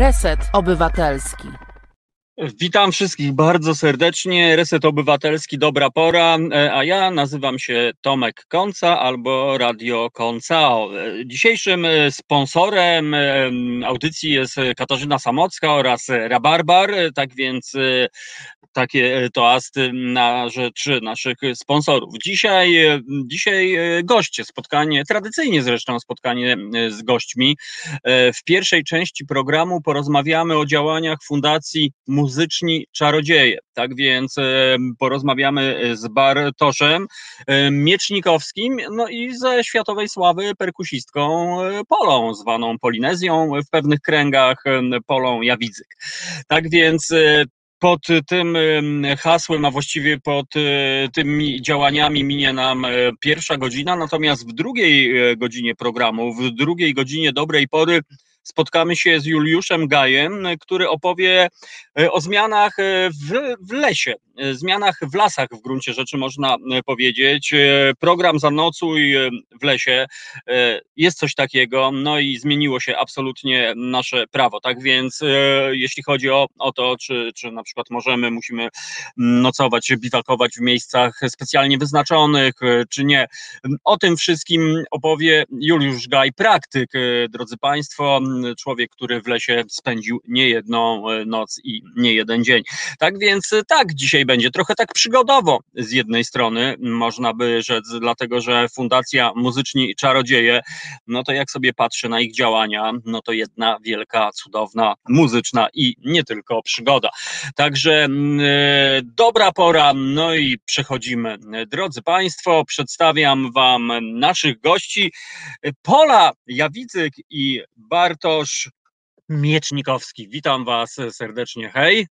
Reset Obywatelski. Witam wszystkich bardzo serdecznie. Reset Obywatelski, dobra pora, e, a ja nazywam się Tomek Konca albo Radio Koncao. E, dzisiejszym e, sponsorem audycji jest Katarzyna Samocka oraz Rabarbar, tak więc takie toasty na rzecz naszych sponsorów. Dzisiaj, dzisiaj goście, spotkanie, tradycyjnie zresztą spotkanie z gośćmi. W pierwszej części programu porozmawiamy o działaniach Fundacji muzyczni czarodzieje. Tak więc porozmawiamy z Bartoszem Miecznikowskim, no i ze światowej sławy perkusistką e, Polą, zwaną Polinezją w pewnych kręgach Polą Jawidzyk. Tak więc e, pod tym hasłem, a właściwie pod e, tymi działaniami minie nam pierwsza godzina, natomiast w drugiej godzinie programu, w drugiej godzinie dobrej pory spotkamy się z Juliuszem Gajem, który opowie e, o zmianach e, w, w lesie, e, zmianach w lasach w gruncie rzeczy można powiedzieć. Program Zanocuj w lesie jest coś takiego, no i zmieniło się absolutnie nasze prawo. Tak więc jeśli chodzi o, o to, czy, czy na przykład możemy, musimy nocować, biwakować w miejscach specjalnie wyznaczonych, czy nie, o tym wszystkim opowie Juliusz Gaj, praktyk, drodzy Państwo, człowiek, który w lesie spędził nie jedną e, noc i nie jeden dzień. Tak więc e, tak, dzisiaj będzie trochę tak przygodowo z jednej strony, można by rzec, dlatego że Fundacja Muzyczni Czarodzieje, no to jak sobie patrzę na ich działania, no to jedna wielka, cudowna, muzyczna i nie tylko przygoda. Także e, dobra pora, no i przechodzimy. Drodzy Państwo, przedstawiam Wam naszych gości. Pola Jawidzyk i Bart Bartosz Miecznikowski. Witam Was serdecznie. Hej.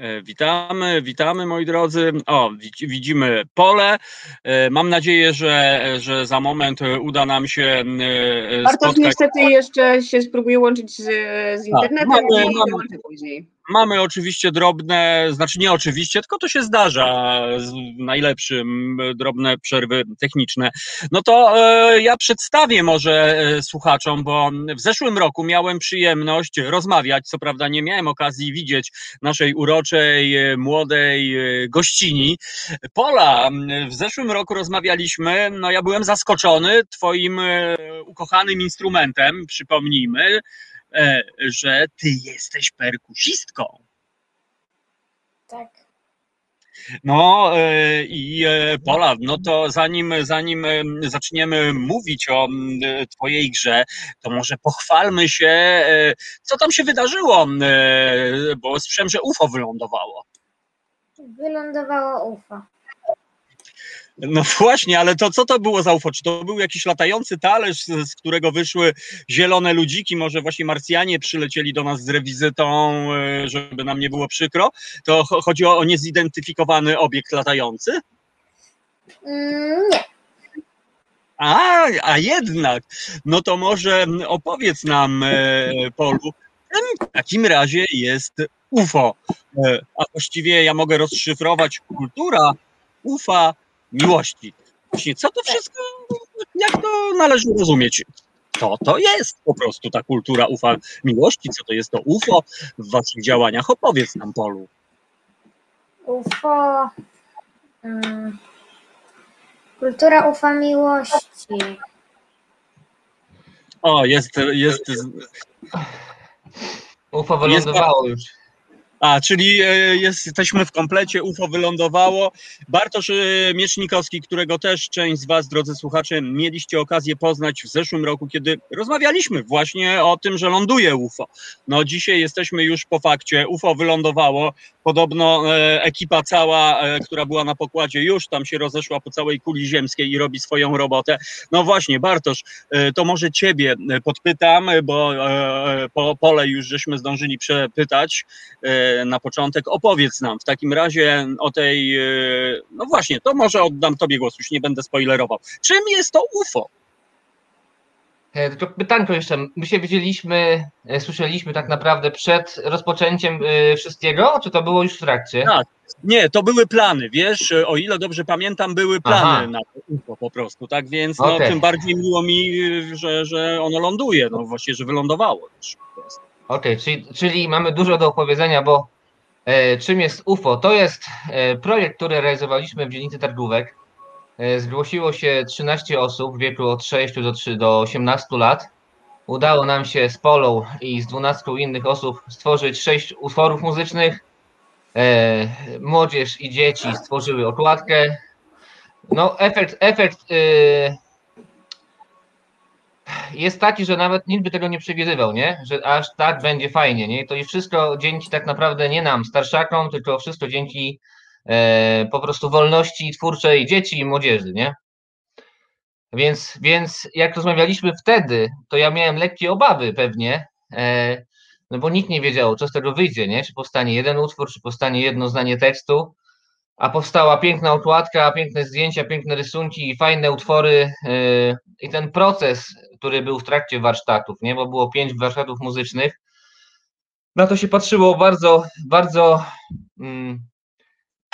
E, witamy, witamy moi drodzy. O, widzimy pole. E, mam nadzieję, że, że za moment uda nam się e, Bartosz spotkać. niestety jeszcze się spróbuje łączyć z, z internetem mamy, i mamy, później. Mamy oczywiście drobne, znaczy nie oczywiście, tylko to się zdarza, najlepszym drobne przerwy techniczne. No to e, ja przedstawię może e, słuchaczom, bo w zeszłym roku miałem przyjemność rozmawiać, co prawda nie miałem okazji widzieć naszej uroczej, e, młodej gościni. Pola, w zeszłym roku rozmawialiśmy, no ja byłem zaskoczony twoim ukochanym instrumentem, przypomnijmy, że ty jesteś perkusistką. Tak. No e, i e, Pola, no to zanim, zanim zaczniemy mówić o Twojej grze, to może pochwalmy się, co tam się wydarzyło, bo słyszałem, że UFO wylądowało. Wylądowało UFO. No właśnie, ale to co to było za UFO? Czy to był jakiś latający talerz, z, z, którego wyszły zielone ludziki? Może właśnie Marsjanie przylecieli do nas z rewizytą, e, żeby nam nie było przykro? To chodzi o, o niezidentyfikowany obiekt latający? Mm, nie. A, a jednak. No to może opowiedz nam, e, Polu, w takim razie jest UFO. E, a właściwie ja mogę rozszyfrować kultura UFA miłości. Właśnie, co to wszystko, jak to należy rozumieć? Co to jest po prostu ta kultura ufa miłości? Co to jest to UFO w waszych działaniach? Opowiedz nam, Polu. UFO. Hmm, kultura ufa miłości. O, jest, jest. UFO wylądowało już. A, czyli e, jesteśmy w komplecie, UFO wylądowało. Bartosz e, Miecznikowski, którego też część z Was, drodzy słuchacze, mieliście okazję poznać w zeszłym roku, kiedy rozmawialiśmy właśnie o tym, że ląduje UFO. No dzisiaj jesteśmy już po fakcie, UFO wylądowało. Podobno e, ekipa cała, która była na pokładzie, już tam się rozeszła po całej kuli ziemskiej i robi swoją robotę. No właśnie, Bartosz, to może Ciebie podpytam, bo po pole już żeśmy zdążyli przepytać na początek. Opowiedz nam w takim razie o tej, e, no właśnie, to może oddam Tobie głos, już nie będę spoilerował. Czym jest to UFO? E, Tylko pytanko jeszcze. My się widzieliśmy, e, słyszeliśmy tak naprawdę przed rozpoczęciem wszystkiego, czy to było już w trakcie? Tak. Nie, to były plany, wiesz, o ile dobrze pamiętam, były plany Aha. na UFO po prostu, tak więc no, Okej. tym bardziej miło mi, że, że ono ląduje, no właśnie, że wylądowało. Po prostu. Okej, czyli, czyli mamy dużo do opowiedzenia, bo e, czym jest UFO? To jest e, projekt, który realizowaliśmy w dzielnicy Targówek. E, zgłosiło się 13 osób w wieku od 6 do, 3, do 18 lat. Udało nam się z Polą i z 12 innych osób stworzyć 6 utworów muzycznych. E, młodzież i dzieci stworzyły okładkę. No, efekt, efekt e, jest taki, że nawet nikt by tego nie przewidywał, nie? Że aż tak będzie fajnie, nie? To jest wszystko dzięki tak naprawdę nie nam, starszakom, tylko wszystko dzięki e, po prostu wolności twórczej dzieci i młodzieży, nie? Więc, więc jak rozmawialiśmy wtedy, to ja miałem lekkie obawy pewnie, e, no bo nikt nie wiedział, co z tego wyjdzie, nie? Czy powstanie jeden utwór, czy powstanie jedno zdanie tekstu, a powstała piękna okładka, piękne zdjęcia, piękne rysunki i fajne utwory e, i ten proces, który był w trakcie warsztatów, nie? Bo było pięć warsztatów muzycznych, na to się patrzyło bardzo, bardzo, mm,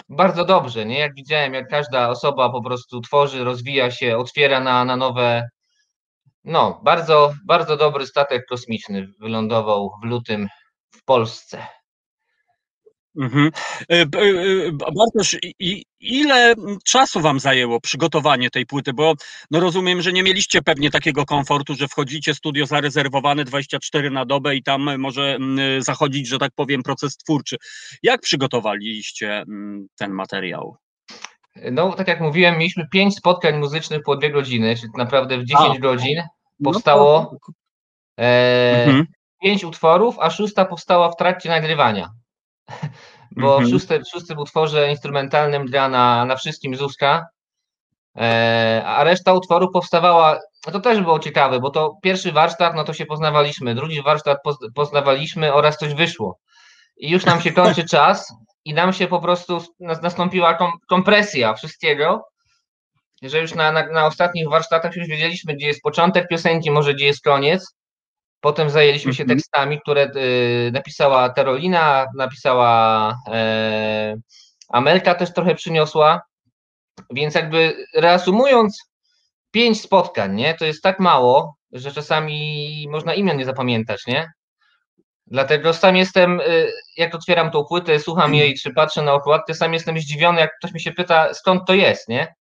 bardzo dobrze, nie? Jak widziałem, jak każda osoba po prostu tworzy, rozwija się, otwiera na, na nowe. No, bardzo, bardzo dobry statek kosmiczny wylądował w lutym w Polsce. Mhm. E, e, Bartosz, ile czasu wam zajęło przygotowanie tej płyty? Bo no rozumiem, że nie mieliście pewnie takiego komfortu, że wchodzicie studio zarezerwowane 24 na dobę i tam może mm, zachodzić, że tak powiem, proces twórczy. Jak przygotowaliście mm, ten materiał? No, tak jak mówiłem, mieliśmy pięć spotkań muzycznych po dwie godziny, czyli naprawdę w 10 A. godzin No powstało to- e, Mhm. pięć utworów, a szósta powstała w trakcie nagrywania. Bo Mhm. w szóstym, w szóstym utworze instrumentalnym gra na, na wszystkim Zuzka, e, a reszta utworów powstawała, no to też było ciekawe, bo to pierwszy warsztat, no to się poznawaliśmy, drugi warsztat poz- poznawaliśmy oraz coś wyszło. I już nam się kończy czas i nam się po prostu nas- nastąpiła kom, kompresja wszystkiego, że już na, na, na ostatnich warsztatach już wiedzieliśmy, gdzie jest początek piosenki, może gdzie jest koniec. Potem zajęliśmy się Mhm. tekstami, które y, napisała Terolina, napisała e, Amelka też trochę przyniosła. Więc jakby reasumując, pięć spotkań, nie? To jest tak mało, że czasami można imion nie zapamiętać, nie? Dlatego sam jestem, y, jak otwieram tą płytę, słucham jej, czy patrzę na okładkę, sam jestem zdziwiony, jak ktoś mi się pyta, skąd to jest, nie?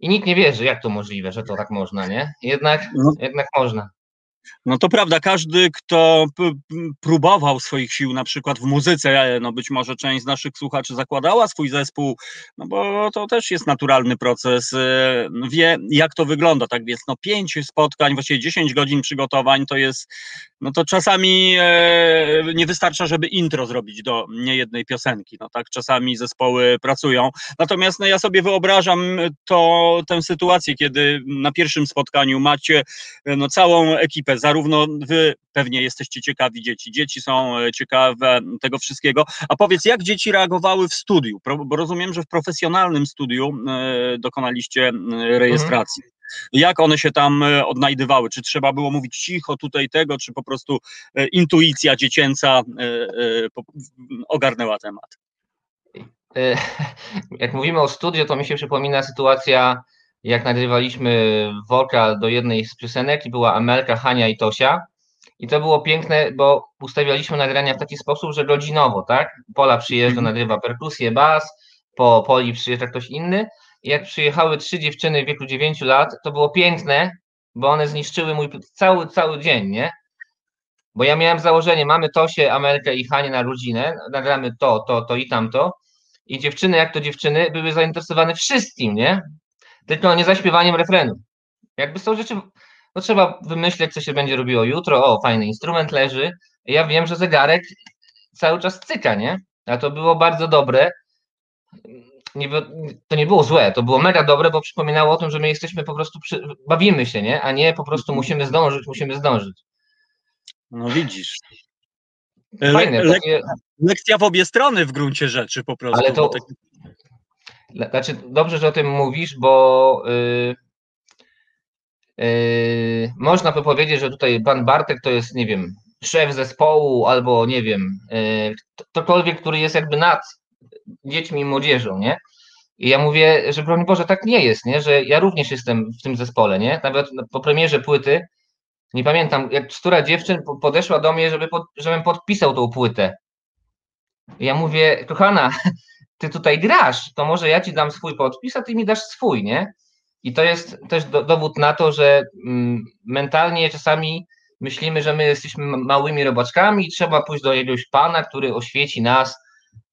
I nikt nie wierzy, jak to możliwe, że to tak można, nie? Jednak, No. jednak można. No to prawda, każdy, kto próbował swoich sił na przykład w muzyce, no być może część z naszych słuchaczy zakładała swój zespół, no bo to też jest naturalny proces, e, wie jak to wygląda, tak więc no pięć spotkań, właściwie 10 godzin przygotowań to jest, no to czasami e, nie wystarcza, żeby intro zrobić do niejednej piosenki, no tak czasami zespoły pracują, natomiast no ja sobie wyobrażam to, tę sytuację, kiedy na pierwszym spotkaniu macie no, całą ekipę. Zarówno wy pewnie jesteście ciekawi dzieci, dzieci są e, ciekawe tego wszystkiego. A powiedz, jak dzieci reagowały w studiu? Bo rozumiem, że w profesjonalnym studiu e, dokonaliście e, rejestracji. Jak one się tam odnajdywały? Czy trzeba było mówić cicho tutaj tego, czy po prostu intuicja dziecięca ogarnęła temat? Jak mówimy o studio, to mi się przypomina sytuacja, jak nagrywaliśmy wokal do jednej z piosenek i była Amelka, Hania i Tosia. I to było piękne, bo ustawialiśmy nagrania w taki sposób, że godzinowo, tak? Pola przyjeżdża, Mhm. nagrywa perkusję, bas, po Poli przyjeżdża ktoś inny. I jak przyjechały trzy dziewczyny w wieku 9 lat, to było piękne, bo one zniszczyły mój cały, cały dzień, nie? Bo ja miałem założenie, mamy Tosię, Amelkę i Hanię na rodzinę, nagramy to, to, to i tamto. I dziewczyny, jak to dziewczyny, były zainteresowane wszystkim, nie? Tylko nie zaśpiewaniem refrenu. Jakby są rzeczy, no trzeba wymyśleć, co się będzie robiło jutro. O, fajny instrument leży. Ja wiem, że zegarek cały czas cyka, nie? A to było bardzo dobre. Nie, to nie było złe, to było mega dobre, bo przypominało o tym, że my jesteśmy po prostu, przy, bawimy się, nie? A nie po prostu musimy zdążyć, musimy zdążyć. No widzisz. Fajne, le- takie, lekcja w obie strony w gruncie rzeczy po prostu. Ale to- tak- Znaczy, dobrze, że o tym mówisz, bo yy, yy, można by powiedzieć, że tutaj pan Bartek to jest, nie wiem, szef zespołu albo nie wiem, yy, ktokolwiek, który jest jakby nad dziećmi i młodzieżą, nie? I ja mówię, że broń Boże, tak nie jest, nie? Że ja również jestem w tym zespole, nie? Nawet po premierze płyty, nie pamiętam, jak która dziewczyn podeszła do mnie, żeby pod, żebym podpisał tą płytę. I ja mówię, kochana, ty tutaj grasz, to może ja ci dam swój podpis, a ty mi dasz swój, nie? I to jest też do, dowód na to, że mm, mentalnie czasami myślimy, że my jesteśmy małymi robaczkami i trzeba pójść do jakiegoś pana, który oświeci nas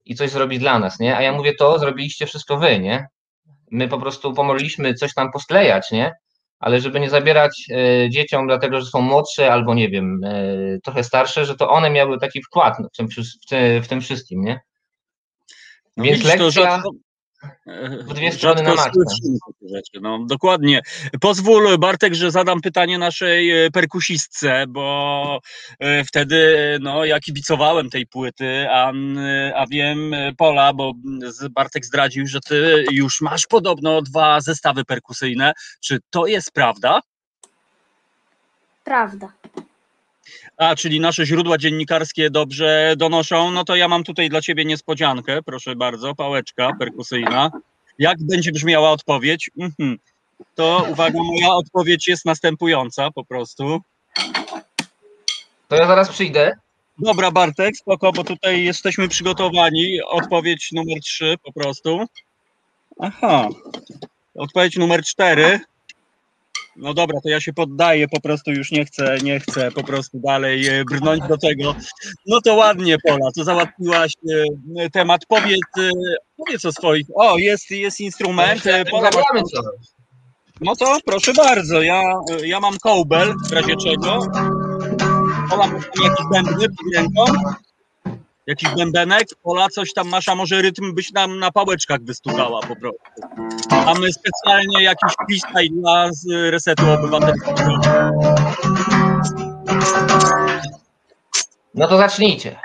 i coś zrobi dla nas, nie? A ja mówię, to zrobiliście wszystko wy, nie? My po prostu pomogliśmy coś tam posklejać, nie? Ale żeby nie zabierać e, dzieciom, dlatego że są młodsze albo nie wiem, e, trochę starsze, że to one miały taki wkład w tym, w tym wszystkim, nie? No Więc widzisz, lekcja... Rzadko, w dwie strony na. Rzeczy. No, dokładnie. Pozwól, Bartek, że zadam pytanie naszej e, perkusistce, bo e, wtedy no, ja kibicowałem tej płyty, a, a wiem, e, Pola, bo Bartek zdradził, że ty już masz podobno dwa zestawy perkusyjne. Czy to jest prawda? Prawda. A, czyli nasze źródła dziennikarskie dobrze donoszą, no to ja mam tutaj dla ciebie niespodziankę, proszę bardzo, pałeczka perkusyjna. Jak będzie brzmiała odpowiedź? Mhm. To uwaga, moja odpowiedź jest następująca po prostu. To ja zaraz przyjdę. Dobra, Bartek, spoko, bo tutaj jesteśmy przygotowani. Odpowiedź numer trzy po prostu. Aha. Odpowiedź numer cztery. No dobra, to ja się poddaję, po prostu już nie chcę, nie chcę po prostu dalej e, brnąć do tego. No to ładnie, Pola, to załatwiłaś e, temat. Powiedz, e, powiedz o swoich. O, jest, jest instrument. Pola, no to proszę bardzo, ja, ja mam kołbel, w razie czego. Pola jakiś bębny pod ręką jakiś bębenek, pola, coś tam masz, a może rytm byś nam na pałeczkach wystukała po prostu. Mamy specjalnie jakiś pisaj dla resetu obywatelskiego. No to zacznijcie.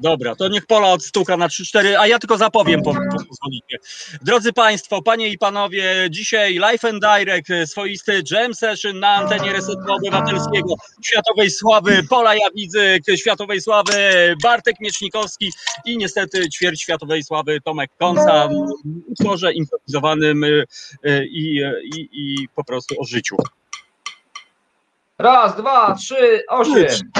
Dobra, to niech Pola odstuka na 3-4, a ja tylko zapowiem, po, po, pozwolicie. Drodzy Państwo, Panie i Panowie, dzisiaj Live and Direct, swoisty jam session na antenie Resetu Obywatelskiego, światowej sławy Pola Jawidzyk, światowej sławy Bartek Miecznikowski i niestety ćwierć światowej sławy Tomek Konca w utworze improwizowanym y, y, i, i, i po prostu o życiu. Raz, dwa, trzy, osiem.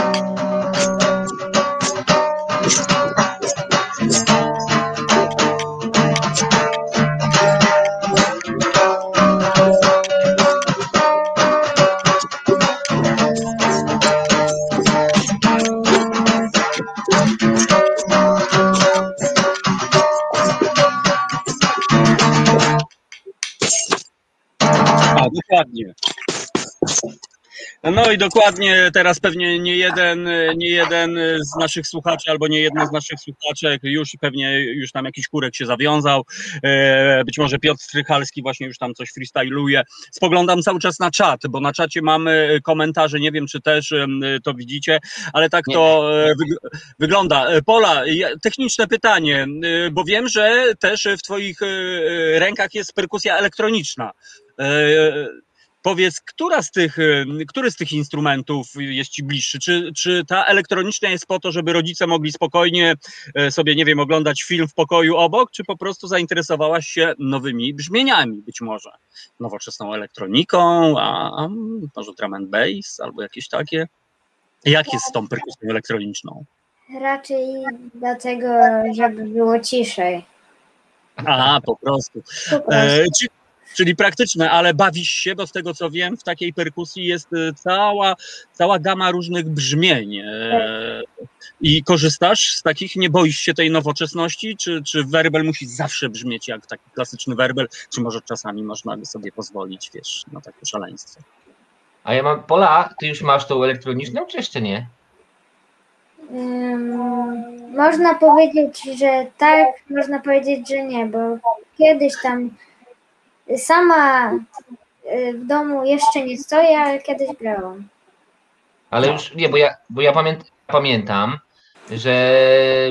Dokładnie. No i dokładnie teraz pewnie nie jeden, nie jeden z naszych słuchaczy albo nie jedna z naszych słuchaczek już pewnie już tam jakiś kurek się zawiązał. E, być może Piotr Strychalski właśnie już tam coś freestyluje. Spoglądam cały czas na czat, bo na czacie mamy komentarze, nie wiem czy też to widzicie, ale tak to e, wygląda. E, Pola, techniczne pytanie, bo wiem, że też w Twoich rękach jest perkusja elektroniczna. Powiedz, która z tych, y, który z tych instrumentów jest Ci bliższy? Czy, czy ta elektroniczna jest po to, żeby rodzice mogli spokojnie e, sobie, nie wiem, oglądać film w pokoju obok, czy po prostu zainteresowałaś się nowymi brzmieniami być może? Nowoczesną elektroniką, a, a może drum and bass albo jakieś takie? Jak jest z tą perkusją elektroniczną? Raczej dlatego, żeby było ciszej. A, po prostu. Po prostu. E, czy, czyli praktyczne, ale bawisz się, bo z tego co wiem, w takiej perkusji jest y, cała, cała gama różnych brzmień. E, I korzystasz z takich, nie boisz się tej nowoczesności, czy, czy werbel musi zawsze brzmieć jak taki klasyczny werbel, czy może czasami można by sobie pozwolić, wiesz, na takie szaleństwo. A ja mam, Pola, ty już masz tą elektroniczną, czy jeszcze nie? Um, można powiedzieć, że tak, można powiedzieć, że nie, bo kiedyś tam Sama y, w domu jeszcze nie stoję, ale kiedyś grałam. Ale już nie, bo ja, bo ja pamię pamiętam, że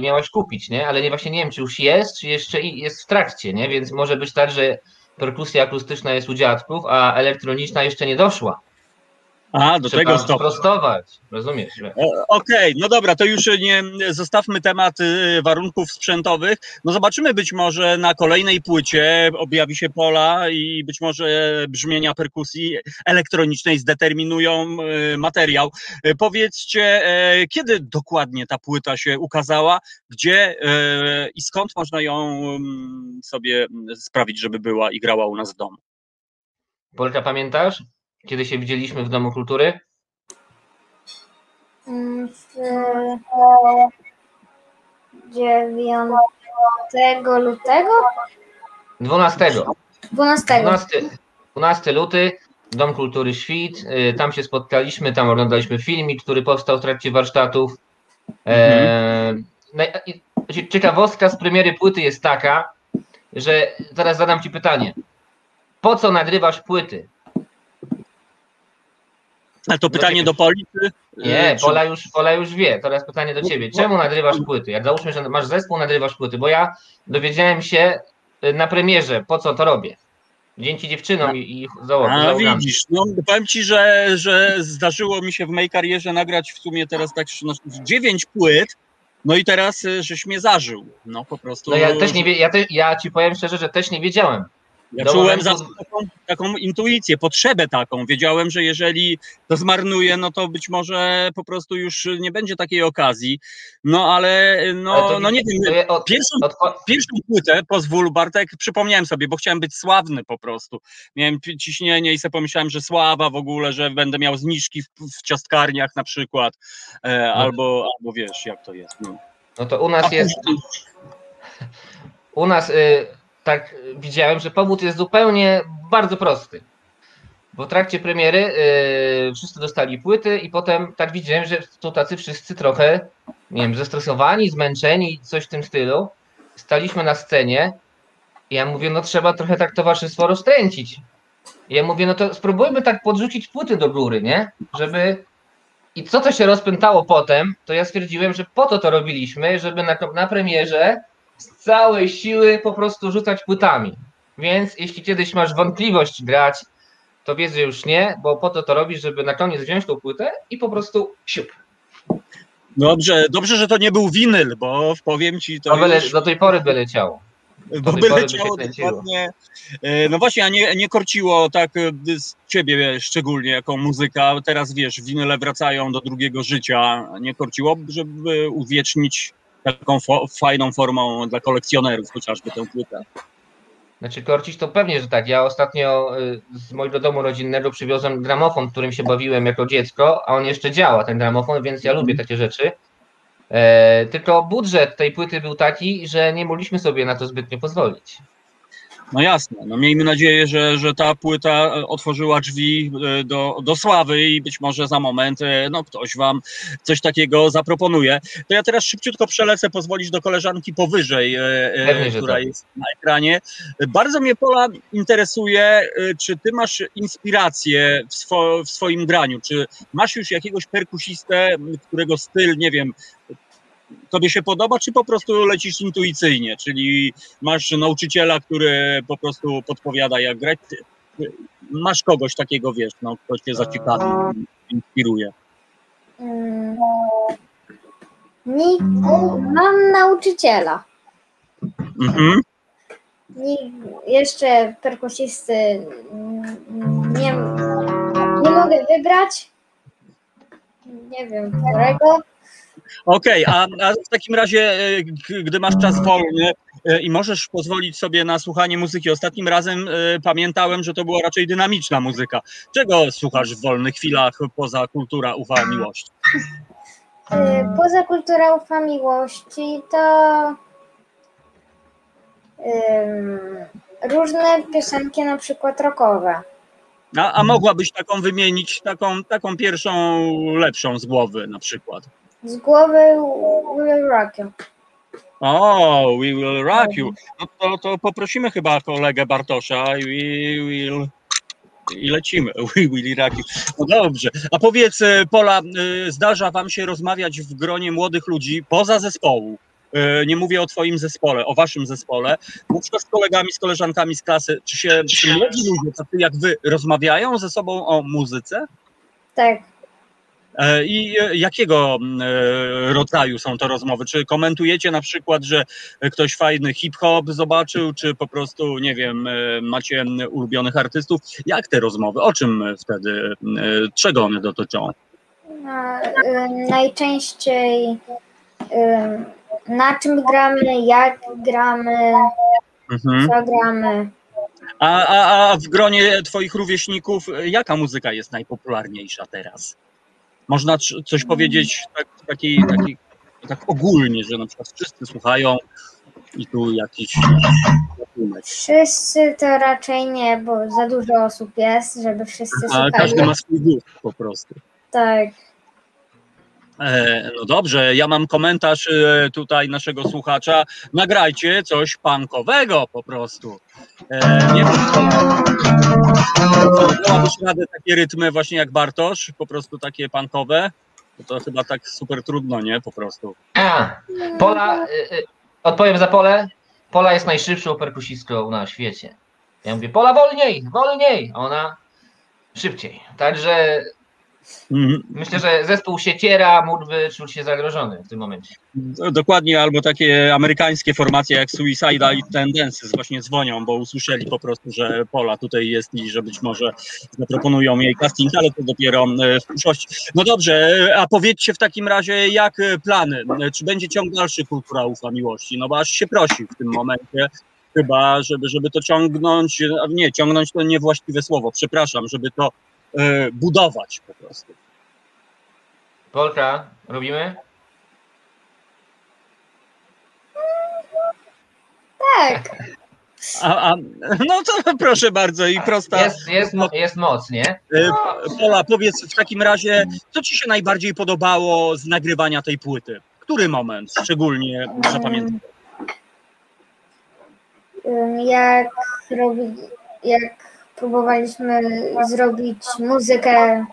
miałaś kupić, nie? Ale nie właśnie nie wiem, czy już jest, czy jeszcze jest w trakcie, nie? Więc może być tak, że perkusja akustyczna jest u dziadków, a elektroniczna jeszcze nie doszła. A, do Trzeba tego stopnia. prostować, rozumiesz? E, Okej, no dobra, to już nie zostawmy temat y, warunków sprzętowych. No zobaczymy być może na kolejnej płycie objawi się pola i być może brzmienia perkusji elektronicznej zdeterminują materiał. E, Powiedzcie, e, kiedy dokładnie ta płyta się ukazała, gdzie e, i skąd można ją mm, sobie sprawić, żeby była i grała u nas w domu? Polka, pamiętasz? Kiedy się widzieliśmy w Domu Kultury? W 9 lutego? 12. 12. 12, 12 luty, Dom Kultury Świt. y, Tam się spotkaliśmy, tam oglądaliśmy filmik, który powstał w trakcie warsztatów. E, naj- i- Ciekawostka z premiery płyty jest taka, że zaraz zadam Ci pytanie. Po co nagrywasz płyty? Ale to pytanie do Poli? czy- Nie, Pola już, Pola już wie. Teraz pytanie do Ciebie. Czemu nagrywasz płyty? Jak załóżmy, że masz zespół, nagrywasz płyty, bo ja dowiedziałem się y, na premierze, po co to robię. Dzięki dziewczynom i, i załogom. A widzisz, no powiem ci, że, że zdarzyło mi się w mojej karierze nagrać w sumie teraz tak no, dziewięć płyt, no i teraz y, żeś mnie zażył. No po prostu. No ja też nie wie, ja, te, ja ci powiem szczerze, że też nie wiedziałem. Ja czułem momentu- za taką, taką intuicję, potrzebę taką. Wiedziałem, że jeżeli to zmarnuję, no to być może po prostu już nie będzie takiej okazji. No ale no, Ale to no nie wiem. to Pierwszą od, Pierwszą płytę, pozwól Bartek, przypomniałem sobie, bo chciałem być sławny po prostu. Miałem ciśnienie i sobie pomyślałem, że sława w ogóle, że będę miał zniżki w, w ciastkarniach na przykład, e, albo, albo wiesz, jak to jest. No. no to u nas A jest. U nas y, tak y, widziałem, że powód jest zupełnie bardzo prosty. Bo w trakcie premiery y, wszyscy dostali płyty i potem tak widziałem, że to tacy wszyscy trochę, nie wiem, zestresowani, zmęczeni, coś w tym stylu. Staliśmy na scenie i ja mówię, no trzeba trochę tak towarzystwo rozkręcić. I ja mówię, no to spróbujmy tak podrzucić płyty do góry, nie? Żeby... I co to się rozpętało potem, to ja stwierdziłem, że po to to robiliśmy, żeby na, na premierze z całej siły po prostu rzucać płytami. Więc jeśli kiedyś masz wątpliwość grać, to wiedz, że już nie, bo po to to robisz, żeby na koniec wziąć tą płytę i po prostu siup. Dobrze, dobrze, że to nie był winyl, bo powiem ci, to byle, już, do tej pory by leciało. bo by leciało dokładnie. E, No właśnie, a nie, nie korciło tak e, z ciebie szczególnie jako muzyka. Teraz wiesz, winyle wracają do drugiego życia. Nie korciło, żeby uwiecznić taką fo, fajną formą dla kolekcjonerów chociażby tę płytę. Znaczy korcić to pewnie, że tak. Ja ostatnio y, z mojego domu rodzinnego przywiozłem gramofon, którym się bawiłem jako dziecko, a on jeszcze działa, ten gramofon, więc ja lubię takie rzeczy. E, tylko budżet tej płyty był taki, że nie mogliśmy sobie na to zbytnio pozwolić. No jasne, no miejmy nadzieję, że, że ta płyta e, otworzyła drzwi e, do, do sławy i być może za moment e, no, ktoś wam coś takiego zaproponuje. To ja teraz szybciutko przelecę, pozwolić do koleżanki powyżej, Pewnie, która tak. jest na ekranie. Bardzo mnie Pola interesuje, czy ty masz inspirację w, swo, w swoim graniu, czy masz już jakiegoś perkusistę, którego styl, nie wiem, tobie się podoba, czy po prostu lecisz intuicyjnie, czyli masz nauczyciela, który po prostu podpowiada jak grać. Masz kogoś takiego, wiesz, no, kto cię zaciekawi, inspiruje. Mm. Ni- mam nauczyciela. Mhm. Jeszcze perkusisty mm, nie, nie mogę wybrać. Nie wiem, którego. Okej, a, a w takim razie, e, gdy masz czas wolny e, i możesz pozwolić sobie na słuchanie muzyki, ostatnim razem e, pamiętałem, że to była raczej dynamiczna muzyka. Czego słuchasz w wolnych chwilach poza kultura, ufa, miłość? Y, Poza kulturą ufa miłości to różne piosenki, na przykład rockowe. A, a mogłabyś taką wymienić, taką, taką pierwszą, lepszą z głowy na przykład? Z głowy Will Rock You. O, we will rock you. No to, to poprosimy chyba kolegę Bartosza i we will... I lecimy. We will rock you. No dobrze. A powiedz, e, Pola, e, zdarza wam się rozmawiać w gronie młodych ludzi poza zespołu? E, Nie mówię o twoim zespole, o waszym zespole. Na przykład z kolegami, z koleżankami z klasy. Czy się czy młodzi ludzie, tacy jak wy, rozmawiają ze sobą o muzyce? Tak. E, I e, jakiego m, e, rodzaju są to rozmowy? Czy komentujecie na przykład, że ktoś fajny hip-hop zobaczył, czy po prostu, nie wiem, macie ulubionych artystów? Jak te rozmowy? O czym wtedy, czego one dotyczą? Najczęściej na czym gramy, jak gramy, Mhm. co gramy. A, a, a w gronie twoich rówieśników, jaka muzyka jest najpopularniejsza teraz? Można coś powiedzieć tak, taki, taki, tak ogólnie, że na przykład wszyscy słuchają i tu jakiś. Wszyscy to raczej nie, bo za dużo osób jest, żeby wszyscy A słuchali. każdy ma swój gust po prostu. Tak. E, no dobrze, ja mam komentarz e, tutaj naszego słuchacza. Nagrajcie coś punkowego po prostu. E, nie wiem, czy dałabyś radę takie rytmy właśnie jak Bartosz, po prostu takie punkowe? Bo to chyba tak super trudno, nie? Po prostu. A, Pola, odpowiem za Polę. Pola jest najszybszą perkusistką na świecie. Ja mówię, Pola wolniej, wolniej, ona szybciej. Także. Myślę, że zespół Sieciera mógłby czuć się zagrożony w tym momencie. Dokładnie, albo takie amerykańskie formacje jak Suicidal Tendencies właśnie dzwonią, bo usłyszeli po prostu, że Pola tutaj jest i że być może zaproponują jej casting, ale to dopiero e, w przyszłości. No dobrze, e, a powiedzcie w takim razie, jak e, plany? Czy będzie ciąg dalszy Kultura Ufa Miłości? No bo aż się prosi w tym momencie, chyba, żeby, żeby to ciągnąć, nie, ciągnąć to niewłaściwe słowo, przepraszam, żeby to budować po prostu. Polka, robimy? Tak. A, a, no to proszę bardzo i prosta. Jest, jest, mo- jest moc, nie? E, Pola, powiedz w takim razie, co Ci się najbardziej podobało z nagrywania tej płyty? Który moment szczególnie zapamiętasz? Ym, Jak, robi, jak próbowaliśmy zrobić muzykę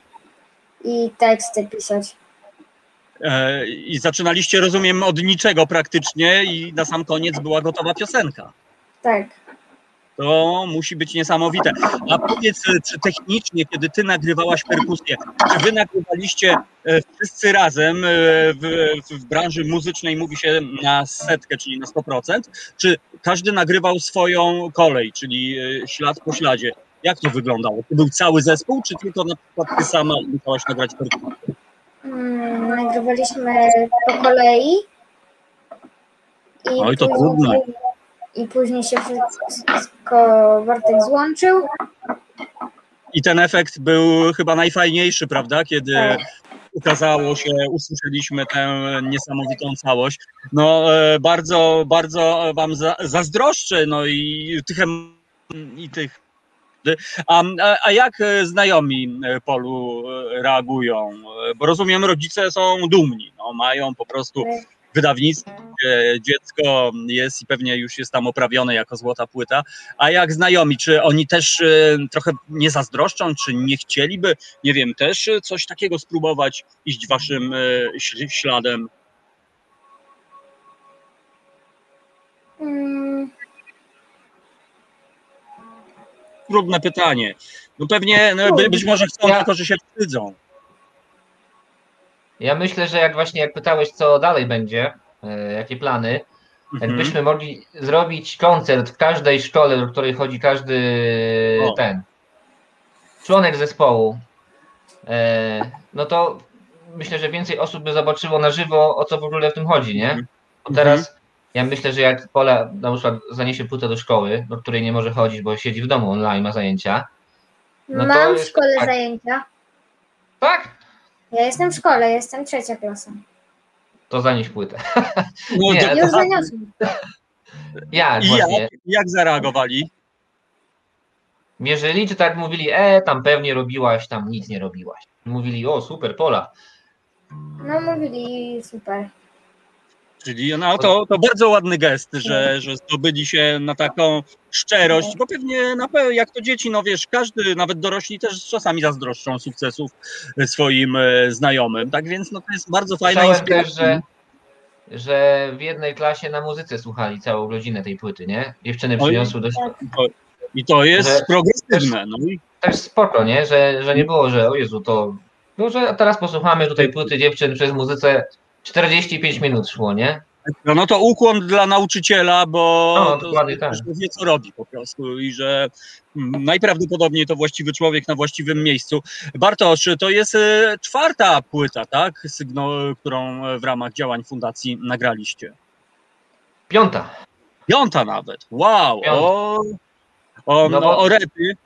i teksty pisać. E, I zaczynaliście, rozumiem, od niczego praktycznie i na sam koniec była gotowa piosenka. Tak. To musi być niesamowite. A powiedz, e, czy technicznie, kiedy Ty nagrywałaś perkusję, czy Wy nagrywaliście e, wszyscy razem w, w branży muzycznej, mówi się na setkę, czyli na 100%, czy każdy nagrywał swoją kolej, czyli ślad po śladzie? Jak to wyglądało? To był cały zespół, czy tylko na przykład Ty sama musiałaś nagrać perkusję? Mm, Nagrywaliśmy po kolei. I Oj, to później- trudne. I później się wszystko Bartek złączył. I ten efekt był chyba najfajniejszy, prawda? Kiedy Tak. ukazało się, usłyszeliśmy tę niesamowitą całość. No e, bardzo, bardzo wam za, zazdroszczę, no i tych i tych. A, a- jak e, znajomi e, Polu e, reagują? Bo rozumiem, rodzice są dumni, no, mają po prostu wydawnictwo, gdzie dziecko jest i pewnie już jest tam oprawione jako złota płyta. A jak znajomi, czy oni też trochę nie zazdroszczą, czy nie chcieliby, nie wiem, też coś takiego spróbować, iść waszym śladem? Mm, Trudne pytanie. No pewnie, no, by, być może chcą, Ja- tylko że się wstydzą. Ja myślę, że jak właśnie jak pytałeś, co dalej będzie, e, jakie plany, Mhm. jakbyśmy mogli zrobić koncert w każdej szkole, do której chodzi każdy O. ten członek zespołu, e, no to myślę, że więcej osób by zobaczyło na żywo, o co w ogóle w tym chodzi, nie? Mhm. Bo teraz ja myślę, że jak Pola na przykład zaniesie płytę do szkoły, do której nie może chodzić, bo siedzi w domu online, ma zajęcia. No to Mam w szkole tak. zajęcia. Tak? Ja jestem w szkole, jestem trzecia klasa. To zanieś płytę. No, Nie, Już zaniosłem. Jak właśnie? jak, jak zareagowali? Mierzyli, czy tak mówili, e, tam pewnie robiłaś, tam nic nie robiłaś. Mówili, o super, Pola. No mówili super. Czyli no, to, to bardzo ładny gest, że, że zdobyli się na taką szczerość, bo pewnie na pe- jak to dzieci, no wiesz, każdy, nawet dorośli też czasami zazdroszczą sukcesów swoim e, znajomym. Tak więc no, to jest bardzo fajna Słyszałem też, inspiracja. że, że w jednej klasie na muzyce słuchali całą godzinę tej płyty, nie? Dziewczyny przyniosły dość I to jest że- progresywne. No i też spoko, nie? Że, że nie było, że o Jezu, to Tylko, że teraz posłuchamy tutaj płyty dziewczyn przez muzyce 45 minut szło, nie? No, no to ukłon dla nauczyciela, bo No, to tak. wie, co robi po prostu i że najprawdopodobniej to właściwy człowiek na właściwym miejscu. Bartosz, to jest e, czwarta płyta, tak? Sygno, którą w ramach działań fundacji nagraliście. Piąta. Piąta nawet. Wow! Piąta. O, o, No no, bo- o repy.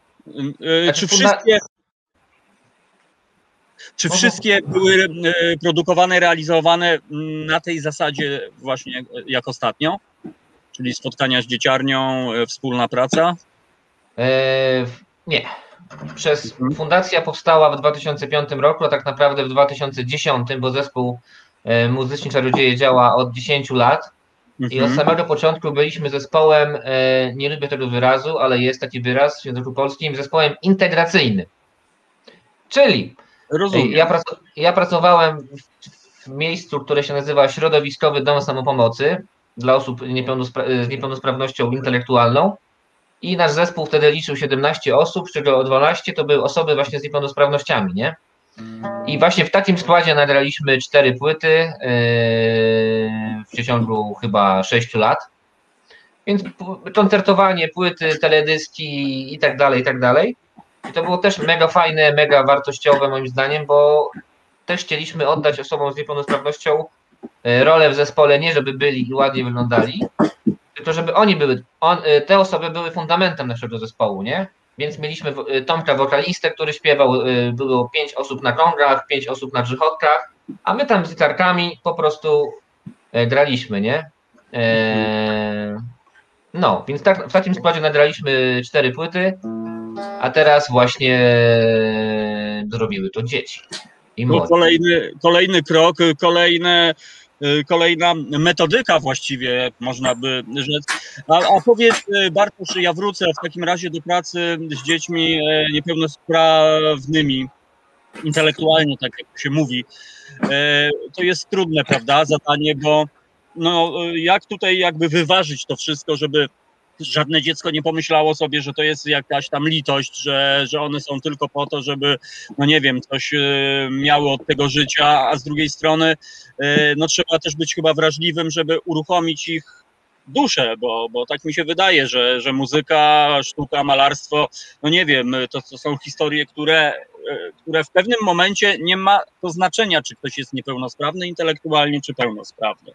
E, Znaczy Czy wszystkie. Czy wszystkie były e, produkowane, realizowane na tej zasadzie właśnie e, jak ostatnio? Czyli spotkania z dzieciarnią, e, wspólna praca? E, nie. Przez Mhm. fundacja powstała w 2005 roku, a tak naprawdę w 2010, bo zespół muzyczny Czarodzieje działa od 10 lat i od Mhm. samego początku byliśmy zespołem, nie lubię tego wyrazu, ale jest taki wyraz w języku polskim, zespołem integracyjnym. Czyli Rozumiem. Ja, prac ja pracowałem w, miejscu, które się nazywa Środowiskowy Dom Samopomocy dla osób niepełnospra- z niepełnosprawnością intelektualną. I nasz zespół wtedy liczył 17 osób, z czego 12 to były osoby właśnie z niepełnosprawnościami, nie? I właśnie w takim składzie nagraliśmy cztery płyty yy, w przeciągu chyba 6 lat. Więc koncertowanie, płyty, teledyski i tak dalej, i tak dalej. I to było też mega fajne, mega wartościowe moim zdaniem, bo też chcieliśmy oddać osobom z niepełnosprawnością e, rolę w zespole, nie żeby byli i ładnie wyglądali, tylko żeby oni były, on, e, te osoby były fundamentem naszego zespołu, nie? Więc mieliśmy e, Tomka wokalistę, który śpiewał, było pięć osób na kongach, pięć osób na grzychotkach, a my tam z gitarkami po prostu graliśmy, nie? E, no, więc tak, w takim składzie nagraliśmy cztery płyty, a teraz właśnie zrobiły to dzieci. I No, kolejny, kolejny krok, kolejne, y, kolejna metodyka właściwie, można by rzec. A, a powiedz y, Bartosz, ja wrócę w takim razie do pracy z dziećmi e, niepełnosprawnymi, intelektualnie, tak jak się mówi. To jest trudne, prawda, zadanie, bo no, y, jak tutaj jakby wyważyć to wszystko, żeby żadne dziecko nie pomyślało sobie, że to jest jakaś tam litość, że, że one są tylko po to, żeby no nie wiem, coś e, miały od tego życia, a z drugiej strony e, no trzeba też być chyba wrażliwym, żeby uruchomić ich duszę, bo, bo tak mi się wydaje, że, że muzyka, sztuka, malarstwo, no nie wiem, to, to są historie, które, które w pewnym momencie nie ma to znaczenia, czy ktoś jest niepełnosprawny intelektualnie, czy pełnosprawny.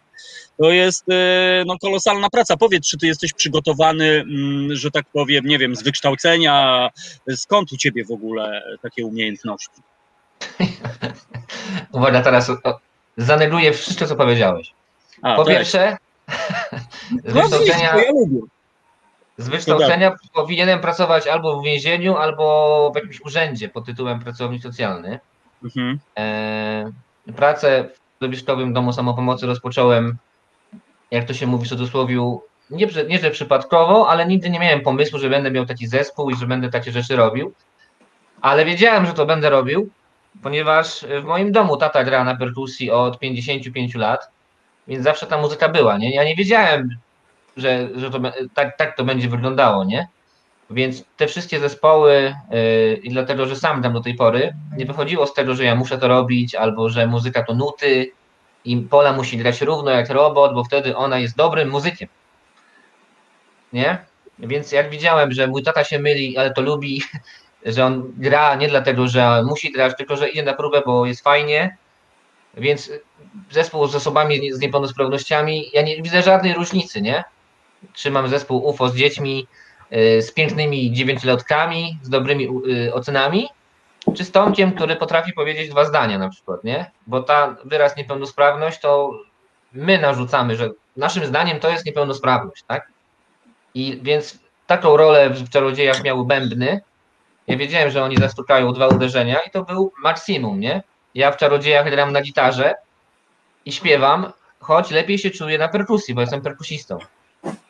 To jest e, no, kolosalna praca. Powiedz, czy ty jesteś przygotowany, mm, że tak powiem, nie wiem, z wykształcenia, skąd u ciebie w ogóle takie umiejętności? Uwaga, teraz zaneguję wszystko, co powiedziałeś. A, Po tak. pierwsze, z No wykształcenia, to ja lubię. Z wykształcenia powinienem pracować albo w więzieniu, albo w jakimś urzędzie pod tytułem pracownik socjalny. Mhm. E, pracę w środowiskowym domu samopomocy rozpocząłem, jak to się mówi w cudzysłowie, nie, że- nie że przypadkowo, ale nigdy nie miałem pomysłu, że będę miał taki zespół i że będę takie rzeczy robił. Ale wiedziałem, że to będę robił, ponieważ w moim domu tata gra na perkusji od 55 lat, więc zawsze ta muzyka była, nie? Ja nie wiedziałem, że, że to, tak, tak to będzie wyglądało, nie? Więc te wszystkie zespoły, yy, i dlatego, że sam dam do tej pory, nie wychodziło z tego, że ja muszę to robić, albo że muzyka to nuty i Pola musi grać równo jak robot, bo wtedy ona jest dobrym muzykiem. Nie? Więc jak widziałem, że mój tata się myli, ale to lubi, że on gra nie dlatego, że musi grać, tylko że idzie na próbę, bo jest fajnie, więc zespół z osobami z niepełnosprawnościami, ja nie widzę żadnej różnicy, nie? Trzymam zespół UFO z dziećmi, y, z pięknymi dziewięcioletkami, z dobrymi y, ocenami, czy z Tomkiem, który potrafi powiedzieć dwa zdania na przykład, nie? Bo ta wyraz niepełnosprawność to my narzucamy, że naszym zdaniem to jest niepełnosprawność, tak? I więc taką rolę w Czarodziejach miały bębny. Ja wiedziałem, że oni zastukają dwa uderzenia i to był maksimum, nie? Ja w Czarodziejach gram na gitarze i śpiewam, choć lepiej się czuję na perkusji, bo jestem perkusistą.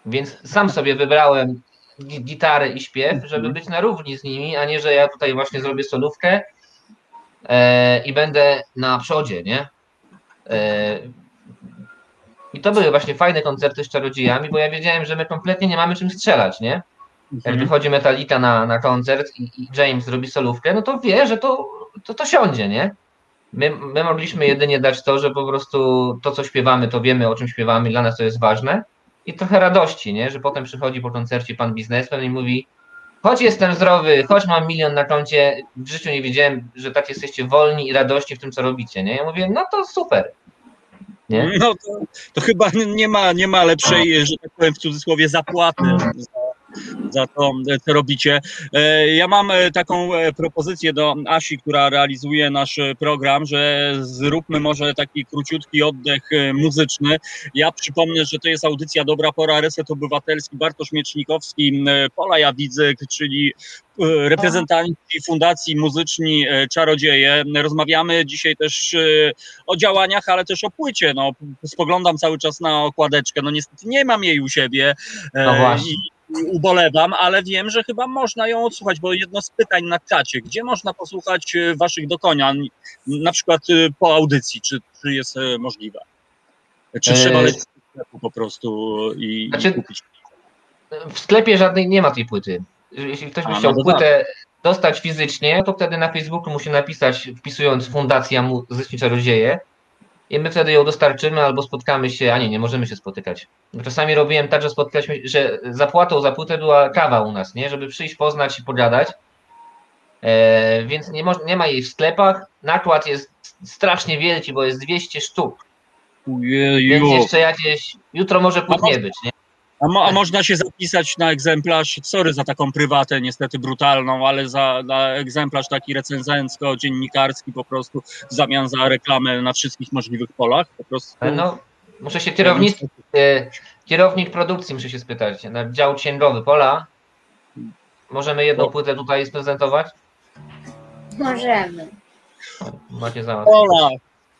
Więc sam sobie wybrałem gi- gitarę i śpiew, żeby być na równi z nimi, a nie, że ja tutaj właśnie zrobię solówkę e, i będę na przodzie, nie? E, I to były właśnie fajne koncerty z czarodziejami, bo ja wiedziałem, że my kompletnie nie mamy czym strzelać, nie? Jak Mhm. wychodzi Metallica na, na koncert i, i James robi solówkę, no to wie, że to, to, to siądzie, nie? My, my mogliśmy jedynie dać to, że po prostu to, co śpiewamy, to wiemy, o czym śpiewamy, dla nas to jest ważne i trochę radości, nie? że potem przychodzi po koncercie pan biznesmen i mówi choć jestem zdrowy, choć mam milion na koncie, w życiu nie wiedziałem, że tak jesteście wolni i radości w tym, co robicie. Nie? Ja mówię, no to super. Nie? No to, to chyba nie ma, nie ma lepszej, że tak powiem w cudzysłowie, zapłaty za, za to, co robicie. E, ja mam e, taką e, propozycję do Asi, która realizuje nasz program, że zróbmy może taki króciutki oddech muzyczny. Ja przypomnę, że to jest audycja Dobra Pora, Reset Obywatelski, Bartosz Miecznikowski, Pola Jawidzyk, czyli reprezentanci Fundacji Muzyczni Czarodzieje. Rozmawiamy dzisiaj też o działaniach, ale też o płycie. No, spoglądam cały czas na okładeczkę. No niestety nie mam jej u siebie. No właśnie ubolewam, ale wiem, że chyba można ją odsłuchać, bo jedno z pytań na czacie, gdzie można posłuchać e, waszych dokonań, na przykład e, po audycji, czy, czy jest e, możliwe? Czy trzeba lecieć do sklepu po prostu i, znaczy, i, kupić? W sklepie żadnej nie ma tej płyty. Jeśli ktoś by chciał no płytę dostać fizycznie, to wtedy na Facebooku musi napisać, wpisując Fundacja Muzyczni Czarodzieje, i my wtedy ją dostarczymy albo spotkamy się, a nie, nie możemy się spotykać. Czasami robiłem tak, że spotkaliśmy, że zapłatą za płytę była kawa u nas, nie? Żeby przyjść, poznać i pogadać. E, więc nie, mo- nie ma jej w sklepach. Nakład jest strasznie wielki, bo jest 200 sztuk. Ujeju. Więc jeszcze jakieś, jutro może płyt nie być, nie? A, mo, a, można się zapisać na egzemplarz, sorry za taką prywatę, niestety brutalną, ale za na egzemplarz taki recenzencko-dziennikarski po prostu w zamian za reklamę na wszystkich możliwych polach. Po prostu. No, muszę się kierownik, e, kierownik produkcji muszę się spytać, na dział księgowy pola. Możemy jedną płytę tutaj sprezentować? Możemy. Macie załatwić. Pola,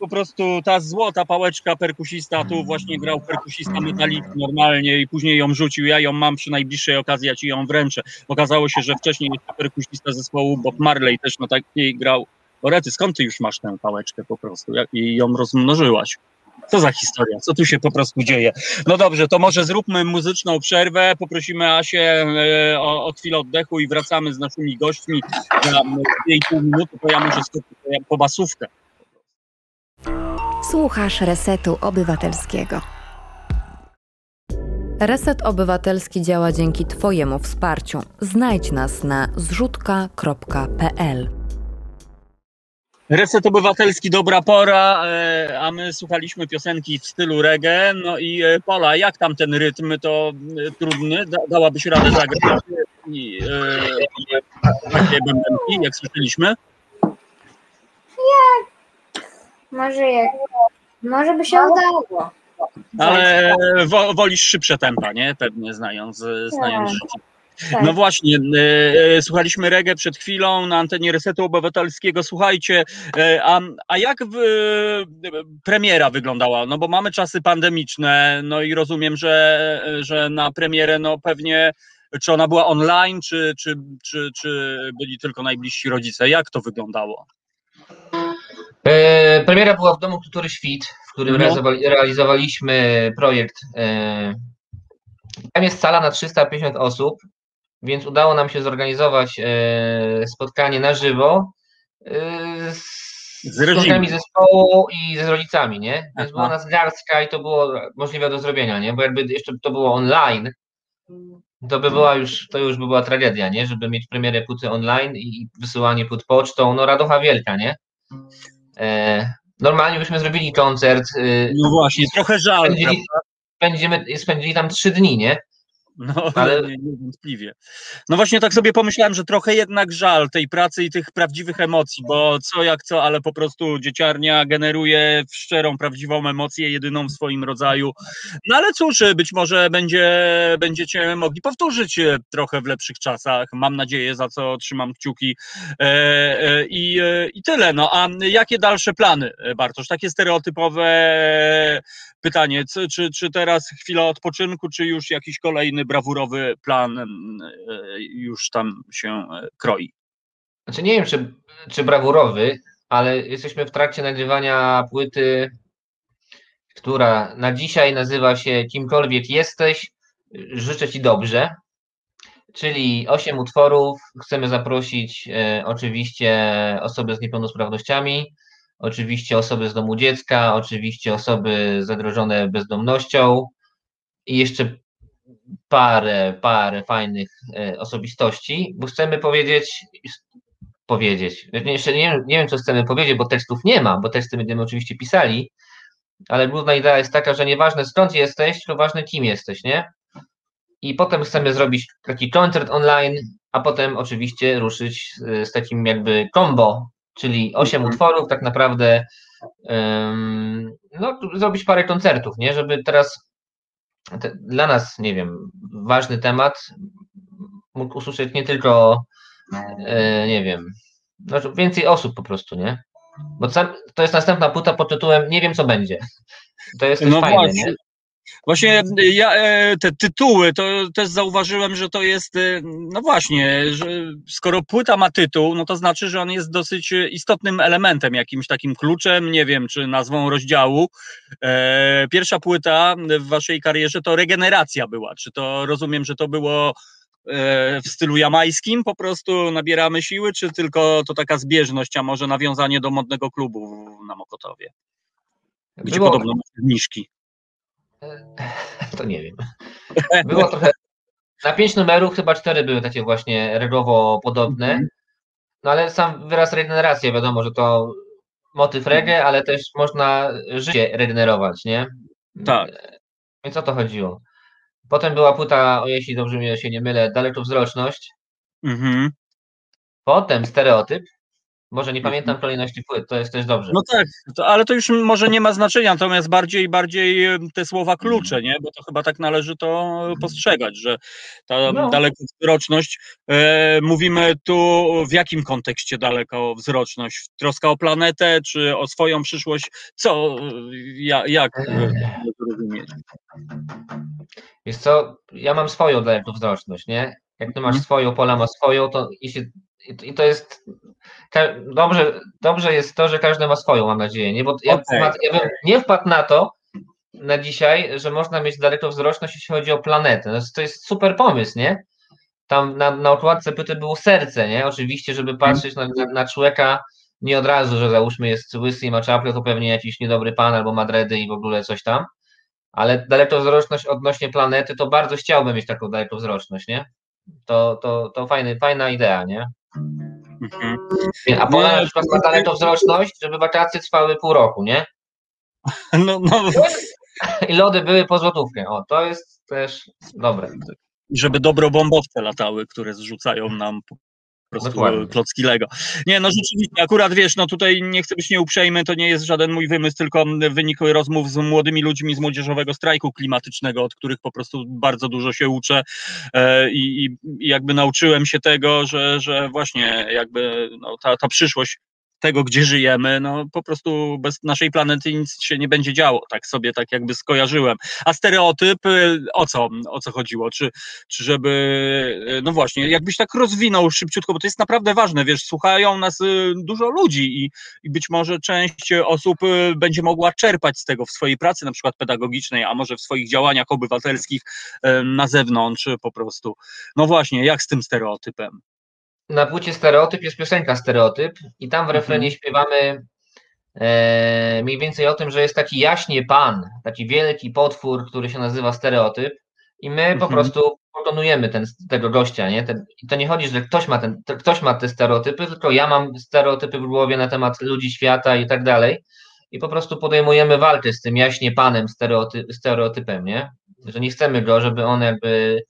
po prostu ta złota pałeczka perkusista, tu właśnie grał perkusista metalik normalnie i później ją rzucił, ja ją mam przy najbliższej okazji, ja ci ją wręczę. Okazało się, że wcześniej perkusista zespołu Bob Marley też na takiej grał. Orety, skąd ty już masz tę pałeczkę po prostu i ją rozmnożyłaś? Co za historia? Co tu się po prostu dzieje? No dobrze, to może zróbmy muzyczną przerwę, poprosimy Asię e, o, o chwilę oddechu i wracamy z naszymi gośćmi za 2,5 minuty, to ja skopię po basówkę. Słuchasz Resetu Obywatelskiego. Reset Obywatelski działa dzięki Twojemu wsparciu. Znajdź nas na zrzutka.pl. Reset Obywatelski, dobra pora, e, a my słuchaliśmy piosenki w stylu reggae. No i e, Pola, jak tam ten rytm? To e, trudny? dałabyś radę zagrać? I, takie bębenki, jak słyszeliśmy? Jak może jak. Może by się no. udało. Ale wo, wolisz szybsze tempa, nie? Pewnie znając, znając tak. życie. Tak. No właśnie, e, słuchaliśmy reggae przed chwilą na antenie Resetu Obywatelskiego. Słuchajcie, e, a, a jak w, premiera wyglądała? No bo mamy czasy pandemiczne, no i rozumiem, że, że na premierę no pewnie czy ona była online, czy, czy, czy, czy byli tylko najbliżsi rodzice? Jak to wyglądało? E, premiera była w Domu Kultury Świt, w którym no. realizowaliśmy projekt. E, tam jest sala na 350 osób, więc udało nam się zorganizować e, spotkanie na żywo z, członkami zespołu i z rodzicami, nie? Więc była nas garstka i to było możliwe do zrobienia, nie? Bo jakby jeszcze to było online, to by była już, to już by była tragedia, nie? Żeby mieć premierę płyty online i wysyłanie płyt pocztą, no radocha wielka, nie? E, normalnie byśmy zrobili koncert. Y, no właśnie, trochę żal. Spędzili, spędzili tam trzy dni, nie? No, ale niewątpliwie. No właśnie tak sobie pomyślałem, że trochę jednak żal tej pracy i tych prawdziwych emocji, bo co jak co, ale po prostu dzieciarnia generuje szczerą, prawdziwą emocję, jedyną w swoim rodzaju. No ale cóż, być może będzie, będziecie mogli powtórzyć trochę w lepszych czasach. Mam nadzieję, za co trzymam kciuki. E, e, I, e, i tyle. No a jakie dalsze plany, Bartosz? Takie stereotypowe pytanie, czy, czy teraz chwila odpoczynku, czy już jakiś kolejny brawurowy plan e, już tam się e, kroi? Znaczy nie wiem, czy, czy brawurowy, ale jesteśmy w trakcie nagrywania płyty, która na dzisiaj nazywa się Kimkolwiek jesteś, życzę Ci dobrze. Czyli osiem utworów. Chcemy zaprosić e, oczywiście osoby z niepełnosprawnościami, oczywiście osoby z domu dziecka, oczywiście osoby zagrożone bezdomnością i jeszcze parę, parę fajnych e, osobistości, bo chcemy powiedzieć, powiedzieć, jeszcze nie, nie wiem, co chcemy powiedzieć, bo tekstów nie ma, bo teksty będziemy oczywiście pisali, ale główna idea jest taka, że nieważne skąd jesteś, tylko ważne kim jesteś, nie? I potem chcemy zrobić taki koncert online, a potem oczywiście ruszyć z takim jakby combo, czyli 8 Mhm. utworów, tak naprawdę um, no, zrobić parę koncertów, nie? Żeby teraz te, dla nas, nie wiem, ważny temat mógł usłyszeć nie tylko, e, nie wiem, no, więcej osób po prostu, nie? Bo sam, to jest następna płyta pod tytułem Nie wiem co będzie. To jest też No fajne, właśnie. nie? Właśnie ja e, te tytuły, to też zauważyłem, że to jest, e, no właśnie, że skoro płyta ma tytuł, no to znaczy, że on jest dosyć istotnym elementem, jakimś takim kluczem, nie wiem, czy nazwą rozdziału. E, Pierwsza płyta w waszej karierze to Regeneracja była. Czy to rozumiem, że to było e, w stylu jamańskim, po prostu nabieramy siły, czy tylko to taka zbieżność, a może nawiązanie do modnego klubu na Mokotowie, gdzie Było, podobno zniżki. to nie wiem. Było trochę. Na pięć numerów chyba cztery były takie właśnie regowo podobne. Mhm. No ale sam wyraz regeneracja, wiadomo, że to motyw reggae, ale też można życie regenerować, nie? Tak. Więc o to chodziło. Potem była płyta, o jeśli dobrze mi się nie mylę, Dalekowzroczność. Mhm. Potem stereotyp. Może nie pamiętam kolejności płyt, to jest też dobrze. No tak, to, ale to już może nie ma znaczenia, natomiast bardziej bardziej te słowa klucze, nie? Bo to chyba tak należy to postrzegać, że ta No. dalekowzroczność, e, mówimy tu w jakim kontekście dalekowzroczność? Troska o planetę, czy o swoją przyszłość? Co, e, ja, jak e, rozumieć? Wiesz co, ja mam swoją dalekowzroczność, nie? Jak ty masz Mhm. swoją, Pola ma swoją, to i, się, i to jest dobrze, dobrze jest to, że każdy ma swoją, mam nadzieję, nie? Bo ja, Okej. ma- ja bym nie wpadł na to na dzisiaj, że można mieć dalekowzroczność, jeśli chodzi o planetę. No, to jest super pomysł, nie? Tam na, na okładce pyty było serce, nie? Oczywiście, żeby patrzeć na, na, na człowieka nie od razu, że załóżmy jest łysy i ma czapkę, to pewnie jakiś niedobry pan albo ma dredy i w ogóle coś tam. Ale dalekowzroczność odnośnie planety, to bardzo chciałbym mieć taką dalekowzroczność, nie? To, to, to fajny, fajna idea, nie? Mhm. A Pola Nie, na przykład ma dalekowzroczność, żeby wakacje trwały pół roku, nie? No, no, I lody były po złotówkę. O, to jest też dobre. żeby dobrobombowce latały, które zrzucają nam prostu Dokładnie. klocki Lego. Nie, no rzeczywiście, akurat wiesz, no tutaj nie chcę być nieuprzejmy, to nie jest żaden mój wymysł, tylko wynik rozmów z młodymi ludźmi z młodzieżowego strajku klimatycznego, od których po prostu bardzo dużo się uczę e, i, i i jakby nauczyłem się tego, że, że właśnie jakby no, ta, ta przyszłość tego, gdzie żyjemy, no po prostu bez naszej planety nic się nie będzie działo, tak sobie tak jakby skojarzyłem. A stereotyp, y, o co, o co chodziło? Czy, czy żeby, y, no właśnie, jakbyś tak rozwinął szybciutko, bo to jest naprawdę ważne, wiesz, słuchają nas y, dużo ludzi i, i być może część osób będzie mogła czerpać z tego w swojej pracy, na przykład pedagogicznej, a może w swoich działaniach obywatelskich na zewnątrz po prostu. No właśnie, jak z tym stereotypem? Na płycie Stereotyp jest piosenka Stereotyp i tam w refrenie śpiewamy e, mniej więcej o tym, że jest taki jaśnie pan, taki wielki potwór, który się nazywa Stereotyp i my po Mhm. prostu pokonujemy ten, tego gościa, nie? Ten, to nie chodzi, że ktoś ma, ten, to ktoś ma te stereotypy, tylko ja mam stereotypy w głowie na temat ludzi, świata i tak dalej i po prostu podejmujemy walkę z tym jaśnie panem stereoty, stereotypem, nie? Że nie chcemy go, żeby on jakby,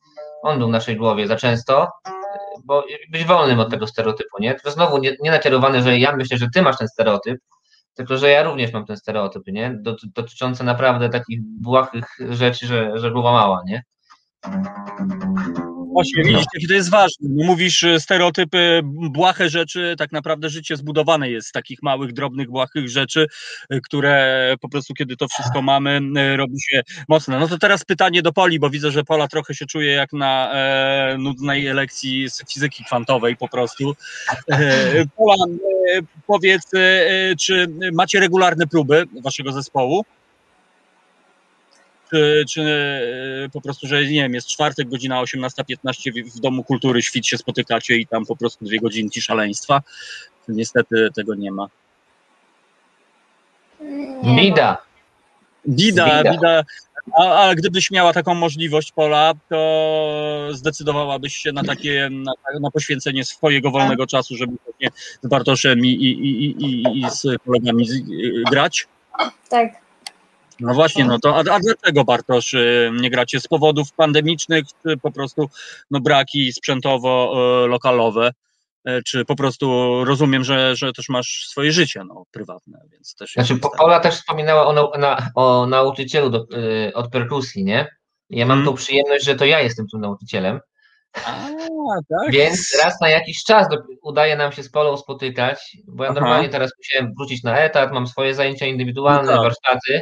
on był w naszej głowie za często, bo być wolnym od tego stereotypu, nie? To znowu nie, nie nakierowane, że ja myślę, że ty masz ten stereotyp, tylko że ja również mam ten stereotyp, nie? Doty, dotyczące naprawdę takich błahych rzeczy, że, że była mała, nie? Właśnie, widzisz, jakie to jest ważne. No Mówisz y, stereotypy, błahe rzeczy, tak naprawdę życie zbudowane jest z takich małych, drobnych, błahych rzeczy, y, które po prostu, kiedy to wszystko mamy, y, robi się mocne. No to teraz pytanie do Poli, bo widzę, że Pola trochę się czuje jak na e, nudnej lekcji z fizyki kwantowej po prostu. E, Pola, e, powiedz, e, czy macie regularne próby waszego zespołu? Czy, e, po prostu, że nie wiem, jest czwartek, godzina 18.15 w, w Domu Kultury Świt się spotykacie i tam po prostu dwie godzinki szaleństwa. Niestety tego nie ma. Bida. Bida, Bida. A, a gdybyś miała taką możliwość, Pola, to zdecydowałabyś się na takie, na, na poświęcenie swojego wolnego czasu, żeby właśnie z Bartoszem i, i, i, i, i z kolegami y, grać? Tak. No właśnie, no to a, a dlaczego Bartosz y, nie gracie? Z powodów pandemicznych, czy po prostu no, braki sprzętowo-lokalowe? Czy po prostu rozumiem, że, że też masz swoje życie no, prywatne, więc też. Znaczy, tak. Paula też wspominała o, na, o nauczycielu do, y, od perkusji, nie? Ja mam Mhm. tą przyjemność, że to ja jestem tym nauczycielem, A, tak? więc raz na jakiś czas udaje nam się z Polą spotykać, bo ja Aha. normalnie teraz musiałem wrócić na etat, mam swoje zajęcia indywidualne, No tak. warsztaty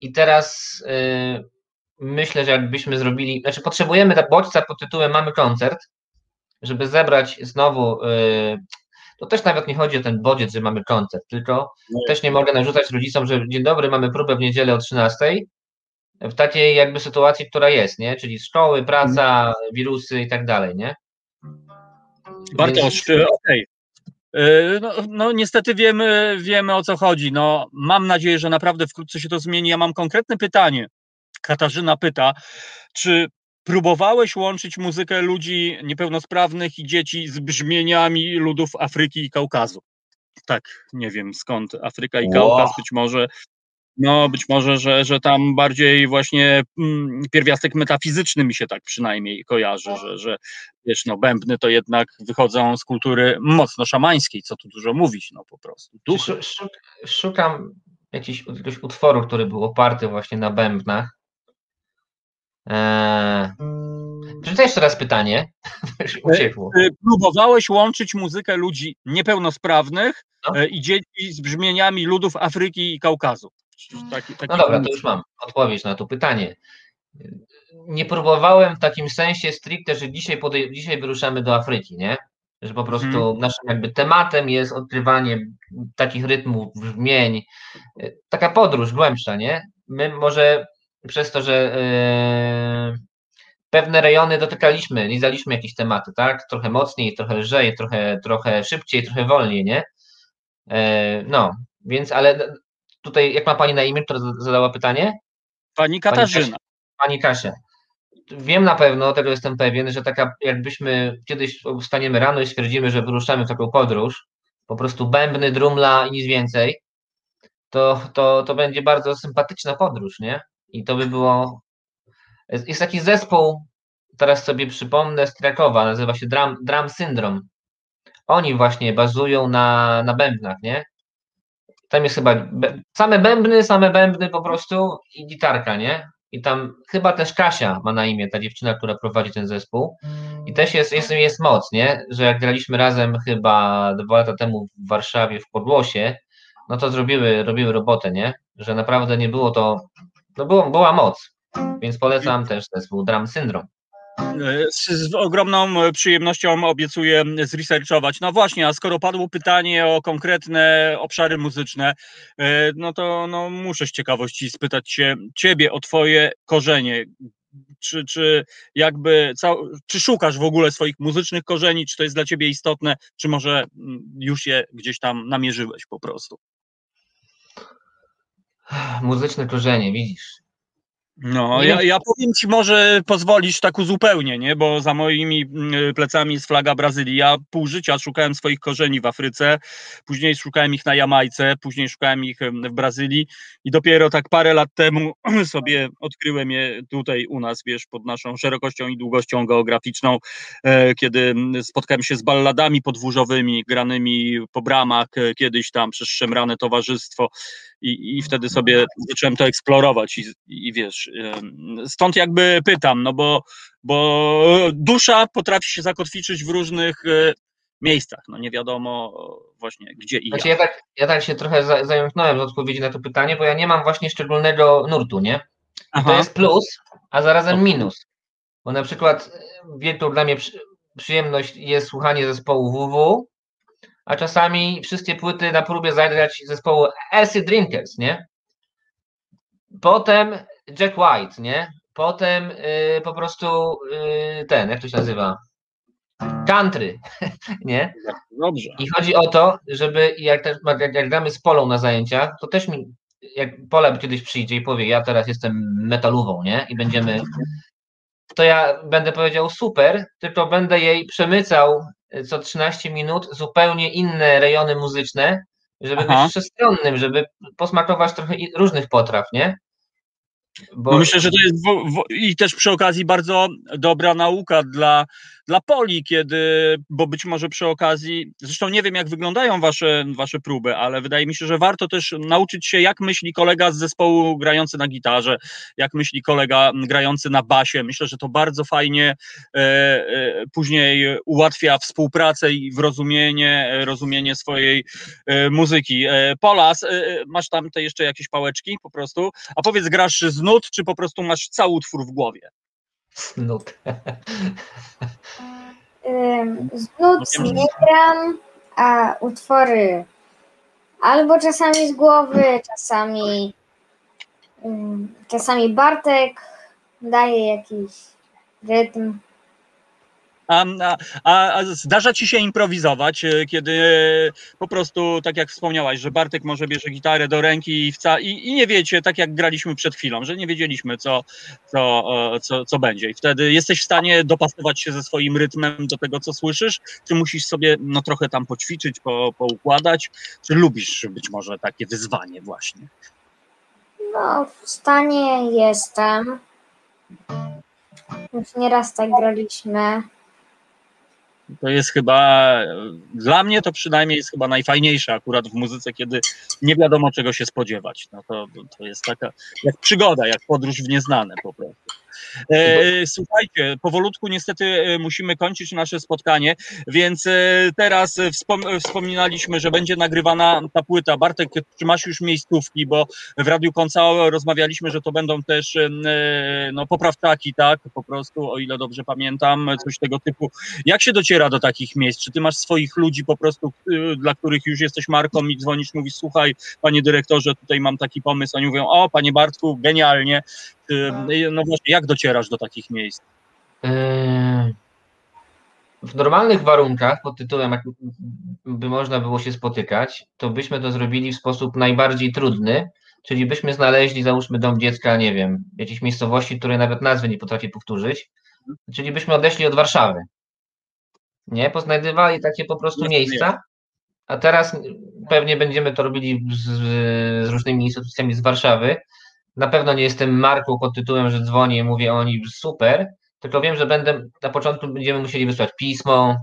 i teraz y, myślę, że jakbyśmy zrobili, znaczy potrzebujemy tak bodźca pod tytułem Mamy koncert, żeby zebrać znowu, y, to też nawet nie chodzi o ten bodziec, że mamy koncert, tylko No też nie mogę narzucać rodzicom, że dzień dobry, mamy próbę w niedzielę o 13, w takiej jakby sytuacji, która jest, nie? Czyli szkoły, praca, wirusy i tak dalej, nie? Bartosz, y, okej. Y, No, no niestety wiemy, wiemy o co chodzi. No, mam nadzieję, że naprawdę wkrótce się to zmieni. Ja mam konkretne pytanie. Katarzyna pyta, czy próbowałeś łączyć muzykę ludzi niepełnosprawnych i dzieci z brzmieniami ludów Afryki i Kaukazu? Tak, nie wiem skąd Afryka i. Kaukaz, być może no, być może, że, że tam bardziej właśnie mm, pierwiastek metafizyczny mi się tak przynajmniej kojarzy, że, że wiesz, no bębny to jednak wychodzą z kultury mocno szamańskiej, co tu dużo mówić, no po prostu. Duchy. Szu- szuk- Szukam jakiegoś utworu, który był oparty właśnie na bębnach. Eee, przeczytaj jeszcze raz pytanie. Już Uciekło. Czy próbowałeś łączyć muzykę ludzi niepełnosprawnych No. e, i dzieci z brzmieniami ludów Afryki i Kaukazu? Taki, taki No dobra, to już mam odpowiedź na to pytanie. Nie próbowałem w takim sensie stricte, że dzisiaj, podej- dzisiaj wyruszamy do Afryki, nie? Że po prostu Mhm. naszym jakby tematem jest odkrywanie takich rytmów, brzmień, taka podróż głębsza, nie? My może przez to, że yy, pewne rejony dotykaliśmy, lizaliśmy jakieś tematy, tak? Trochę mocniej, trochę lżej, trochę, trochę szybciej, trochę wolniej, nie? E, No, więc ale tutaj, jak ma Pani na imię, która zadała pytanie? Pani Katarzyna. Pani Kasia. Wiem na pewno, tego jestem pewien, że taka, jakbyśmy kiedyś wstaniemy rano i stwierdzimy, że wyruszamy w taką podróż, po prostu bębny, drumla i nic więcej, to, to, to będzie bardzo sympatyczna podróż, nie? I to by było. Jest, jest taki zespół, teraz sobie przypomnę, z Krakowa, nazywa się Drum, Drum Syndrome. Oni właśnie bazują na, na bębnach, nie? Tam jest chyba same bębny, same bębny po prostu i gitarka, nie? I tam chyba też Kasia ma na imię, ta dziewczyna, która prowadzi ten zespół. I też jest, jest, jest moc, nie? Że jak graliśmy razem chyba dwa lata temu w Warszawie w Podłosie, no to zrobiły, robiły robotę, nie? Że naprawdę nie było to, no było, była moc. Więc polecam też zespół Drum Syndrome. Z, ogromną e, przyjemnością obiecuję zresearchować. No właśnie, a skoro padło pytanie o konkretne obszary muzyczne, e, no to no, muszę z ciekawości spytać się ciebie o twoje korzenie. Czy, czy jakby, czy szukasz w ogóle swoich muzycznych korzeni, czy to jest dla ciebie istotne, czy może mm, już je gdzieś tam namierzyłeś po prostu? Muzyczne korzenie, widzisz. No, ja, ja powiem ci, może pozwolisz tak uzupełnię, nie? bo za moimi mm, plecami jest flaga Brazylii. Ja pół życia szukałem swoich korzeni w Afryce, później szukałem ich na Jamajce, później szukałem ich em, w Brazylii i dopiero tak parę lat temu sobie odkryłem je tutaj u nas, wiesz, pod naszą szerokością i długością geograficzną, e, kiedy mm, spotkałem się z balladami podwórzowymi, granymi po bramach, e, kiedyś tam przez szemrane towarzystwo i, i wtedy sobie zacząłem to eksplorować i, i wiesz, em, stąd jakby pytam, no bo, bo dusza potrafi się zakotwiczyć w różnych e, miejscach, no nie wiadomo właśnie gdzie i Znaczy jak. ja tak, ja tak się trochę za- zająknąłem z odpowiedzi na to pytanie, bo ja nie mam właśnie szczególnego nurtu, nie? To jest plus, a zarazem minus. Bo na przykład wielką dla mnie przy, przyjemność jest słuchanie zespołu WW, a czasami wszystkie płyty na próbie zagrać zespołu Acid Drinkers, nie? Potem Jack White, nie? Potem y, po prostu y, ten, jak to się nazywa? country, nie? Dobrze. I chodzi o to, żeby jak, też, jak, jak gramy z Polą na zajęciach, to też mi, jak Pola kiedyś przyjdzie i powie, ja teraz jestem metalową, nie? I będziemy, to ja będę powiedział super, tylko będę jej przemycał co 13 minut zupełnie inne rejony muzyczne, żeby Aha. być wszechstronnym, żeby posmakować trochę różnych potraw, nie? Bo No myślę, że to jest wo, wo, i też przy okazji bardzo dobra nauka dla, dla Poli, kiedy, bo być może przy okazji, zresztą nie wiem jak wyglądają wasze, wasze próby, ale wydaje mi się, że warto też nauczyć się jak myśli kolega z zespołu grający na gitarze, jak myśli kolega grający na basie. Myślę, że to bardzo fajnie e, e, później ułatwia współpracę i zrozumienie, e, rozumienie swojej e, muzyki. E, Polas, e, masz tam te jeszcze jakieś pałeczki po prostu? A powiedz, grasz z nut, czy po prostu masz cały utwór w głowie? Nut. Ym, Z nut No wiem, nie gram, a utwory albo czasami z głowy, czasami czasami Bartek daje jakiś rytm. A, a, a zdarza ci się improwizować, e, kiedy e, po prostu, tak jak wspomniałaś, że Bartek może bierze gitarę do ręki i, wca, i, i nie wiecie, tak jak graliśmy przed chwilą, że nie wiedzieliśmy, co, co, e, co, co będzie. I wtedy jesteś w stanie dopasować się ze swoim rytmem do tego, co słyszysz, czy musisz sobie no, trochę tam poćwiczyć, po, poukładać, czy lubisz być może takie wyzwanie właśnie? No, w stanie jestem. Już nieraz tak graliśmy. To jest chyba, dla mnie to przynajmniej jest chyba najfajniejsze akurat w muzyce, kiedy nie wiadomo czego się spodziewać. No to, to jest taka jak przygoda, jak podróż w nieznane po prostu. E, słuchajcie, powolutku niestety e, musimy kończyć nasze spotkanie, więc e, teraz e, wspom- wspominaliśmy, że będzie nagrywana ta płyta. Bartek, czy masz już miejscówki, bo w Radiu Koncao rozmawialiśmy, że to będą też e, no, poprawczaki, tak, po prostu, o ile dobrze pamiętam, coś tego typu. Jak się dociera do takich miejsc? Czy ty masz swoich ludzi po prostu, dla których już jesteś marką i dzwonisz, mówisz, słuchaj, panie dyrektorze, tutaj mam taki pomysł, oni mówią, o, panie Bartku, genialnie. Y, No właśnie, jak docierasz do takich miejsc? Yy, W normalnych warunkach, pod tytułem, jak by można było się spotykać, to byśmy to zrobili w sposób najbardziej trudny, czyli byśmy znaleźli, załóżmy, dom dziecka, nie wiem, jakiejś miejscowości, której nawet nazwy nie potrafię powtórzyć, czyli byśmy odeszli od Warszawy. Nie? Poznajdywali takie po prostu miejsca, a teraz pewnie będziemy to robili z, z różnymi instytucjami z Warszawy. Na pewno nie jestem marką pod tytułem, że dzwonię i mówię o nich super, tylko wiem, że będę na początku będziemy musieli wysłać pismo,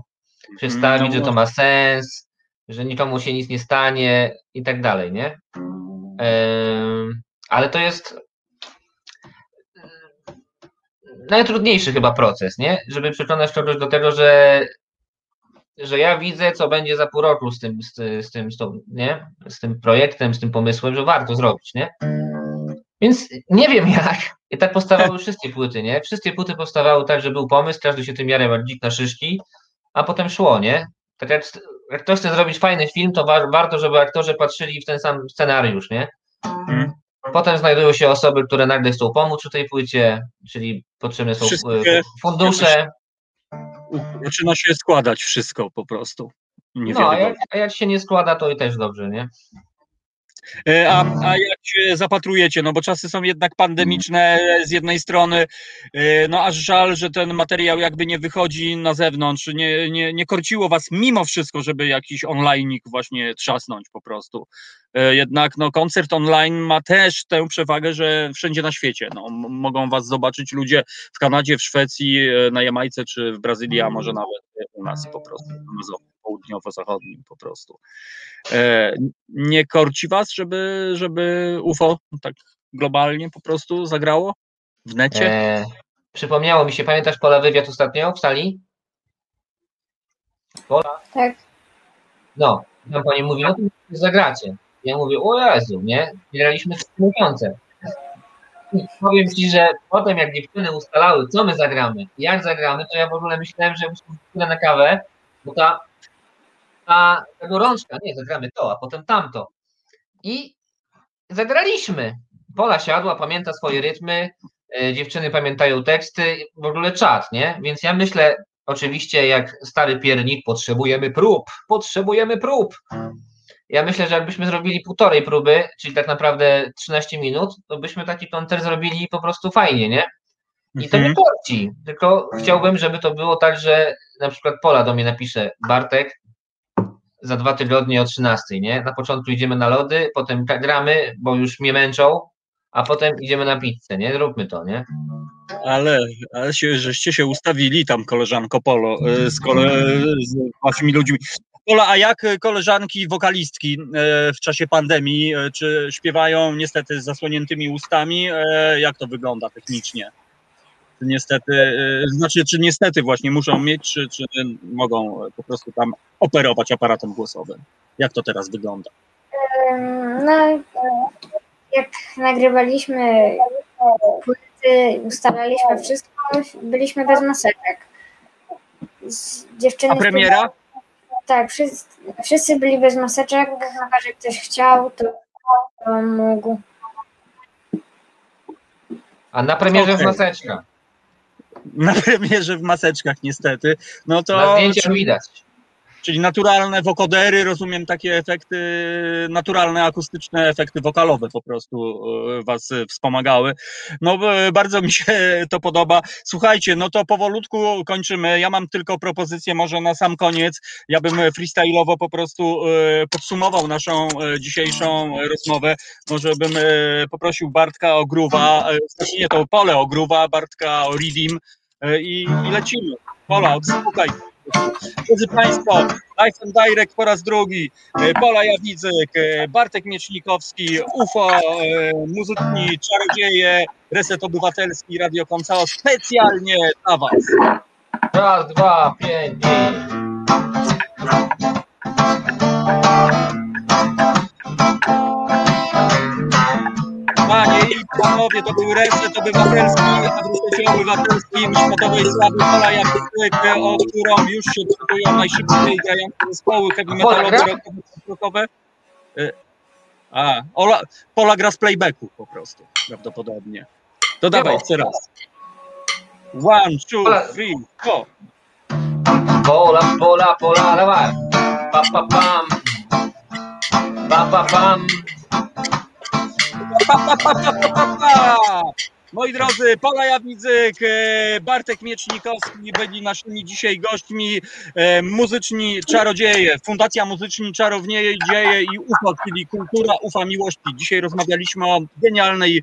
przedstawić, No że to ma sens, że nikomu się nic nie stanie i tak dalej, nie? Ale to jest najtrudniejszy chyba proces, nie? Żeby przekonać kogoś do tego, że, że ja widzę, co będzie za pół roku z tym, z, ty- z tym, z tą, nie? Z tym projektem, z tym pomysłem, że warto zrobić, nie? Więc nie wiem jak. I tak powstawały wszystkie płyty, nie? Wszystkie płyty powstawały tak, że był pomysł, każdy się tym jak dzik na szyszki, a potem szło, nie? Tak jak, jak ktoś chce zrobić fajny film, to wa- warto, żeby aktorzy patrzyli w ten sam scenariusz, nie? Mhm. Potem znajdują się osoby, które nagle chcą pomóc przy tej płycie, czyli potrzebne są Wszystkie- e, fundusze. U- Zaczyna się składać wszystko po prostu. No, a jak, a jak się nie składa, to i też dobrze, nie? E, A, a jak się zapatrujecie, no bo czasy są jednak pandemiczne z jednej strony, e, no aż żal, że ten materiał jakby nie wychodzi na zewnątrz, nie, nie, nie korciło was mimo wszystko, żeby jakiś online'ik właśnie trzasnąć po prostu. E, Jednak no, koncert online ma też tę przewagę, że wszędzie na świecie no, mogą was zobaczyć ludzie w Kanadzie, w Szwecji, na Jamajce czy w Brazylii, a może nawet u nas po prostu, na południowo-zachodnim po prostu. E, nie korci was, żeby, żeby UFO tak globalnie po prostu zagrało w necie? E, przypomniało mi się, pamiętasz Pola wywiad ostatnio w sali? Pola? Tak. No, tam pani mówi, no to zagracie. Ja mówię, o Jezu, nie? Graliśmy trzy miesiące. I powiem Ci, że potem jak dziewczyny ustalały, co my zagramy, jak zagramy, to ja w ogóle myślałem, że muszę pójdę na kawę, bo ta, ta, ta gorączka, nie, zagramy to, a potem tamto. I zagraliśmy. Pola siadła, pamięta swoje rytmy, e, dziewczyny pamiętają teksty, w ogóle czat, nie? Więc ja myślę, oczywiście jak stary piernik potrzebujemy prób, potrzebujemy prób. Ja myślę, że jakbyśmy zrobili półtorej próby, czyli tak naprawdę 13 minut, to byśmy taki konter zrobili po prostu fajnie, nie? I to nie Mhm. korci, tylko chciałbym, żeby to było tak, że na przykład Pola do mnie napisze, Bartek, za dwa tygodnie o 13, nie? Na początku idziemy na lody, potem gramy, bo już mnie męczą, a potem idziemy na pizzę, nie? Zróbmy to, nie? Ale, ale się, żeście się ustawili tam, koleżanko Polo, e, z, kole, z waszymi ludźmi. Pola, a jak koleżanki wokalistki e, w czasie pandemii, e, czy śpiewają niestety z zasłoniętymi ustami? Jak to wygląda technicznie? Czy Niestety, e, znaczy, czy niestety właśnie muszą mieć, czy, czy mogą po prostu tam operować aparatem głosowym? Jak to teraz wygląda? No, jak nagrywaliśmy płyty, ustalaliśmy wszystko, byliśmy bez maseczek. Dziewczyny A premiera? Tak, wszyscy, wszyscy byli bez maseczek, chyba że ktoś chciał, to, to mógł. A na premierze w Okej. Na premierze w maseczkach niestety. No to Na zdjęciach widać. Czyli naturalne wokodery, rozumiem takie efekty, naturalne akustyczne efekty wokalowe po prostu e, was wspomagały. No e, bardzo mi się to podoba. Słuchajcie, no to powolutku kończymy. Ja mam tylko propozycję może na sam koniec. Ja bym freestyle'owo po prostu e, podsumował naszą dzisiejszą rozmowę. Może bym poprosił Bartka o gruwa, nie to Pole o gruwa, Bartka o Ridim i, i lecimy. Pola, odsłuchaj. Drodzy Państwo, Life Direct po raz drugi, e, Pola Jawidzyk, e, Bartek Miecznikowski, UFO, e, muzyczni czarodzieje, Reset Obywatelski, Radio Koncao specjalnie dla Was. Raz, dwa, pięć, i... Panie i panowie, to był Reset Obywatelski, a w Resecie Obywatelskim szmatowej sławy Pola Jawidzyk, e, o którą już się dyskutują najszybciej grające zespoły heavy metalowe, rockowe, rockowe. E, A, Ola, Pola gra z playbacku po prostu, prawdopodobnie. To dawaj, jeszcze raz. One, two, three, four. Pola, pola, pola, dawaj. Pa, pa, pam. Pa, pa, pam. Moi drodzy, Pola Jawidzyk, e, Bartek Miecznikowski byli naszymi dzisiaj gośćmi, e, muzyczni czarodzieje, Fundacja Muzyczni Czarownieje Dzieje i UFO, czyli Kultura Ufa Miłości. Dzisiaj rozmawialiśmy o genialnej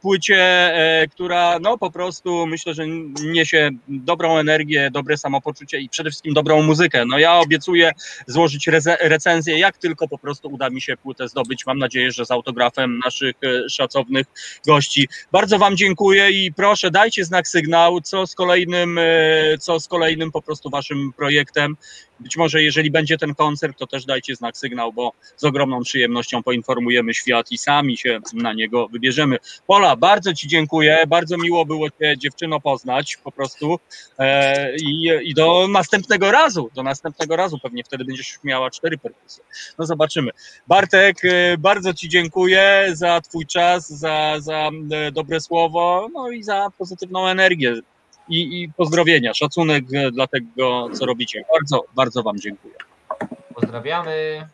płycie, e, która no po prostu myślę, że niesie dobrą energię, dobre samopoczucie i przede wszystkim dobrą muzykę. No ja obiecuję złożyć recenzję, jak tylko po prostu uda mi się płytę zdobyć. Mam nadzieję, że z autografem naszych e, szacownych gości. Bardzo Wam dziękuję i proszę dajcie znak sygnał, co z kolejnym, e, co z kolejnym po prostu Waszym projektem. Być może jeżeli będzie ten koncert, to też dajcie znak sygnał, bo z ogromną przyjemnością poinformujemy świat i sami się na niego wybierzemy. Pola, bardzo Ci dziękuję, bardzo miło było Cię dziewczyno poznać po prostu e, i, i do następnego razu, do następnego razu pewnie wtedy będziesz miała cztery perkusje. No zobaczymy. Bartek, e, bardzo Ci dziękuję za Twój czas, za, za e, dobre słowo, no i za pozytywną energię i, i pozdrowienia, szacunek e, dla tego, co robicie. Bardzo, bardzo Wam dziękuję. Pozdrawiamy.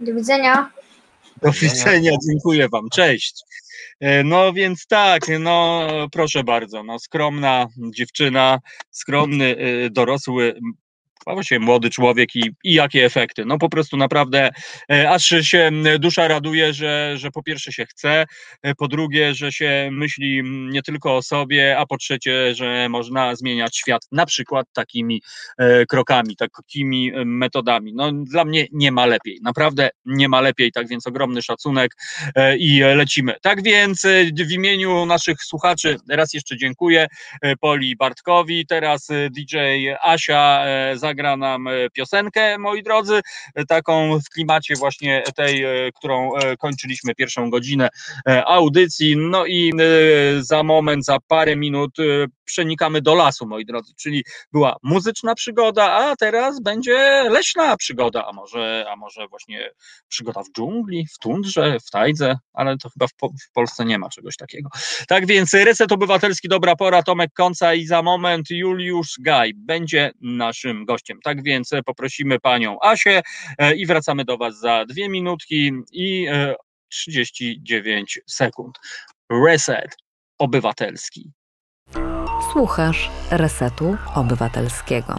Do widzenia. Do widzenia, dziękuję Wam, cześć. E, No więc tak, no proszę bardzo, no skromna dziewczyna, skromny, e, dorosły, a właściwie młody człowiek i, i jakie efekty. No po prostu naprawdę e, aż się dusza raduje, że, że po pierwsze się chce, e, po drugie, że się myśli nie tylko o sobie, a po trzecie, że można zmieniać świat na przykład takimi e, krokami, takimi metodami. No dla mnie nie ma lepiej, naprawdę nie ma lepiej, tak więc ogromny szacunek i lecimy. Tak więc w imieniu naszych słuchaczy raz jeszcze dziękuję Poli Bartkowi, teraz DJ Asia e, zagra nam piosenkę, moi drodzy, taką w klimacie właśnie tej, którą kończyliśmy pierwszą godzinę audycji. No i za moment, za parę minut przenikamy do lasu, moi drodzy, czyli była muzyczna przygoda, a teraz będzie leśna przygoda, a może, a może właśnie przygoda w dżungli, w tundrze, w tajdze, ale to chyba w, po, w Polsce nie ma czegoś takiego. Tak więc Reset Obywatelski, dobra pora, Tomek Konca i za moment Juliusz Gaj będzie naszym gościem. Tak więc poprosimy panią Asię e, i wracamy do was za dwie minutki i 39 e, sekund. Reset Obywatelski. Słuchasz Resetu Obywatelskiego.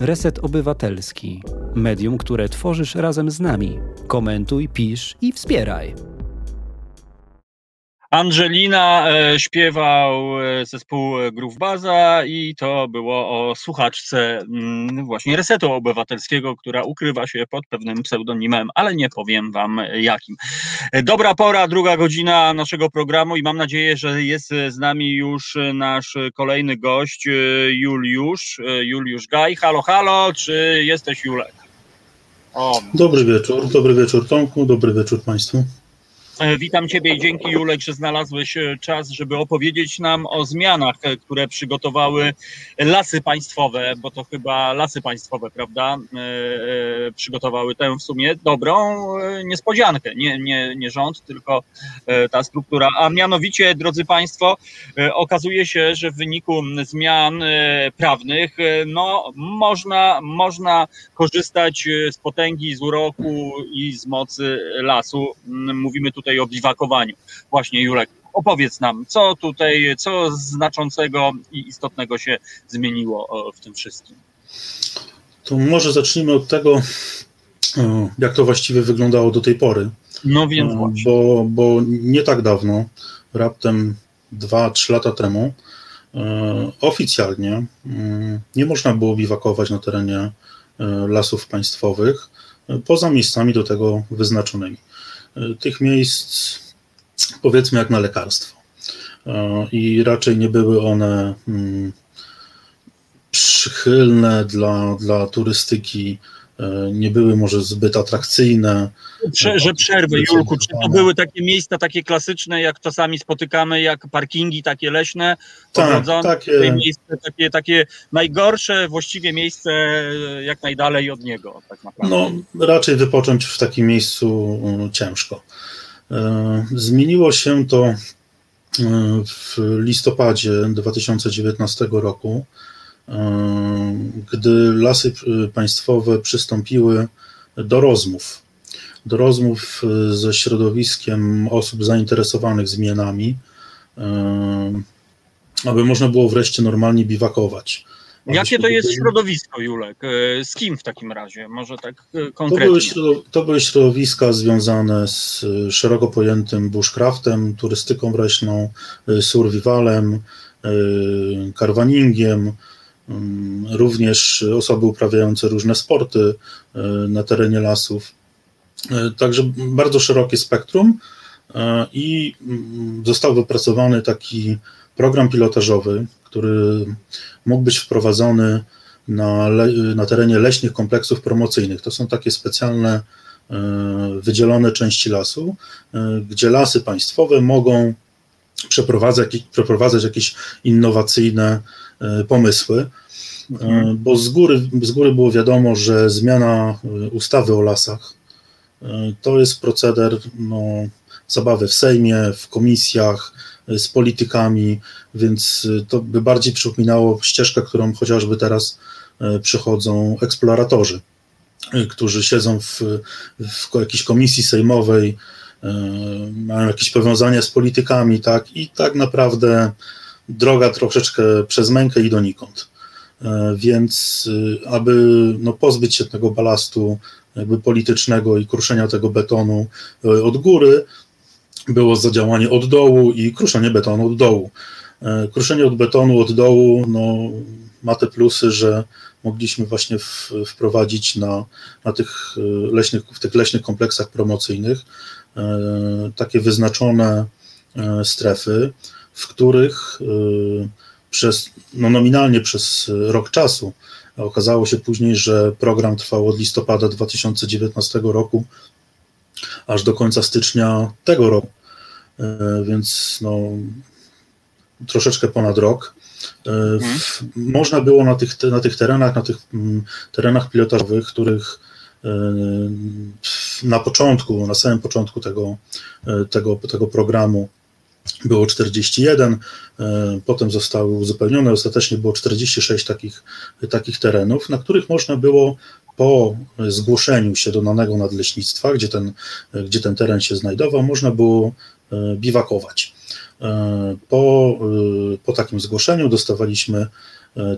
Reset Obywatelski. Medium, które tworzysz razem z nami. Komentuj, pisz i wspieraj. Angelina e, śpiewał e, zespół Groove Baza i to było o słuchaczce mm, właśnie Resetu Obywatelskiego, która ukrywa się pod pewnym pseudonimem, ale nie powiem wam jakim. Dobra pora, druga godzina naszego programu i mam nadzieję, że jest z nami już nasz kolejny gość, e, Juliusz, Juliusz Gaj. Halo, halo, czy jesteś Julek? O. Dobry wieczór, dobry wieczór Tomku, dobry wieczór Państwu. E, witam Ciebie i dzięki Julek, że znalazłeś e, czas, żeby opowiedzieć nam o zmianach, e, które przygotowały lasy państwowe, bo to chyba lasy państwowe, prawda, przygotowały tę w sumie dobrą niespodziankę. Nie, nie, nie rząd, tylko ta struktura. A mianowicie, drodzy Państwo, okazuje się, że w wyniku zmian prawnych no, można, można korzystać z potęgi, z uroku i z mocy lasu. Mówimy tutaj tutaj o biwakowaniu. Właśnie Julek, opowiedz nam, co tutaj, co znaczącego i istotnego się zmieniło w tym wszystkim. To może zacznijmy od tego, jak to właściwie wyglądało do tej pory. No więc właśnie. Bo, bo nie tak dawno, raptem 2-3 lata temu, oficjalnie nie można było biwakować na terenie lasów państwowych poza miejscami do tego wyznaczonymi tych miejsc, powiedzmy, jak na lekarstwo. E, I raczej nie były one mm, przychylne dla, dla turystyki, e, nie były może zbyt atrakcyjne. Prze, że przerwy, Julku, czy to były takie miejsca takie klasyczne, jak czasami spotykamy, jak parkingi takie leśne, tak, takie... miejsce, takie, takie najgorsze właściwie miejsce jak najdalej od niego, tak. No, raczej wypocząć w takim miejscu mm, ciężko. E, zmieniło się to e, w listopadzie 2019 roku, e, gdy lasy państwowe przystąpiły do rozmów do rozmów e, ze środowiskiem osób zainteresowanych zmianami, aby można było wreszcie normalnie biwakować. Jakie to jest środowisko, Julek? Z kim w takim razie? Może tak konkretnie? To były, środowiska związane z szeroko pojętym bushcraftem, turystyką leśną, survivalem, karwaningiem, również osoby uprawiające różne sporty na terenie lasów. E, także bardzo szerokie spektrum e, i mm, został wypracowany taki program pilotażowy, który mógł być wprowadzony na, na terenie leśnych kompleksów promocyjnych. To są takie specjalne e, wydzielone części lasu, gdzie lasy państwowe mogą przeprowadzać, przeprowadzać jakieś innowacyjne pomysły, mhm. bo z góry, z góry było wiadomo, że zmiana ustawy o lasach to jest proceder no, zabawy w Sejmie, w komisjach, z politykami, więc to by bardziej przypominało ścieżkę, którą chociażby teraz e, przychodzą eksploratorzy, e, którzy siedzą w, w jakiejś komisji sejmowej, e, mają jakieś powiązania z politykami, tak, i tak naprawdę droga troszeczkę przez mękę i donikąd. Więc aby no, pozbyć się tego balastu jakby politycznego i kruszenia tego betonu e, od góry, było zadziałanie od dołu i kruszenie betonu od dołu. E, kruszenie od betonu od dołu no, ma te plusy, że mogliśmy właśnie w, wprowadzić na, na tych e, leśnych, w tych leśnych kompleksach promocyjnych takie wyznaczone strefy, w których przez, no nominalnie przez rok czasu Okazało się później, że program trwał od listopada 2019 roku aż do końca stycznia tego roku, więc no, troszeczkę ponad rok. Mhm. Można było na tych, na tych terenach, na tych mm, terenach pilotażowych, których na początku, na samym początku tego, tego, tego programu było 41, potem zostały uzupełnione, ostatecznie było 46 takich, takich terenów, na których można było po zgłoszeniu się do danego nadleśnictwa, gdzie ten, gdzie ten teren się znajdował, można było biwakować. Po, po takim zgłoszeniu dostawaliśmy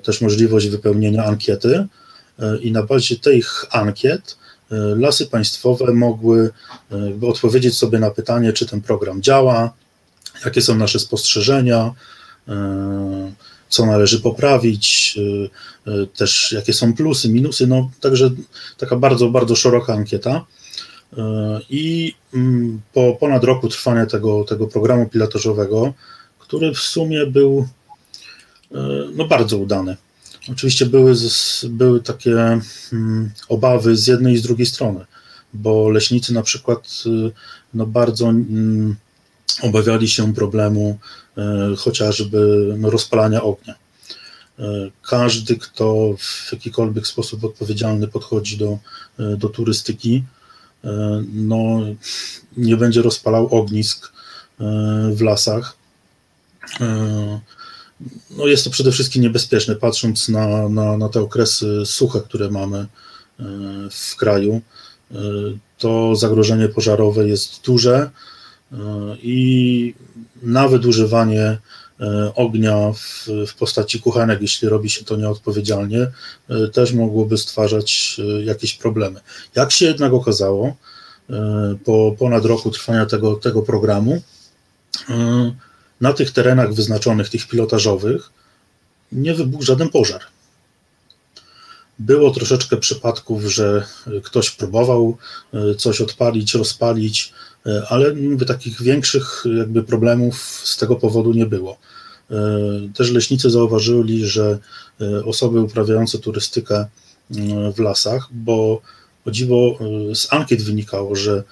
też możliwość wypełnienia ankiety i na bazie tych ankiet lasy państwowe mogły odpowiedzieć sobie na pytanie, czy ten program działa, jakie są nasze spostrzeżenia, co należy poprawić, też jakie są plusy, minusy, no także taka bardzo, bardzo szeroka ankieta. I mm, po ponad roku trwania tego, tego programu pilotażowego, który w sumie był no, bardzo udany. Oczywiście były, były takie mm, obawy z jednej i z drugiej strony, bo leśnicy na przykład no, bardzo mm, obawiali się problemu chociażby no, rozpalania ognia. Każdy, kto w jakikolwiek sposób odpowiedzialny podchodzi do, do turystyki, no, nie będzie rozpalał ognisk w lasach. No, jest to przede wszystkim niebezpieczne, patrząc na, na, na te okresy suche, które mamy w kraju. To zagrożenie pożarowe jest duże i nawet używanie E, ognia w, w postaci kuchenek, jeśli robi się to nieodpowiedzialnie, e, też mogłoby stwarzać e, jakieś problemy. Jak się jednak okazało, po ponad roku trwania tego, tego programu, na tych terenach wyznaczonych, tych pilotażowych, nie wybuchł żaden pożar. Było troszeczkę przypadków, że ktoś próbował coś odpalić, rozpalić, ale mówię, takich większych jakby problemów z tego powodu nie było. E, też leśnicy zauważyli, że e, osoby uprawiające turystykę e, w lasach, bo o dziwo z ankiet wynikało, że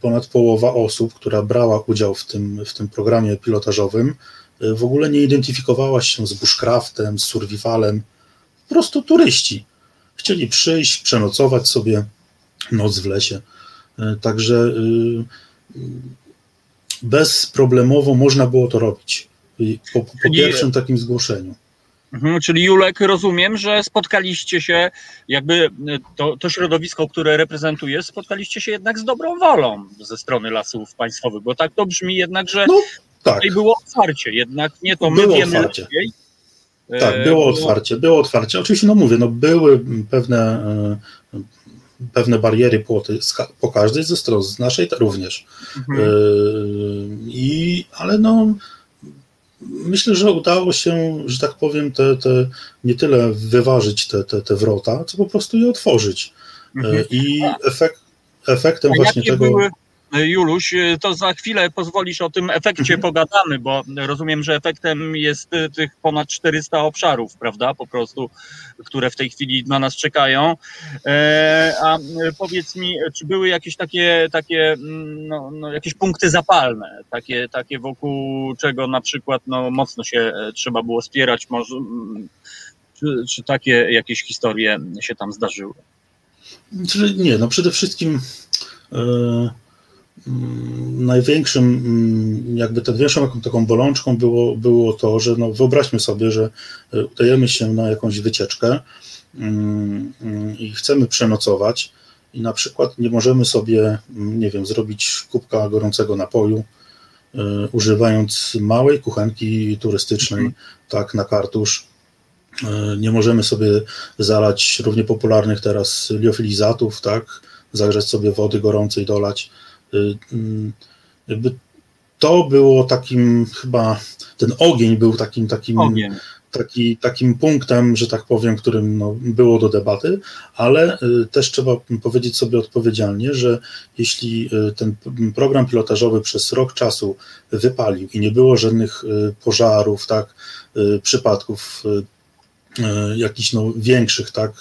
ponad połowa osób, która brała udział w tym, w tym programie pilotażowym, w ogóle nie identyfikowała się z bushcraftem, z survivalem, po prostu turyści. Chcieli przyjść, przenocować sobie noc w lesie. Także bezproblemowo można było to robić po, po pierwszym takim zgłoszeniu. Mhm, czyli Julek, rozumiem, że spotkaliście się, jakby to, to środowisko, które reprezentuje, spotkaliście się jednak z dobrą wolą ze strony lasów państwowych, bo tak to brzmi jednak, że no, tak. tutaj było otwarcie, jednak nie to my było wiemy otwarcie. lepiej. Tak, e, było otwarcie, było otwarcie. Oczywiście, no mówię, no były pewne, e, pewne bariery, płoty po każdej ze stron, z naszej również. Mhm. I, ale no myślę, że udało się, że tak powiem, te, te nie tyle wyważyć te, te, te wrota, co po prostu je otworzyć. Mhm. I efekt, efektem A właśnie tego. Były, Juluś, to za chwilę pozwolisz o tym efekcie mhm. pogadamy, bo rozumiem, że efektem jest tych ponad 400 obszarów, prawda, po prostu, które w tej chwili na nas czekają. E, a powiedz mi, czy były jakieś takie, takie mm, no, no, jakieś punkty zapalne, takie, takie wokół czego na przykład no, mocno się e, trzeba było spierać, może, mm, czy, czy takie jakieś historie się tam zdarzyły? Nie, no przede wszystkim. Yy największym, mm, jakby tą większą taką bolączką było, było to, że no wyobraźmy sobie, że e, udajemy się na jakąś wycieczkę mm, i chcemy przenocować i na przykład nie możemy sobie, nie wiem, zrobić kubka gorącego napoju, e, używając małej kuchenki turystycznej, mm. tak, na kartusz. E, nie możemy sobie zalać równie popularnych teraz liofilizatów, tak, zagrzać sobie wody gorącej, dolać mm, jakby to było takim chyba, ten ogień był takim, takim, ogień. Taki, takim punktem, że tak powiem, którym no, było do debaty, ale y, też trzeba powiedzieć sobie odpowiedzialnie, że jeśli y, ten program pilotażowy przez rok czasu wypalił i nie było żadnych pożarów, tak, przypadków jakichś no, większych, tak,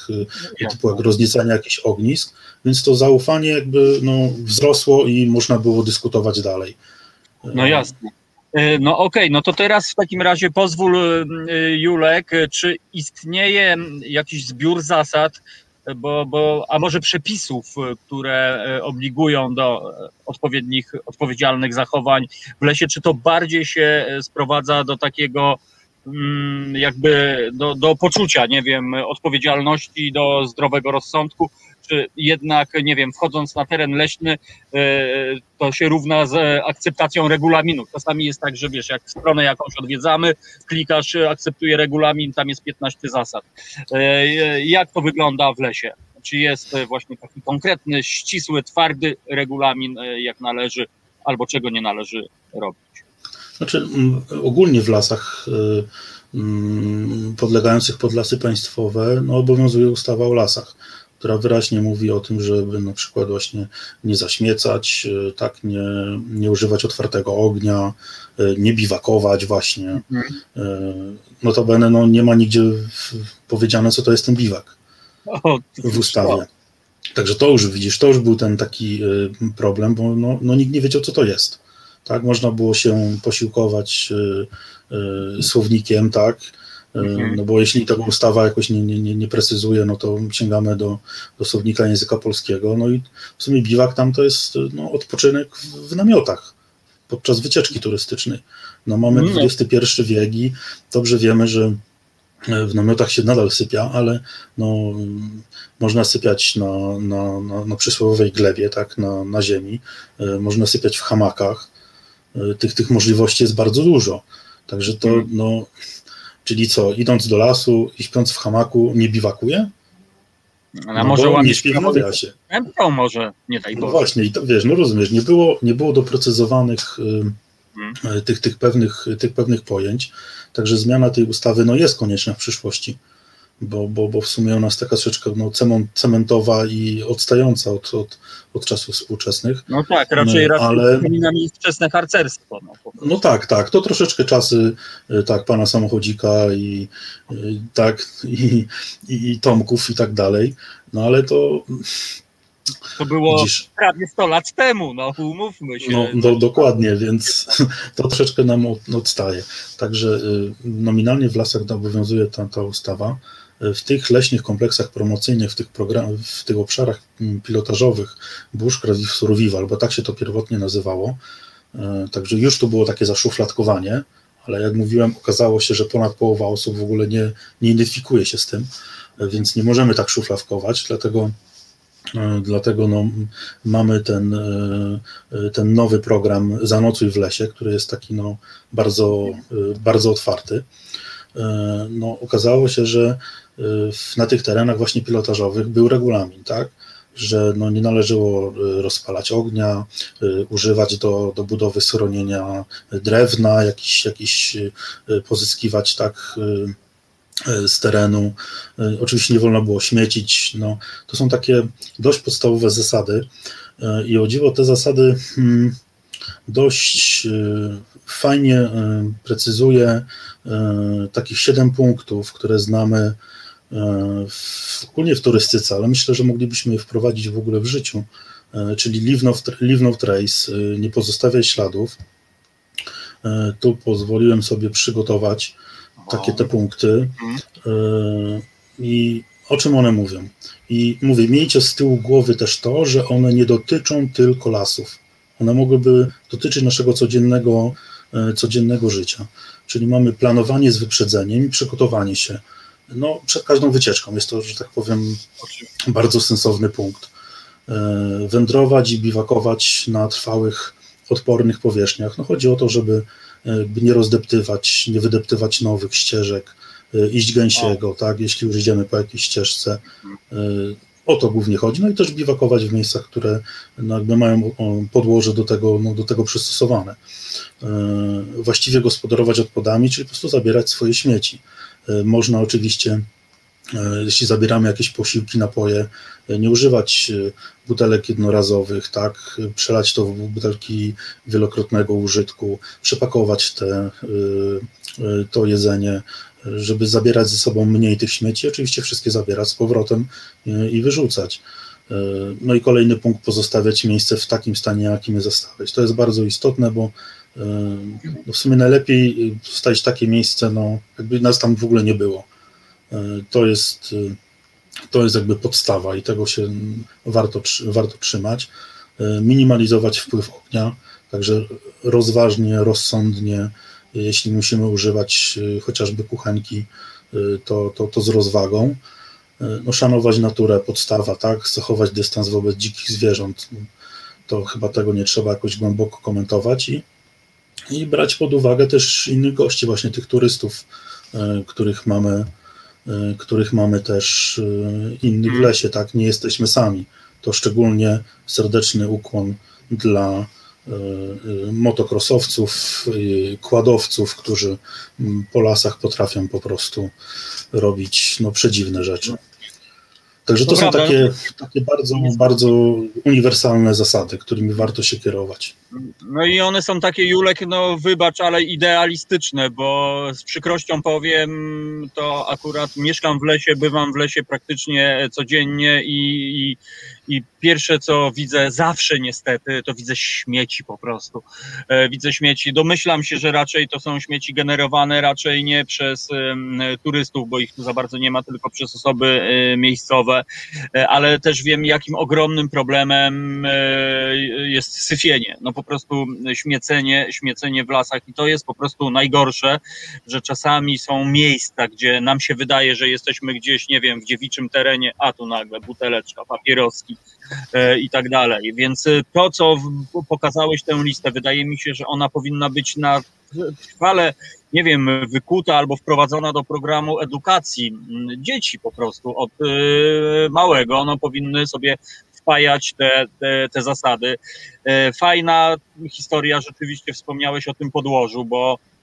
typu jak rozniecanie jakichś ognisk, więc to zaufanie jakby no, wzrosło i można było dyskutować dalej. No jasne. No okej, okay, no to teraz w takim razie pozwól Julek, czy istnieje jakiś zbiór zasad, bo, bo, a może przepisów, które obligują do odpowiednich, odpowiedzialnych zachowań w lesie, czy to bardziej się sprowadza do takiego mm, jakby do, do poczucia, nie wiem, odpowiedzialności, do zdrowego rozsądku, czy jednak, nie wiem, wchodząc na teren leśny, to się równa z akceptacją regulaminu. Czasami jest tak, że wiesz, jak stronę jakąś odwiedzamy, klikasz, akceptuję regulamin, tam jest 15 zasad. Jak to wygląda w lesie? Czy jest właśnie taki konkretny, ścisły, twardy regulamin, jak należy, albo czego nie należy robić? Znaczy, ogólnie w lasach podlegających pod lasy państwowe no, obowiązuje ustawa o lasach która wyraźnie mówi o tym, żeby na przykład właśnie nie zaśmiecać, tak, nie, nie używać otwartego ognia, nie biwakować właśnie. Mhm. Notabene no, nie ma nigdzie powiedziane, co to jest ten biwak w ustawie. Także to już widzisz, to już był ten taki problem, bo no, no nikt nie wiedział, co to jest. Tak, można było się posiłkować słownikiem, tak. No bo jeśli ta ustawa jakoś nie, nie, nie precyzuje, no to sięgamy do, do słownika języka polskiego. No i w sumie biwak tam to jest no, odpoczynek w, w namiotach podczas wycieczki turystycznej. No mamy. XXI wiek i dobrze wiemy, że w namiotach się nadal sypia, ale no, można sypiać na, na, na, na przysłowiowej glebie, tak, na, na ziemi, e, można sypiać w hamakach. E, tych, tych możliwości jest bardzo dużo. Także to, mhm. no, Czyli co, idąc do lasu i śpiąc w hamaku, nie biwakuje? A no może nie śpi w. To może, nie daj no Boże. No właśnie, i to wiesz, no rozumiesz, nie było, nie było doprecyzowanych y, hmm. tych, tych, pewnych, tych pewnych pojęć, także zmiana tej ustawy no, jest konieczna w przyszłości bo, bo, bo w sumie ona jest taka troszeczkę no, cementowa i odstająca od, od, od czasów współczesnych. No tak, raczej no, ale powinna mieć wczesne harcerstwo. No, no tak, tak, to troszeczkę czasy y, tak, pana samochodzika i y, tak, i, i, i Tomków i tak dalej, no ale to to było prawie 100 lat temu, no umówmy się. No, do, dokładnie, więc to troszeczkę nam odstaje. Także y, nominalnie w lasach obowiązuje ta, ta ustawa w tych leśnych kompleksach promocyjnych, w tych, program, w tych obszarach mm, pilotażowych Bushcraft i Survival, bo tak się to pierwotnie nazywało, e, także już to było takie zaszufladkowanie, ale jak mówiłem, okazało się, że ponad połowa osób w ogóle nie, nie identyfikuje się z tym, e, więc nie możemy tak szufladkować, dlatego e, Dlatego no, mamy ten, ten nowy program Zanocuj w lesie, który jest taki no, bardzo, bardzo otwarty. No, okazało się, że na tych terenach właśnie pilotażowych był regulamin, tak? że no nie należało y, rozpalać ognia, y, używać do, do budowy schronienia drewna, jakiś, jakiś y, pozyskiwać tak z terenu. Oczywiście nie wolno było śmiecić. No, to są takie dość podstawowe zasady i o dziwo te zasady hmm, dość fajnie precyzuje takich siedem punktów, które znamy ogólnie w turystyce, ale myślę, że moglibyśmy je wprowadzić w ogóle w życiu, e, czyli leave no, leave no trace, e, nie pozostawiaj śladów. E, tu pozwoliłem sobie przygotować takie te punkty i o czym one mówią. I mówię, miejcie z tyłu głowy też to, że one nie dotyczą tylko lasów. One mogłyby dotyczyć naszego codziennego, codziennego życia. Czyli mamy planowanie z wyprzedzeniem i przygotowanie się no, przed każdą wycieczką. Jest to, że tak powiem, bardzo sensowny punkt. E, wędrować i biwakować na trwałych, odpornych powierzchniach. No, chodzi o to, żeby nie rozdeptywać, nie wydeptywać nowych ścieżek, e, iść gęsiego, tak, jeśli już idziemy po jakiejś ścieżce. E, o to głównie chodzi. No i też biwakować w miejscach, które no, jakby mają podłoże do tego, no, do tego przystosowane. Właściwie gospodarować odpadami, czyli po prostu zabierać swoje śmieci. E, można oczywiście, e, jeśli zabieramy jakieś posiłki, napoje, e, nie używać butelek jednorazowych, tak, przelać to w butelki wielokrotnego użytku, przepakować te to jedzenie, żeby zabierać ze sobą mniej tych śmieci, oczywiście wszystkie zabierać z powrotem i wyrzucać. No i kolejny punkt, pozostawiać miejsce w takim stanie, jakim je zostawiać. To jest bardzo istotne, bo no w sumie najlepiej wstawić takie miejsce, no jakby nas tam w ogóle nie było. To jest, to jest jakby podstawa i tego się warto, warto trzymać. Minimalizować wpływ ognia, także rozważnie, rozsądnie, jeśli musimy używać chociażby kuchenki, to, to, to z rozwagą. No, szanować naturę, podstawa, tak? Zachować dystans wobec dzikich zwierząt. To chyba tego nie trzeba jakoś głęboko komentować i, i brać pod uwagę też innych gości, właśnie tych turystów, których mamy, których mamy też innych w lesie, tak? Nie jesteśmy sami. To szczególnie serdeczny ukłon dla motokrosowców, kładowców, którzy po lasach potrafią po prostu robić no, przedziwne rzeczy. Także to, to są takie, takie bardzo, bardzo uniwersalne zasady, którymi warto się kierować. No i one są takie, Julek, no wybacz, ale idealistyczne, bo z przykrością powiem, to akurat mieszkam w lesie, bywam w lesie praktycznie codziennie i, i, i pierwsze co widzę zawsze niestety, to widzę śmieci po prostu. E, widzę śmieci. Domyślam się, że raczej to są śmieci generowane raczej nie przez turystów, bo ich tu za bardzo nie ma, tylko przez osoby e, miejscowe, e, ale też wiem, jakim ogromnym problemem jest syfienie. No po prostu śmiecenie, śmiecenie w lasach i to jest po prostu najgorsze, że czasami są miejsca, gdzie nam się wydaje, że jesteśmy gdzieś, nie wiem, w dziewiczym terenie, a tu nagle buteleczka, papieroski e, i tak dalej. Więc e, to, co pokazałeś tę listę, wydaje mi się, że ona powinna być na trwale, nie wiem, wykuta albo wprowadzona do programu edukacji dzieci po prostu od y, małego. One powinny sobie wpajać te, te, te zasady. E, fajna historia, rzeczywiście wspomniałeś o tym podłożu, bo e,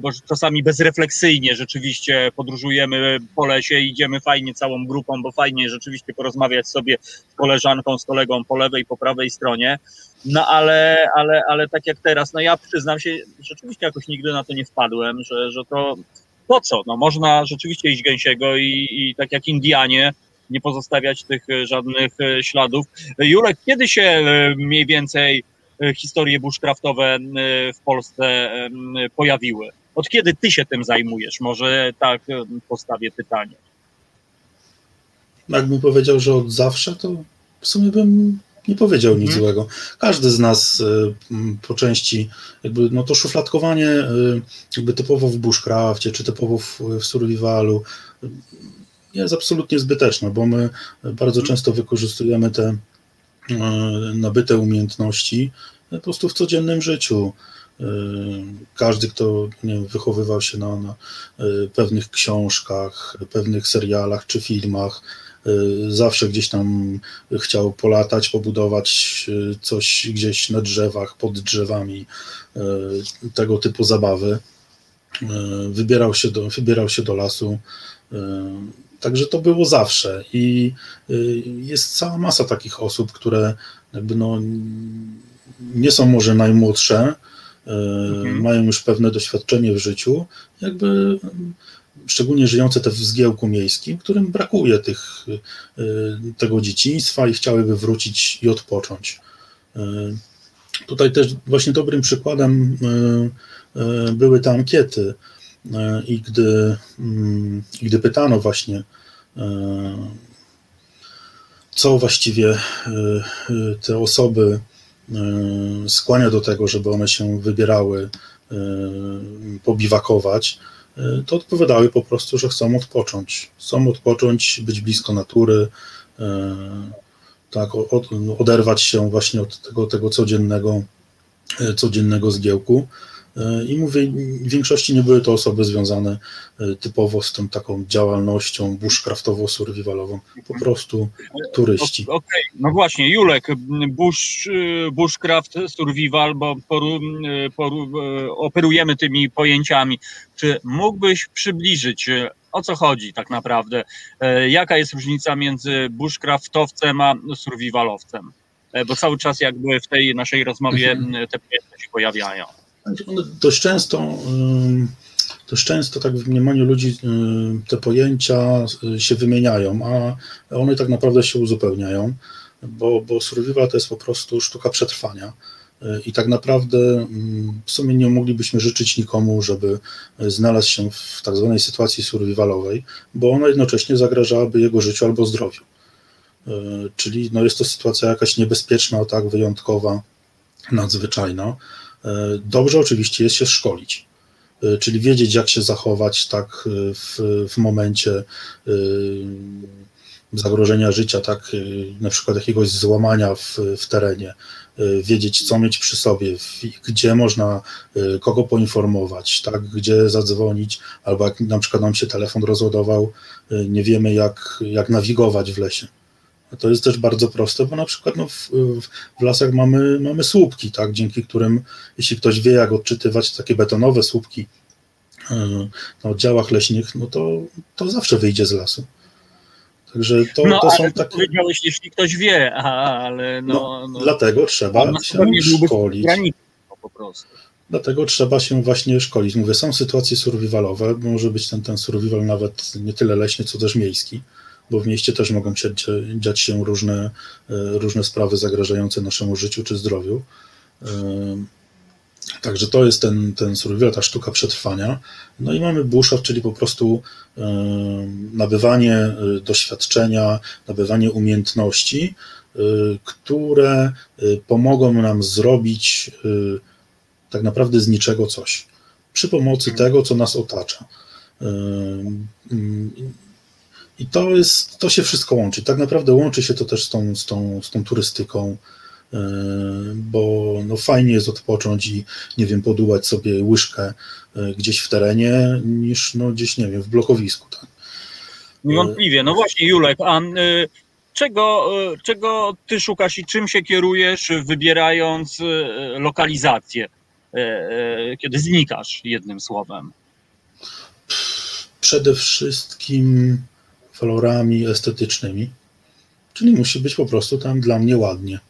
bo czasami bezrefleksyjnie rzeczywiście podróżujemy po lesie, idziemy fajnie całą grupą, bo fajnie rzeczywiście porozmawiać sobie z koleżanką, z kolegą po lewej, po prawej stronie. No ale, ale, ale tak jak teraz, no ja przyznam się, rzeczywiście jakoś nigdy na to nie wpadłem, że, że to po co? No można rzeczywiście iść gęsiego i, i tak jak Indianie, nie pozostawiać tych e, żadnych e, śladów. Julek, kiedy się e, mniej więcej historie bushcraftowe w Polsce pojawiły? Od kiedy ty się tym zajmujesz? Może tak postawię pytanie. Jakbym powiedział, że od zawsze, to w sumie bym nie powiedział nic hmm. złego. Każdy z nas po części, jakby, no to szufladkowanie jakby typowo w bushcrafcie, czy typowo w, w survivalu, jest absolutnie zbyteczna, bo my bardzo często wykorzystujemy te e, nabyte umiejętności po prostu w codziennym życiu. E, każdy, kto wiem, wychowywał się na, na e, pewnych książkach, pewnych serialach czy filmach, zawsze gdzieś tam chciał polatać, pobudować coś gdzieś na drzewach, pod drzewami, tego typu zabawy. Wybierał się do, wybierał się do lasu, Także to było zawsze i y, jest cała masa takich osób, które jakby no nie są może najmłodsze, y, mhm. mają już pewne doświadczenie w życiu, jakby szczególnie żyjące te w zgiełku miejskim, którym brakuje tych, y, tego dzieciństwa i chciałyby wrócić i odpocząć. Tutaj też właśnie dobrym przykładem były te ankiety, i gdy, mm, gdy pytano właśnie, e, co właściwie e, te osoby skłania do tego, żeby one się wybierały pobiwakować, to odpowiadały po prostu, że chcą odpocząć. Chcą odpocząć, być blisko natury, tak, oderwać się właśnie od tego, tego codziennego, codziennego zgiełku. I mówię, w większości nie były to osoby związane e, typowo z tą taką działalnością bushcraftowo-survivalową, po prostu turyści. Okej, okay. no właśnie, Julek, bush, e, bushcraft, survival, bo poru, e, poru, operujemy tymi pojęciami. Czy mógłbyś przybliżyć, o co chodzi tak naprawdę? Jaka jest różnica między bushcraftowcem a survivalowcem? Bo cały czas jakby w tej naszej rozmowie mhm. te pojęcia się pojawiają. One dość często to często tak w mniemaniu ludzi te pojęcia się wymieniają, a one tak naprawdę się uzupełniają, bo, bo survival to jest po prostu sztuka przetrwania. I tak naprawdę w sumie nie moglibyśmy życzyć nikomu, żeby znalazł się w tak zwanej sytuacji survivalowej, bo ona jednocześnie zagrażałaby jego życiu albo zdrowiu. Czyli no jest to sytuacja jakaś niebezpieczna, tak, wyjątkowa, nadzwyczajna. Dobrze oczywiście jest się szkolić Y, czyli wiedzieć, jak się zachować tak y, w, w momencie zagrożenia życia, tak, na przykład jakiegoś złamania w, w terenie, wiedzieć, co mieć przy sobie, gdzie można kogo poinformować, tak, gdzie zadzwonić, albo jak na przykład nam się telefon rozładował, nie wiemy, jak, jak nawigować w lesie. To jest też bardzo proste, bo na przykład no, w, w, lasach mamy, mamy słupki, tak, dzięki którym, jeśli ktoś wie, jak odczytywać takie betonowe słupki e, na oddziałach leśnych, no to, to zawsze wyjdzie z lasu. Także to, no, to ale są takie. Powiedziałeś, jeśli ktoś wie, ale no. no, no dlatego trzeba się szkolić. Granicy, po prostu. Dlatego trzeba się właśnie szkolić. Mówię, są sytuacje survivalowe, może być ten, ten survival nawet nie tyle leśny, co też miejski bo w mieście też mogą się dziać się różne, e, różne sprawy zagrażające naszemu życiu czy zdrowiu. E, także to jest ten, ten survival, ta sztuka przetrwania. No i mamy bushcraft, czyli po prostu e, nabywanie doświadczenia, nabywanie umiejętności, które pomogą nam zrobić tak naprawdę z niczego coś. Przy pomocy tego, co nas otacza. I to jest, to się wszystko łączy. Tak naprawdę łączy się to też z tą, z tą, z tą turystyką, e, bo no fajnie jest odpocząć i nie wiem, podłuwać sobie łyżkę e, gdzieś w terenie, niż no gdzieś, nie wiem, w blokowisku. Tak? Niewątpliwie. No właśnie, Julek, a y, czego, y, czego ty szukasz i czym się kierujesz, wybierając y, lokalizację, kiedy znikasz, jednym słowem? Przede wszystkim walorami estetycznymi, czyli musi być po prostu tam dla mnie ładnie.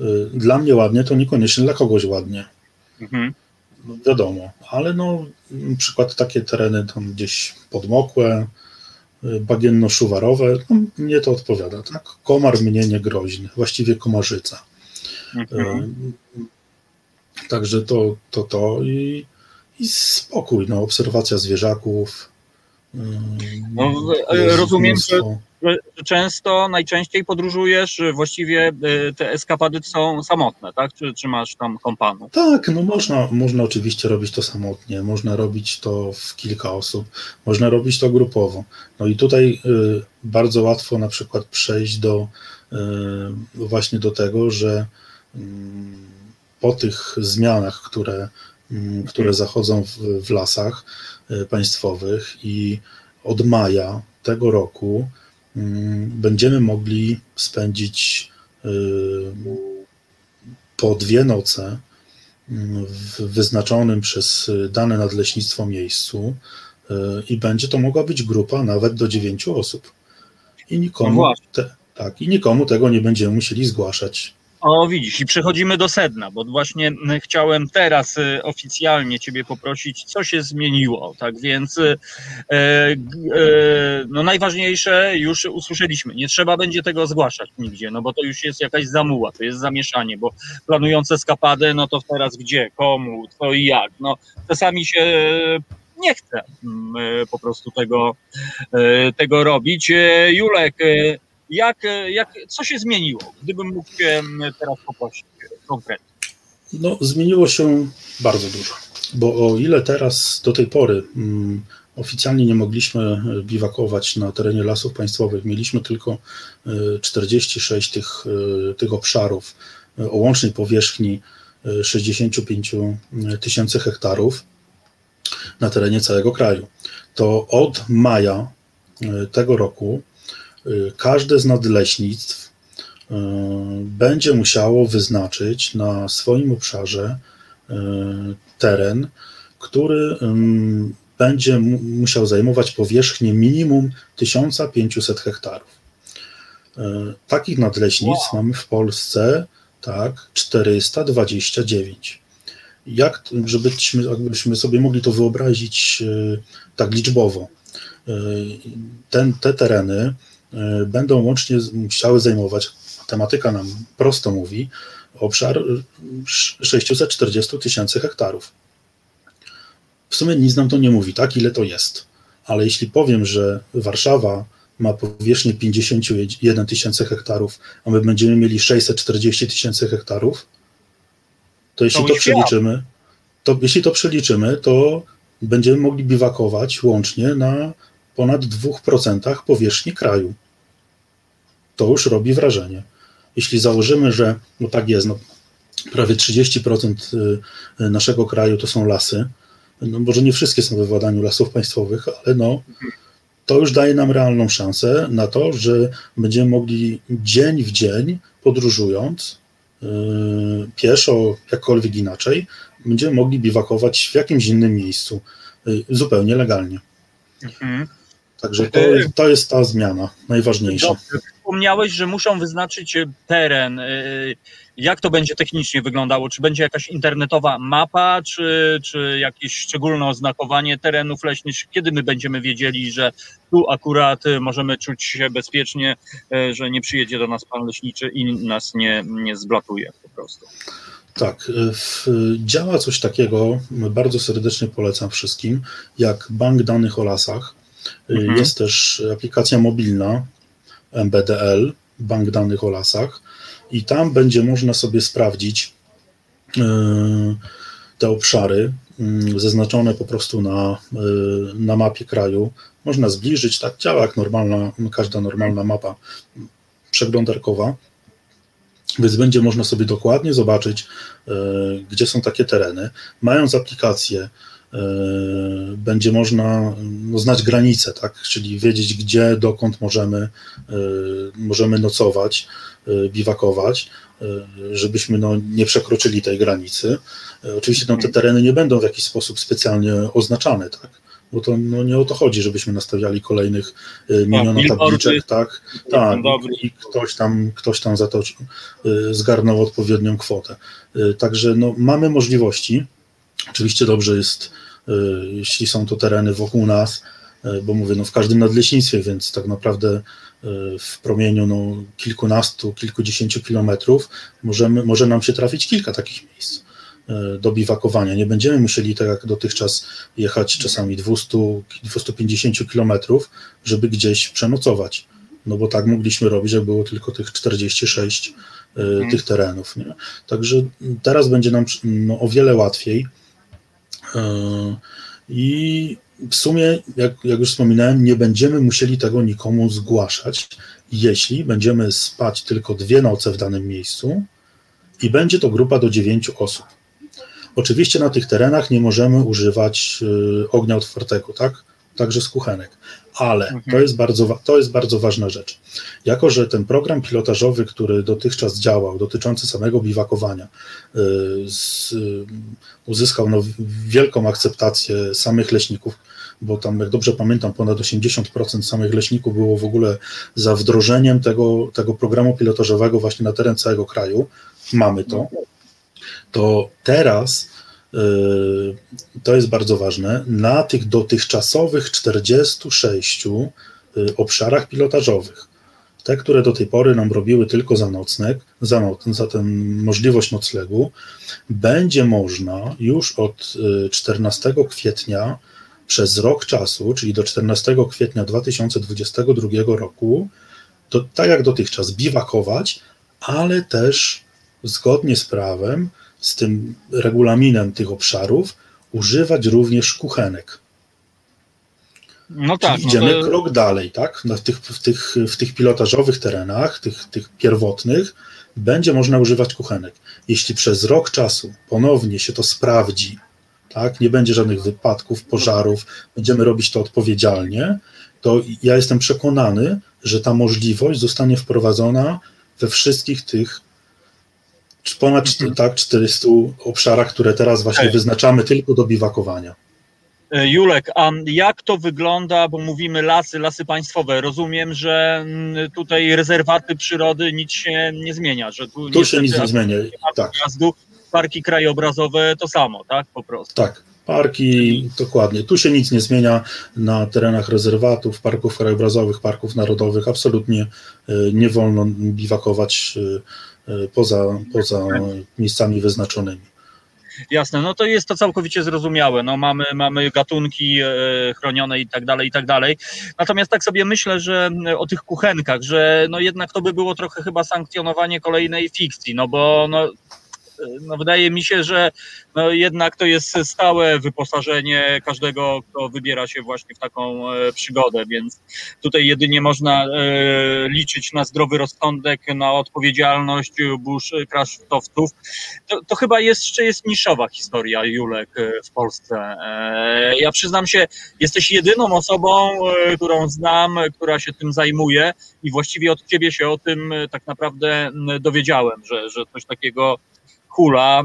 Y, dla mnie ładnie to niekoniecznie dla kogoś ładnie. Mhm. No, wiadomo, ale no na przykład takie tereny tam gdzieś podmokłe, y, bagienno-szuwarowe, no, mnie to odpowiada, tak? Komar mnie nie groźny, właściwie komarzyca. Mhm. Y, także to, to, to i, i spokój, no, obserwacja zwierzaków, no, e, rozumiem, że, że, często, najczęściej podróżujesz, właściwie e, te eskapady są samotne, tak? Czy, czy masz tam kompanów? Tak, no można, można oczywiście robić to samotnie, można robić to w kilka osób, można robić to grupowo. No i tutaj y, bardzo łatwo na przykład przejść do y, właśnie do tego, że y, po tych zmianach, które, które zachodzą w, w lasach, E, państwowych i od maja tego roku mm, będziemy mogli spędzić e, po dwie noce mm, w wyznaczonym przez dane nadleśnictwo miejscu e, i będzie to mogła być grupa nawet do dziewięciu osób. I nikomu, no te, tak, i nikomu tego nie będziemy musieli zgłaszać. O, widzisz, i przechodzimy do sedna, bo właśnie chciałem teraz y, oficjalnie Ciebie poprosić, co się zmieniło. Tak więc, e, e, no najważniejsze już usłyszeliśmy. Nie trzeba będzie tego zgłaszać nigdzie, no bo to już jest jakaś zamuła, to jest zamieszanie, bo planujące skapadę, no to teraz gdzie, komu, co i jak. No czasami się nie chce po prostu tego, tego robić. Julek, jak, jak, co się zmieniło? Gdybym mógł się teraz poprosić konkretnie. No, zmieniło się bardzo dużo, bo o ile teraz do tej pory mm, oficjalnie nie mogliśmy biwakować na terenie lasów państwowych, mieliśmy tylko 46 e, tych, e, tych obszarów e, o łącznej powierzchni 65 tysięcy hektarów na terenie całego kraju, to od maja tego roku każde z nadleśnictw y, będzie musiało wyznaczyć na swoim obszarze y, teren, który będzie musiał zajmować powierzchnię minimum 1500 hektarów. Takich nadleśnictw wow. mamy w Polsce tak 429. jak, żebyśmy, jakbyśmy sobie mogli to wyobrazić tak liczbowo. Ten, te tereny będą łącznie musiały zajmować, tematyka nam prosto mówi, obszar 640 tysięcy hektarów. W sumie nic nam to nie mówi, tak, ile to jest. Ale jeśli powiem, że Warszawa ma powierzchnię 51 tysięcy hektarów, a my będziemy mieli 640 tysięcy hektarów, to jeśli to, to przeliczymy, to jeśli to przeliczymy, to będziemy mogli biwakować łącznie na ponad 2% powierzchni kraju. To już robi wrażenie. Jeśli założymy, że no tak jest, no, prawie 30% y, naszego kraju to są lasy, no może nie wszystkie są we władaniu lasów państwowych, ale no, to już daje nam realną szansę na to, że będziemy mogli dzień w dzień, podróżując, yy, pieszo, jakkolwiek inaczej, będziemy mogli biwakować w jakimś innym miejscu, yy, zupełnie legalnie. Mhm. Także to, to jest ta zmiana najważniejsza. Dobrze. Wspomniałeś, że muszą wyznaczyć teren. Yy, jak to będzie technicznie wyglądało? Czy będzie jakaś internetowa mapa, czy, czy jakieś szczególne oznakowanie terenów leśnych? Kiedy my będziemy wiedzieli, że tu akurat możemy czuć się bezpiecznie, że nie przyjedzie do nas pan leśniczy i nas nie, nie zblokuje po prostu? Tak, w, działa coś takiego, bardzo serdecznie polecam wszystkim, jak bank danych o lasach. Mhm. Jest też aplikacja mobilna MBDL, bank danych o lasach, i tam będzie można sobie sprawdzić e, te obszary mm, zaznaczone po prostu na, e, na mapie kraju. Można zbliżyć, tak działa jak normalna, każda normalna mapa przeglądarkowa. Więc będzie można sobie dokładnie zobaczyć, gdzie są takie tereny. Mając aplikację, będzie można no, znać granice, tak? czyli wiedzieć, gdzie, dokąd możemy, możemy nocować. Y, biwakować, żebyśmy no, nie przekroczyli tej granicy. Oczywiście no, te tereny nie będą w jakiś sposób specjalnie oznaczane, tak? bo to no, nie o to chodzi, żebyśmy nastawiali kolejnych miliona tabliczek, tak? Tak, i ktoś tam, ktoś tam za to zgarnął odpowiednią kwotę. Także no, mamy możliwości. Oczywiście dobrze jest, jeśli są to tereny wokół nas, bo mówię, no w każdym nadleśnictwie, więc tak naprawdę w promieniu no, kilkunastu, kilkudziesięciu kilometrów możemy, może nam się trafić kilka takich miejsc e, do biwakowania. Nie będziemy musieli, tak jak dotychczas, jechać czasami 200-250 kilometrów, żeby gdzieś przenocować. No bo tak mogliśmy robić, że było tylko tych 46 e, mhm. tych terenów. Nie? Także teraz będzie nam no, o wiele łatwiej. E, I w sumie, jak, jak już wspominałem, nie będziemy musieli tego nikomu zgłaszać, jeśli będziemy spać tylko dwie noce w danym miejscu i będzie to grupa do dziewięciu osób. Oczywiście na tych terenach nie możemy używać y, ognia otwartego, tak? Także z kuchenek. Ale mhm. to, jest bardzo, to jest bardzo ważna rzecz. Jako, że ten program pilotażowy, który dotychczas działał, dotyczący samego biwakowania, y, z, y, uzyskał no, wielką akceptację samych leśników, bo tam, jak dobrze pamiętam, ponad 80% samych leśników było w ogóle za wdrożeniem tego, tego programu pilotażowego właśnie na teren całego kraju. Mamy to. To teraz to jest bardzo ważne. Na tych dotychczasowych 46 yy, obszarach pilotażowych, te, które do tej pory nam robiły tylko za nocnek, za, noc, możliwość noclegu, będzie można już od 14 yy, kwietnia przez rok czasu, czyli do 14 kwietnia 2022 roku, to tak jak dotychczas biwakować, ale też zgodnie z prawem, z tym regulaminem tych obszarów, używać również kuchenek. No tak. Czyli idziemy no to... krok dalej, tak? w, tych, w, tych, w tych pilotażowych terenach, tych, tych pierwotnych, będzie można używać kuchenek. Jeśli przez rok czasu ponownie się to sprawdzi, tak? nie będzie żadnych wypadków, pożarów, będziemy robić to odpowiedzialnie, to ja jestem przekonany, że ta możliwość zostanie wprowadzona we wszystkich tych ponad mhm. tak, 400 obszarach, które teraz właśnie wyznaczamy tylko do biwakowania. E, Julek, a jak to wygląda, bo mówimy lasy, lasy państwowe. Rozumiem, że mm, tutaj rezerwaty przyrody nic się nie zmienia, że tu, tu się nic nie zmienia. Tak. parki krajobrazowe to samo, tak? Po prostu. Tak, parki, dokładnie. Tu się nic nie zmienia na terenach rezerwatów, parków krajobrazowych, parków narodowych. Absolutnie nie wolno biwakować poza, poza miejscami wyznaczonymi. Jasne, no to jest to całkowicie zrozumiałe. No mamy, mamy gatunki e, chronione i tak dalej, i tak dalej. Natomiast tak sobie myślę, że o tych kuchenkach, że no jednak to by było trochę chyba sankcjonowanie kolejnej fikcji, no bo no, no wydaje mi się, że no jednak to jest stałe wyposażenie każdego, kto wybiera się właśnie w taką e, przygodę, więc tutaj jedynie można e, liczyć na zdrowy rozsądek, na odpowiedzialność bushcraftowców. To, to chyba jeszcze jest niszowa historia Julek e, w Polsce. Ja przyznam się, jesteś jedyną osobą, którą znam, która się tym zajmuje i właściwie od ciebie się o tym tak naprawdę dowiedziałem, że, że coś takiego Kula.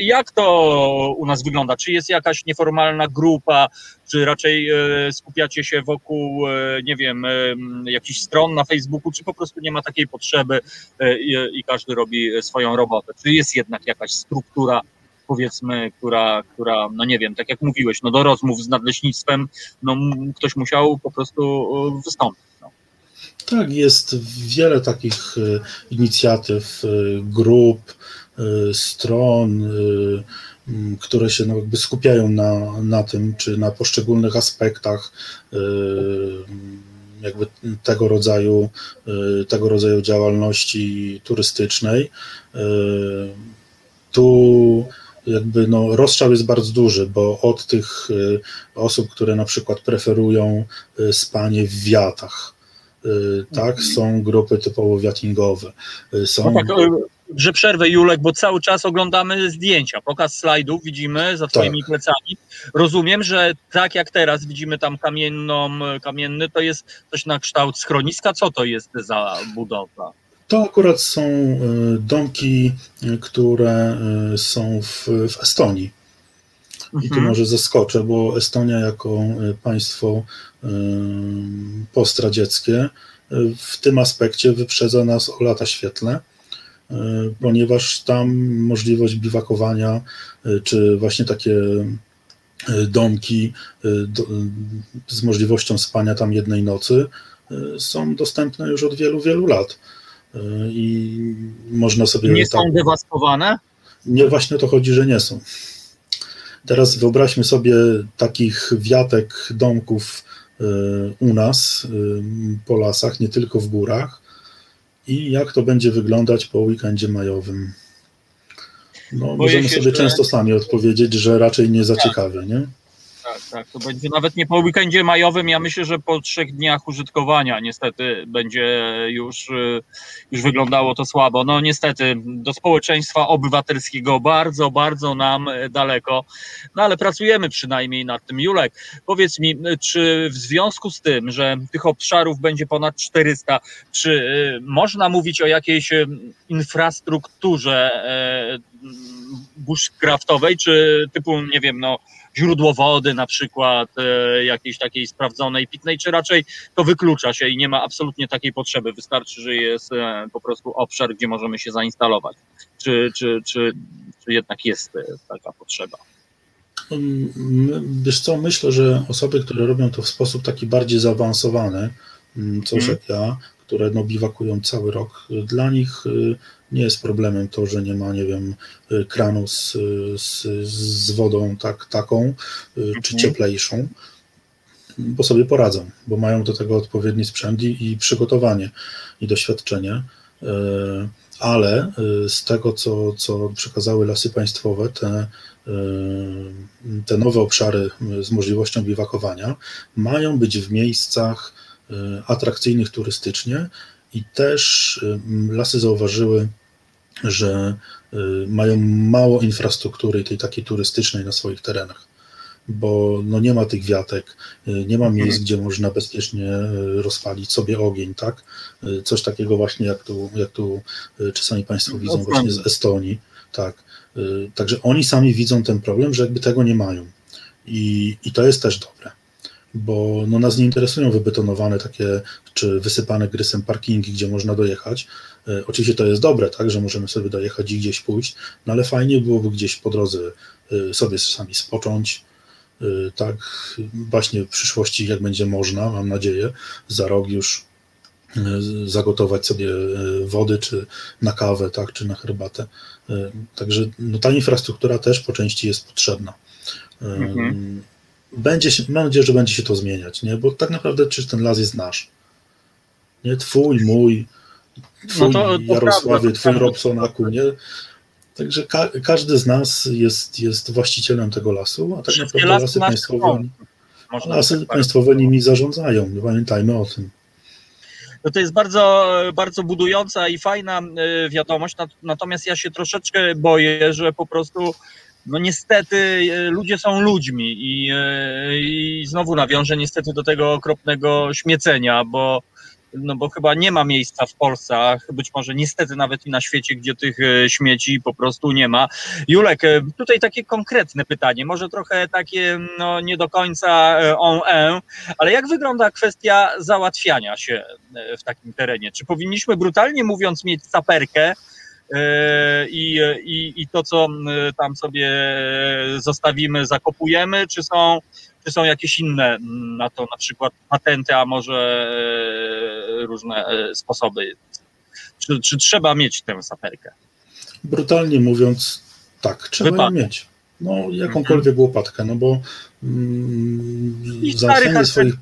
Jak to u nas wygląda? Czy jest jakaś nieformalna grupa, czy raczej e, skupiacie się wokół, e, nie wiem, e, jakichś stron na Facebooku, czy po prostu nie ma takiej potrzeby i każdy robi swoją robotę? Czy jest jednak jakaś struktura, powiedzmy, która, która, no nie wiem, tak jak mówiłeś, no do rozmów z nadleśnictwem, no ktoś musiał po prostu wystąpić. No. Tak, jest wiele takich inicjatyw, grup, stron, y, które się no jakby skupiają na, na tym, czy na poszczególnych aspektach y, jakby tego rodzaju, tego rodzaju działalności turystycznej. Tu jakby no, rozstrzał jest bardzo duży, bo od tych osób, które na przykład preferują spanie w wiatach, tak, mhm. są grupy typowo wiatingowe. Są... No tak, że przerwę Julek, bo cały czas oglądamy zdjęcia, pokaz slajdów widzimy za twoimi tak. plecami. Rozumiem, że tak jak teraz widzimy tam kamienną, kamienny, to jest coś na kształt schroniska. Co to jest za budowla? To akurat są e, domki, e, które e, są w, w Estonii. I tu mhm. może zaskoczę, bo Estonia jako państwo postradzieckie w tym aspekcie wyprzedza nas o lata świetlne. E, ponieważ tam możliwość biwakowania, e, czy właśnie takie e, domki z możliwością spania tam jednej nocy są dostępne już od wielu, wielu lat. I można sobie. Nie są dewastowane? Nie, właśnie to chodzi, że nie są. Teraz wyobraźmy sobie takich wiatek domków u nas po lasach, nie tylko w górach, i jak to będzie wyglądać po weekendzie majowym. No, możemy się, sobie że... często sami odpowiedzieć, że raczej nie za ciekawe, nie? Tak, tak. To będzie nawet nie po weekendzie majowym, ja myślę, że po trzech dniach użytkowania niestety będzie już, y, już wyglądało to słabo. No niestety do społeczeństwa obywatelskiego bardzo, bardzo nam daleko, no ale pracujemy przynajmniej nad tym. Julek, powiedz mi, czy w związku z tym, że tych obszarów będzie ponad 400, czy y, można mówić o jakiejś y, infrastrukturze bushcraftowej, czy typu, nie wiem, no źródło wody na przykład, e, jakiejś takiej sprawdzonej, pitnej, czy raczej to wyklucza się i nie ma absolutnie takiej potrzeby. Wystarczy, że jest e, po prostu obszar, gdzie możemy się zainstalować. Czy, czy, czy, czy jednak jest e, taka potrzeba? Mm, wiesz co, myślę, że osoby, które robią to w sposób taki bardziej zaawansowany, mm, hmm. jak ja, które no, biwakują cały rok, dla nich nie jest problemem to, że nie ma, nie wiem, kranu z, z, z wodą tak, taką, czy mhm. cieplejszą, bo sobie poradzą, bo mają do tego odpowiedni sprzęt i, i przygotowanie i doświadczenie. E, ale z tego, co, co przekazały lasy państwowe, te, te nowe obszary z możliwością biwakowania mają być w miejscach atrakcyjnych turystycznie, i też lasy zauważyły, że y, mają mało infrastruktury tej takiej turystycznej na swoich terenach, bo no nie ma tych wiatek, y, nie ma miejsc, gdzie można bezpiecznie y, rozpalić sobie ogień, tak? Coś takiego właśnie jak tu, jak tu czasami Państwo widzą właśnie z Estonii, tak. Także oni sami widzą ten problem, że jakby tego nie mają. I, i to jest też dobre bo no, nas nie interesują wybetonowane takie czy wysypane grysem parkingi, gdzie można dojechać. E, oczywiście to jest dobre, tak, że możemy sobie dojechać i gdzieś pójść, no ale fajnie byłoby gdzieś po drodze e, sobie sami spocząć, e, tak, właśnie w przyszłości, jak będzie można, mam nadzieję, za rok już zagotować sobie wody, czy na kawę, tak, czy na herbatę. Także no, ta infrastruktura też po części jest potrzebna. Mhm. Będzie się, mam nadzieję, że będzie się to zmieniać, nie? bo tak naprawdę czy ten las jest nasz? Nie twój, mój, twój no to, to Jarosławie, prawda, twój Robsonaku, nie? Także ka każdy z nas jest, jest właścicielem tego lasu, a tak naprawdę lasy, lasy państwowe, lasy państwowe nimi zarządzają. Pamiętajmy o tym. No to jest bardzo, bardzo budująca i fajna e, wiadomość, natomiast ja się troszeczkę boję, że po prostu no niestety e, ludzie są ludźmi i, e, i znowu nawiążę niestety do tego okropnego śmiecenia, bo no bo chyba nie ma miejsca w Polsce, być może niestety nawet i na świecie, gdzie tych e, śmieci po prostu nie ma. Julek, tutaj takie konkretne pytanie, może trochę takie no, nie do końca on en, ale jak wygląda kwestia załatwiania się w takim terenie? Czy powinniśmy brutalnie mówiąc mieć saperkę, i, i, i to, co tam sobie zostawimy, zakopujemy, czy są, czy są jakieś inne na to, na przykład patenty, a może e, różne e, sposoby? Czy, czy trzeba mieć tę saperkę? Brutalnie mówiąc, tak, trzeba Wypadek. ją mieć. No, jakąkolwiek mhm. łopatkę, no bo mm, załatwianie swoich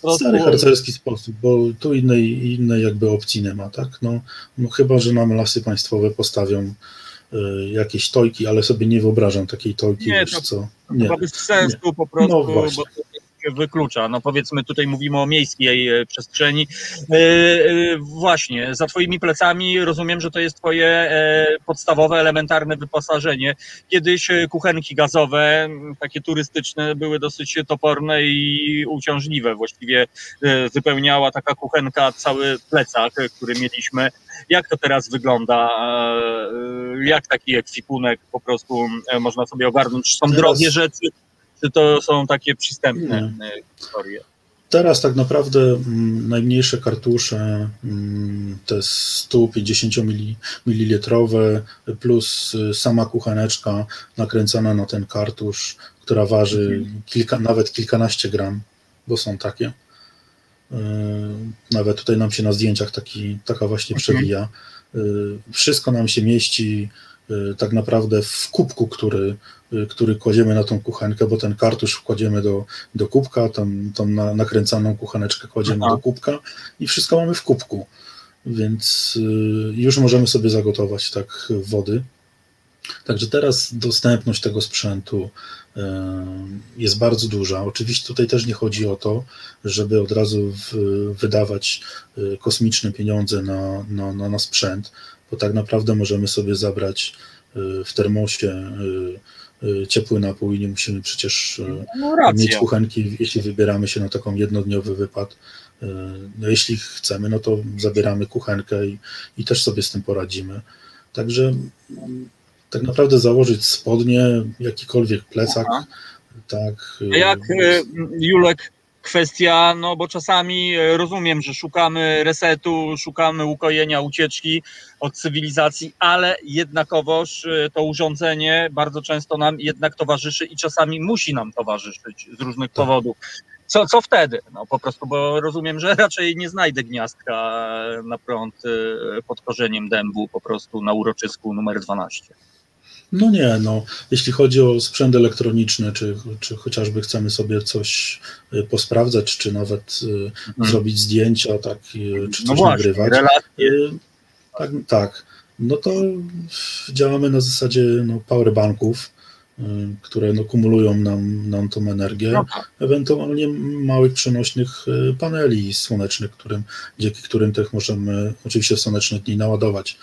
prostu... Stary harcerski sposób, bo tu innej, innej jakby opcji nie ma, tak? No, no chyba, że nam lasy państwowe postawią y, jakieś tojki, ale sobie nie wyobrażam takiej tojki, nie, wiesz to, co. Nie, chyba bez sensu nie. po prostu, no bo się wyklucza. No powiedzmy, tutaj mówimy o miejskiej e, przestrzeni. E, e, właśnie, za twoimi plecami rozumiem, że to jest twoje podstawowe, elementarne wyposażenie. Kiedyś kuchenki gazowe, takie turystyczne, były dosyć toporne i uciążliwe. Właściwie wypełniała taka kuchenka cały plecak, który mieliśmy. Jak to teraz wygląda? Jak taki ekwipunek po prostu można sobie ogarnąć? Są drogie rzeczy, czy to są takie przystępne Nie. historie? Teraz tak naprawdę mm, najmniejsze kartusze, mm, te 150 ml plus y, sama kucheneczka nakręcona na ten kartusz, która waży mhm. kilka, nawet kilkanaście gram, bo są takie. Y, nawet tutaj nam się na zdjęciach taki, taka właśnie mhm. przewija. Y, wszystko nam się mieści tak naprawdę w kubku, który Y, który kładziemy na tą kuchenkę, bo ten kartusz kładziemy do, do kubka, tam, tą na, nakręcaną kucheneczkę kładziemy Aha. do kubka i wszystko mamy w kubku. Więc y, już możemy sobie zagotować tak wody. Także teraz dostępność tego sprzętu y, jest bardzo duża. Oczywiście tutaj też nie chodzi o to, żeby od razu wydawać kosmiczne pieniądze na, na, na, na sprzęt, bo tak naprawdę możemy sobie zabrać w termosie Y, ciepły napój i nie musimy przecież y, no, mieć kuchenki, jeśli wybieramy się na taką jednodniowy wypad. Y, no, jeśli chcemy, no to zabieramy kuchenkę i, i też sobie z tym poradzimy. Także tak naprawdę założyć spodnie, jakikolwiek plecak, Aha. tak. A jak Julek kwestia, no bo czasami e, rozumiem, że szukamy resetu, szukamy ukojenia, ucieczki od cywilizacji, ale jednakowoż e, to urządzenie bardzo często nam jednak towarzyszy i czasami musi nam towarzyszyć z różnych tak. powodów. Co, co wtedy? No po prostu, bo rozumiem, że raczej nie znajdę gniazdka na prąd e, pod korzeniem dębu po prostu na uroczysku numer 12. No nie, no, jeśli chodzi o sprzęt elektroniczny, czy, czy chociażby chcemy sobie coś y, posprawdzać, czy nawet y, mhm. zrobić zdjęcia, tak, y, czy no coś no właśnie, nagrywać. Tak, tak, no to działamy na zasadzie no, powerbanków, które no, kumulują nam, nam tą energię, no tak. ewentualnie małych przenośnych paneli słonecznych, którym, dzięki którym tych możemy oczywiście w słoneczne dni naładować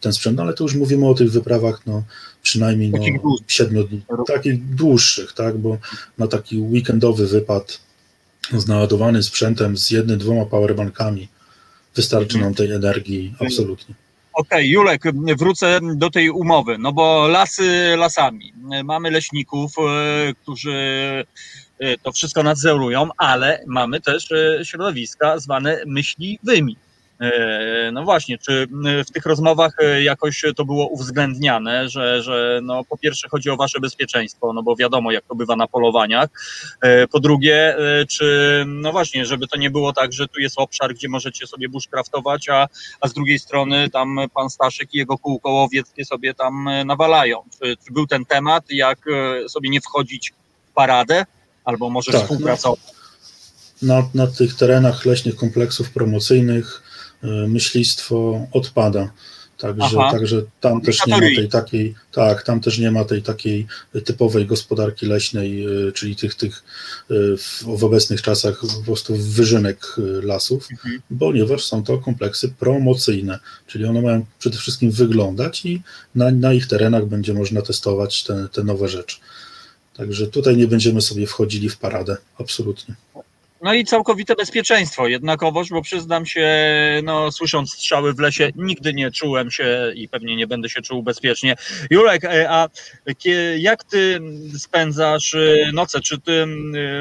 ten sprzęt, no ale to już mówimy o tych wyprawach no, przynajmniej no, 7 dni, takich dłuższych, tak, bo na taki weekendowy wypad z naładowanym sprzętem, z jednym, dwoma powerbankami wystarczy nam tej energii absolutnie. Okej, okay, Julek, wrócę do tej umowy, no bo lasy lasami. Mamy leśników, e, którzy to wszystko nadzorują, ale mamy też środowiska zwane myśliwymi. E, no właśnie, czy w tych rozmowach e, jakoś to było uwzględniane, że, że no po pierwsze chodzi o wasze bezpieczeństwo, no bo wiadomo jak to bywa na polowaniach, e, po drugie, czy no właśnie, żeby to nie było tak, że tu jest obszar, gdzie możecie sobie bushcraftować, a, a z drugiej strony tam pan Staszek i jego kółko łowieckie sobie tam nawalają. Czy, czy był ten temat, jak sobie nie wchodzić w paradę, albo może tak, współpracować? Na, na tych terenach leśnych kompleksów promocyjnych E, myślistwo odpada. Także, także tam też nie ma tej takiej, tak, tam też nie ma tej takiej typowej gospodarki leśnej, e, czyli tych, tych e, w, w obecnych czasach po prostu wyżynek lasów, mhm. ponieważ są to kompleksy promocyjne, czyli one mają przede wszystkim wyglądać i na, na ich terenach będzie można testować te, te nowe rzeczy. Także tutaj nie będziemy sobie wchodzili w paradę, absolutnie. No i całkowite bezpieczeństwo, jednakowoż, bo przyznam się, no, słysząc strzały w lesie, nigdy nie czułem się i pewnie nie będę się czuł bezpiecznie. Julek, e, a jak ty spędzasz e, noce? Czy ty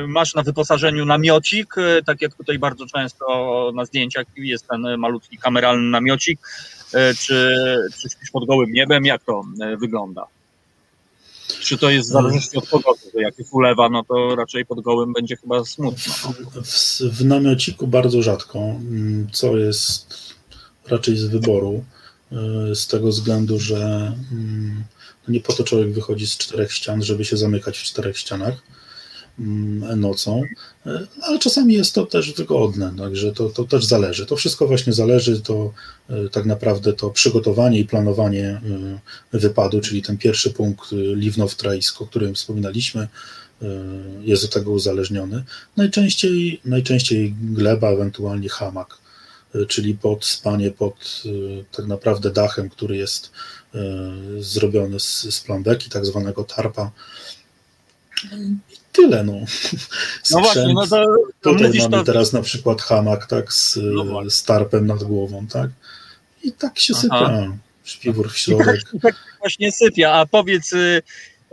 masz na wyposażeniu namiocik, e, tak jak tutaj bardzo często na zdjęciach jest ten malutki kameralny namiocik, czy, czy śpisz pod gołym niebem? Jak to wygląda? Czy to jest zależnie od pogody, jak jest ulewa, no to raczej pod gołym będzie chyba smutno. W, w namiociku bardzo rzadko, mm, co jest raczej z wyboru, y, z tego względu, że mm, no nie po to człowiek wychodzi z czterech ścian, żeby się zamykać w czterech ścianach nocą, e, ale czasami jest to też wygodne, także to, to też zależy. To wszystko właśnie zależy, to e, tak naprawdę to przygotowanie i planowanie e, wypadu, czyli ten pierwszy punkt Liwnow-Traisk, o którym wspominaliśmy, jest do tego uzależniony. Najczęściej, najczęściej gleba, ewentualnie hamak, czyli pod spanie pod tak naprawdę dachem, który jest zrobiony z, z plambeki, tak zwanego tarpa, tyle. No, no właśnie, no to, to Tutaj mamy to... teraz na przykład hamak tak, z, no z tarpem nad głową, tak? I tak się sypia. Śpiwór w środek. I tak, tak właśnie sypia. A powiedz, y,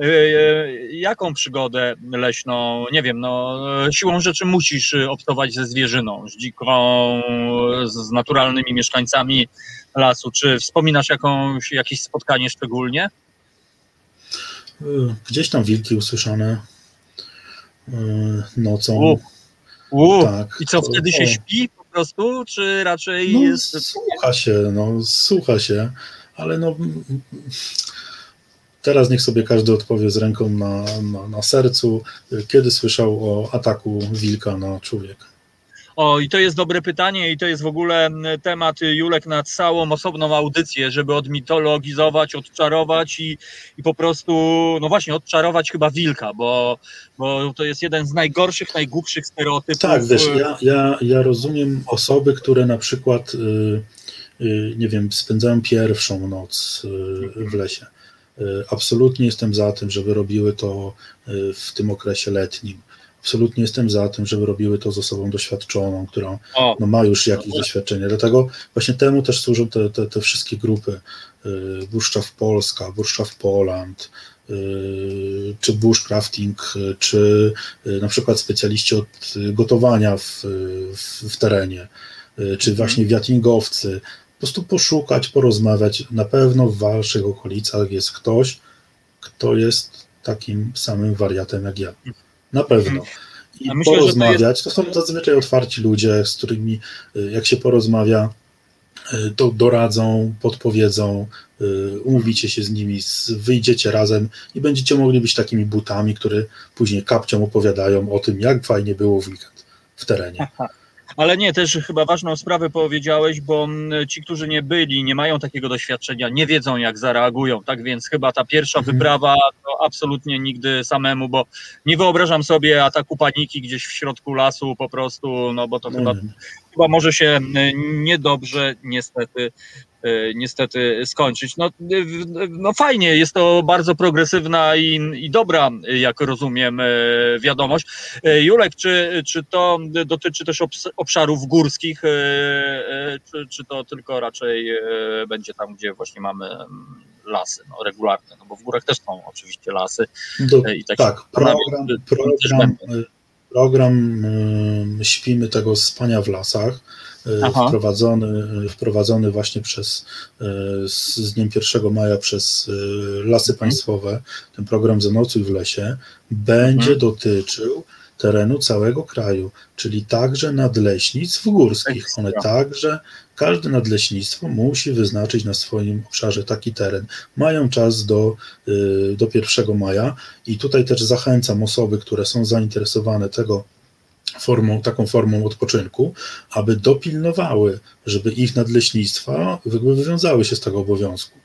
y, y, jaką przygodę leśną, nie wiem, no siłą rzeczy musisz obcować ze zwierzyną, z dziką, z naturalnymi mieszkańcami lasu. Czy wspominasz jakąś, jakieś spotkanie szczególnie? Gdzieś tam wilki usłyszane. E, nocą. U, u. Tak, I co, wtedy się śpi po prostu, czy raczej no, jest... Słucha się, no, słucha się, ale no... Teraz niech sobie każdy odpowie z ręką na, na, na sercu, kiedy słyszał o ataku wilka na człowieka. O, i to jest dobre pytanie, i to jest w ogóle temat Julek na całą osobną audycję, żeby odmitologizować, odczarować i, i po prostu, no właśnie, odczarować chyba wilka, bo, bo to jest jeden z najgorszych, najgłupszych stereotypów. Tak, wiesz, ja, ja, ja rozumiem osoby, które na przykład, y, y, nie wiem, spędzają pierwszą noc y, w lesie. Absolutnie jestem za tym, żeby robiły to w tym okresie letnim absolutnie jestem za tym, żeby robiły to z osobą doświadczoną, która no, ma już jakieś doświadczenie. Dlatego właśnie temu też służą te, te, te wszystkie grupy. Y, Bushcraft Polska, Bushcraft Poland, y, czy bushcrafting, czy y, na przykład specjaliści od gotowania w, w, w terenie, czy mhm. właśnie wiatingowcy. Po prostu poszukać, porozmawiać. Na pewno w waszych okolicach jest ktoś, kto jest takim samym wariatem jak ja. Na pewno. I myślę, porozmawiać. To, jest... to, są zazwyczaj otwarci ludzie, z którymi y, jak się porozmawia, y, to doradzą, podpowiedzą, y, umówicie się z nimi, wyjdziecie razem i będziecie mogli być takimi butami, które później kapciom opowiadają o tym, jak fajnie było w weekend w terenie. Aha. Ale nie, też chyba ważną sprawę powiedziałeś, bo mm, ci, którzy nie byli, nie mają takiego doświadczenia, nie wiedzą jak zareagują, tak więc chyba ta pierwsza mhm. wyprawa to absolutnie nigdy samemu, bo nie wyobrażam sobie ataku paniki gdzieś w środku lasu po prostu, no bo to chyba, mhm. chyba może się mm, niedobrze niestety niestety skończyć. No, no fajnie, jest to bardzo progresywna i, i dobra, jak rozumiem, e, wiadomość. Julek, czy, czy to dotyczy też obszarów górskich, czy, czy to tylko raczej będzie tam, gdzie właśnie mamy mm, lasy no, regularne, no bo w górach też są oczywiście lasy. Do, i tak, program, program, program y, Śpimy tego spania w lasach, y, Aha. wprowadzony, wprowadzony właśnie przez y, z z dniem 1 maja przez Lasy Mhm. Państwowe, ten program Zanocuj w lesie, będzie Mhm. dotyczył terenu całego kraju, czyli także nadleśnictw górskich. One także, każde nadleśnictwo musi wyznaczyć na swoim obszarze taki teren. Mają czas do, do 1 maja i tutaj też zachęcam osoby, które są zainteresowane tego formą, taką formą odpoczynku, aby dopilnowały, żeby ich nadleśnictwa wy- wywiązały się z tego obowiązku.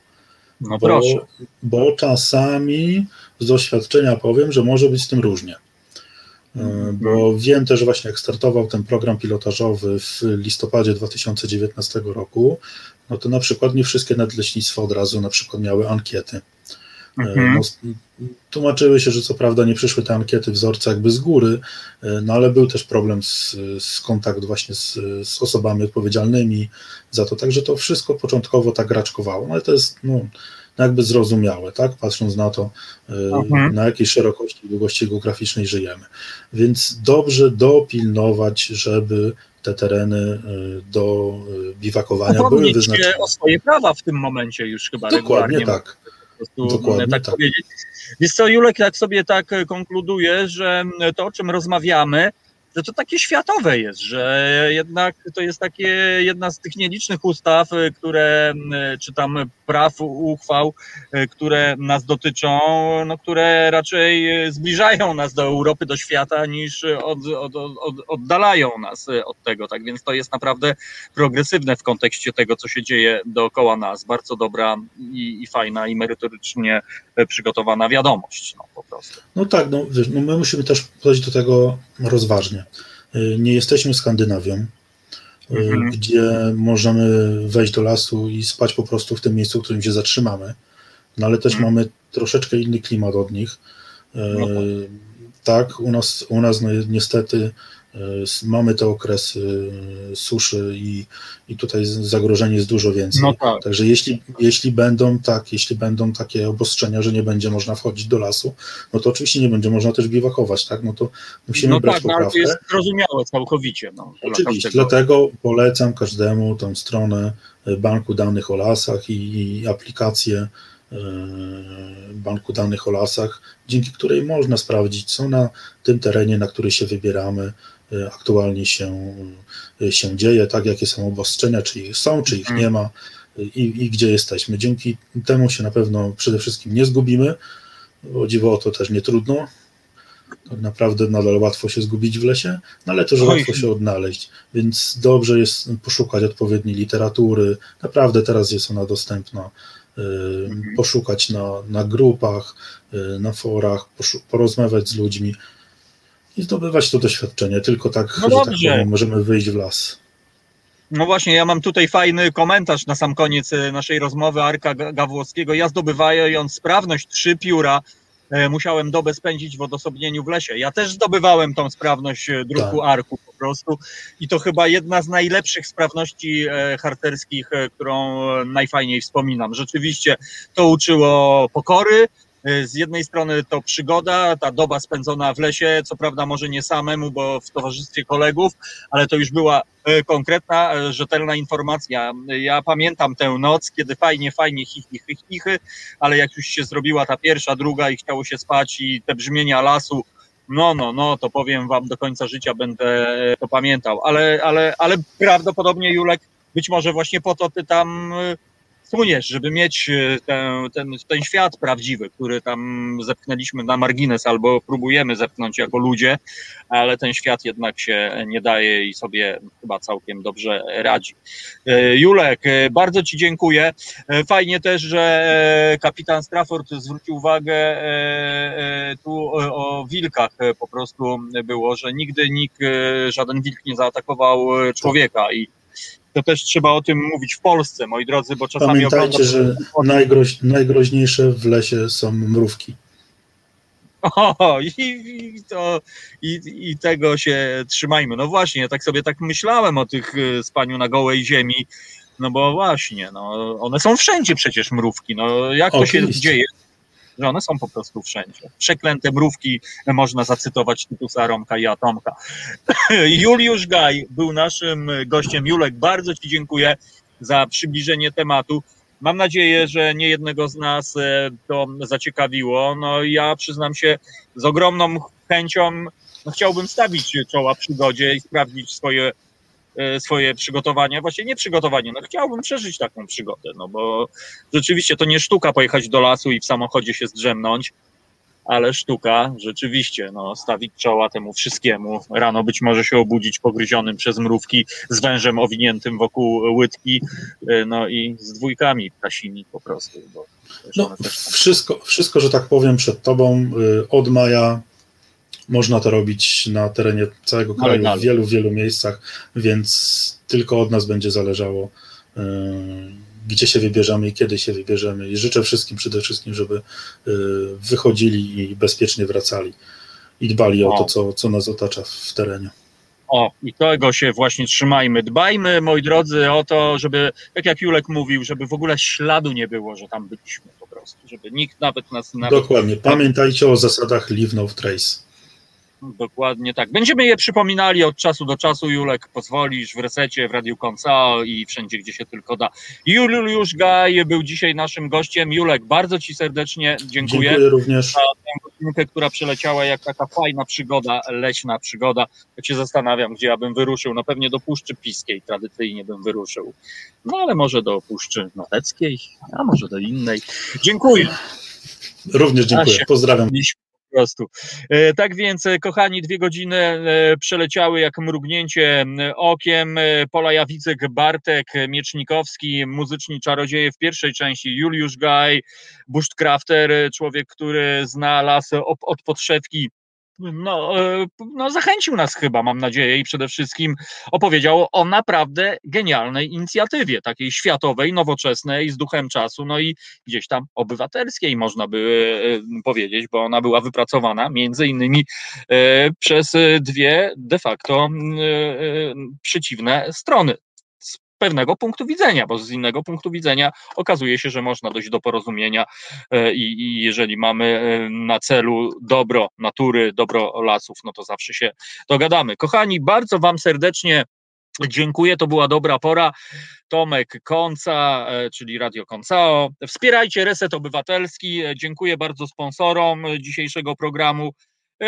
No Bo, proszę. bo czasami z doświadczenia powiem, że może być z tym różnie. E, Bo wiem też właśnie, jak startował ten program pilotażowy w listopadzie 2019 roku, no to na przykład nie wszystkie nadleśnictwa od razu na przykład miały ankiety. E, Mhm. No, tłumaczyły się, że co prawda nie przyszły te ankiety wzorce jakby z góry, e, no ale był też problem z, z kontakt właśnie z, z osobami odpowiedzialnymi za to, także to wszystko początkowo tak raczkowało, no ale to jest no, jakby zrozumiałe, tak, patrząc na to, e, Mhm. na jakiej szerokości i długości geograficznej żyjemy. Więc dobrze dopilnować, żeby te tereny do biwakowania były Upomnieć wyznaczone. się o swoje prawa w tym momencie już chyba Dokładnie regularnie. tak. Prostu Dokładnie tak, tak. powiedzieć. Wiesz co, Julek, jak sobie tak e, konkluduje, że to, o czym rozmawiamy, że to takie światowe jest, że jednak to jest takie jedna z tych nielicznych ustaw, e, które, m, czy tam praw, uchwał, e, które nas dotyczą, no, które raczej zbliżają nas do Europy, do świata, niż od, od, od, od, oddalają nas od tego. Tak więc to jest naprawdę progresywne w kontekście tego, co się dzieje dookoła nas. Bardzo dobra i, i fajna i merytorycznie przygotowana wiadomość, no po prostu. No tak, no, wiesz, no my musimy też podejść do tego rozważnie. Y, Nie jesteśmy Skandynawią, y, Mhm. gdzie możemy wejść do lasu i spać po prostu w tym miejscu, w którym się zatrzymamy. No ale też Mhm. mamy troszeczkę inny klimat od nich. Y, No tak. Tak, u nas, u nas no, niestety mamy te okresy y, suszy i, i tutaj z- zagrożeń jest dużo więcej. No tak. Także jeśli, jeśli będą tak, jeśli będą takie obostrzenia, że nie będzie można wchodzić do lasu, no to oczywiście nie będzie można też biwakować, tak? No to musimy No brać tak, no, ale to poprawkę. jest zrozumiałe całkowicie. No, Oczywiście, dlatego polecam każdemu tą stronę y, Banku Danych o Lasach i, i aplikację y, Banku Danych o Lasach, dzięki której można sprawdzić, co na tym terenie, na który się wybieramy, aktualnie się, y, się dzieje, tak, jakie są obostrzenia, czy ich są, czy ich Mhm. nie ma y, i, i gdzie jesteśmy. Dzięki temu się na pewno przede wszystkim nie zgubimy, o dziwo o to też nie trudno. Tak naprawdę nadal łatwo się zgubić w lesie, no ale też Oj. łatwo się odnaleźć, więc dobrze jest poszukać odpowiedniej literatury. Naprawdę teraz jest ona dostępna. y, Mhm. Poszukać na, na grupach, y, na forach, porozmawiać z ludźmi i zdobywać to doświadczenie. Tylko tak, No tak powiem, możemy wyjść w las. No właśnie, ja mam tutaj fajny komentarz na sam koniec e, naszej rozmowy Arka Ga- Gawłowskiego. Ja zdobywając sprawność trzy pióra, e, musiałem dobę spędzić w odosobnieniu w lesie. Ja też zdobywałem tą sprawność e, druku Tak. Arku po prostu i to chyba jedna z najlepszych sprawności harcerskich, e, którą najfajniej wspominam. Rzeczywiście to uczyło pokory, Z jednej strony to przygoda, ta doba spędzona w lesie, co prawda może nie samemu, bo w towarzystwie kolegów, ale to już była e, konkretna, e, rzetelna informacja. Ja pamiętam tę noc, kiedy fajnie, fajnie chichy, chichy, chichy, ale jak już się zrobiła ta pierwsza, druga i chciało się spać i te brzmienia lasu, no, no, no, to powiem wam, do końca życia będę to pamiętał. Ale, ale, ale prawdopodobnie, Julek, być może właśnie po to ty tam słoniesz, żeby mieć e, ten, ten, ten świat prawdziwy, który tam zepchnęliśmy na margines albo próbujemy zepchnąć jako ludzie, ale ten świat jednak się nie daje i sobie chyba całkiem dobrze radzi. E, Julek, e, bardzo Ci dziękuję. Fajnie też, że kapitan Strafford zwrócił uwagę tu o wilkach po prostu było, że nigdy nikt, żaden wilk nie zaatakował człowieka i to też trzeba o tym mówić w Polsce, moi drodzy, bo czasami Pamiętajcie, oglądam... że najgroź, najgroźniejsze w lesie są mrówki. O, i, i, to, i, i tego się trzymajmy. No właśnie, ja tak sobie tak myślałem o tych y, spaniu na gołej ziemi, no bo właśnie, no, one są wszędzie przecież mrówki, no jak to się dzieje, że one są po prostu wszędzie. Przeklęte mrówki można zacytować Tytusa Romka i Atomka. Juliusz Gaj był naszym gościem. Julek, bardzo Ci dziękuję za przybliżenie tematu. Mam nadzieję, że nie jednego z nas e, to zaciekawiło. No ja przyznam się z ogromną chęcią, no chciałbym stawić czoła przygodzie i sprawdzić swoje, e, swoje przygotowania. Właśnie nie przygotowanie, no chciałbym przeżyć taką przygodę, no bo rzeczywiście to nie sztuka pojechać do lasu i w samochodzie się zdrzemnąć ale sztuka rzeczywiście, no, stawić czoła temu wszystkiemu. Rano być może się obudzić pogryzionym przez mrówki z wężem owiniętym wokół łydki, y, no i z dwójkami ptasimi po prostu. Bo no, wszystko, wszystko, że tak powiem, przed tobą y, od maja można to robić na terenie całego kraju, w wielu, wielu miejscach, więc tylko od nas będzie zależało y, gdzie się wybierzemy i kiedy się wybierzemy. I życzę wszystkim przede wszystkim, żeby y, wychodzili i bezpiecznie wracali i dbali o, o to, co, co nas otacza w terenie. O, i tego się właśnie trzymajmy. Dbajmy, moi drodzy, o to, żeby, tak jak Julek mówił, żeby w ogóle śladu nie było, że tam byliśmy po prostu, żeby nikt nawet nas... Nawet... Dokładnie. Pamiętajcie o zasadach Leave No Trace. Dokładnie tak. Będziemy je przypominali od czasu do czasu. Julek, pozwolisz w resecie, w Radiu Koncao i wszędzie, gdzie się tylko da. Juliusz Gaj był dzisiaj naszym gościem. Julek, bardzo Ci serdecznie dziękuję. Dziękuję również. Za tę godzinkę, która przeleciała jak taka fajna przygoda, leśna przygoda. Jak się zastanawiam, gdzie ja bym wyruszył. No pewnie do Puszczy Piskiej tradycyjnie bym wyruszył. No ale może do Puszczy Noteckiej, a może do innej. Dziękuję. Również dziękuję. Pozdrawiam prostu. E, tak więc, e, kochani, dwie godziny e, przeleciały jak mrugnięcie okiem. Pola Jawicek, Bartek Miecznikowski, muzyczni czarodzieje w pierwszej części, Juliusz Gaj, Bushcrafter, człowiek, który znalazł od podszewki no, e, no, zachęcił nas chyba, mam nadzieję, i przede wszystkim opowiedział o naprawdę genialnej inicjatywie, takiej światowej, nowoczesnej, z duchem czasu, no i gdzieś tam obywatelskiej, można by e, powiedzieć, bo ona była wypracowana między innymi e, przez dwie de facto przeciwne strony pewnego punktu widzenia, bo z innego punktu widzenia okazuje się, że można dojść do porozumienia e, i, i jeżeli mamy e, na celu dobro natury, dobro lasów, no to zawsze się dogadamy. Kochani, bardzo Wam serdecznie Dziękuję, to była dobra pora. Tomek Konca, e, czyli Radio Koncao. Wspierajcie Reset Obywatelski. Dziękuję bardzo sponsorom dzisiejszego programu.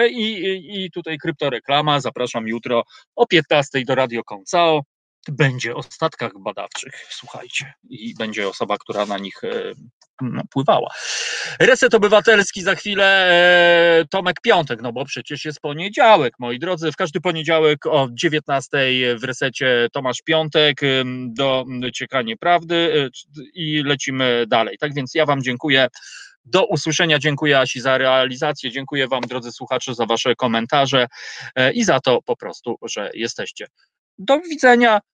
I, i, i tutaj kryptoreklama. Zapraszam jutro o 15 do Radio Koncao będzie o statkach badawczych, słuchajcie, i będzie osoba, która na nich e, no, pływała. Reset Obywatelski za chwilę, e, Tomek Piątek, no bo przecież jest poniedziałek, moi drodzy, w każdy poniedziałek o 19 w resecie Tomasz Piątek e, do Ciekanie Prawdy i lecimy dalej. Tak więc ja Wam dziękuję. Do usłyszenia. Dziękuję Asi za realizację. Dziękuję Wam, drodzy słuchacze, za Wasze komentarze i za to po prostu, że jesteście. Do widzenia.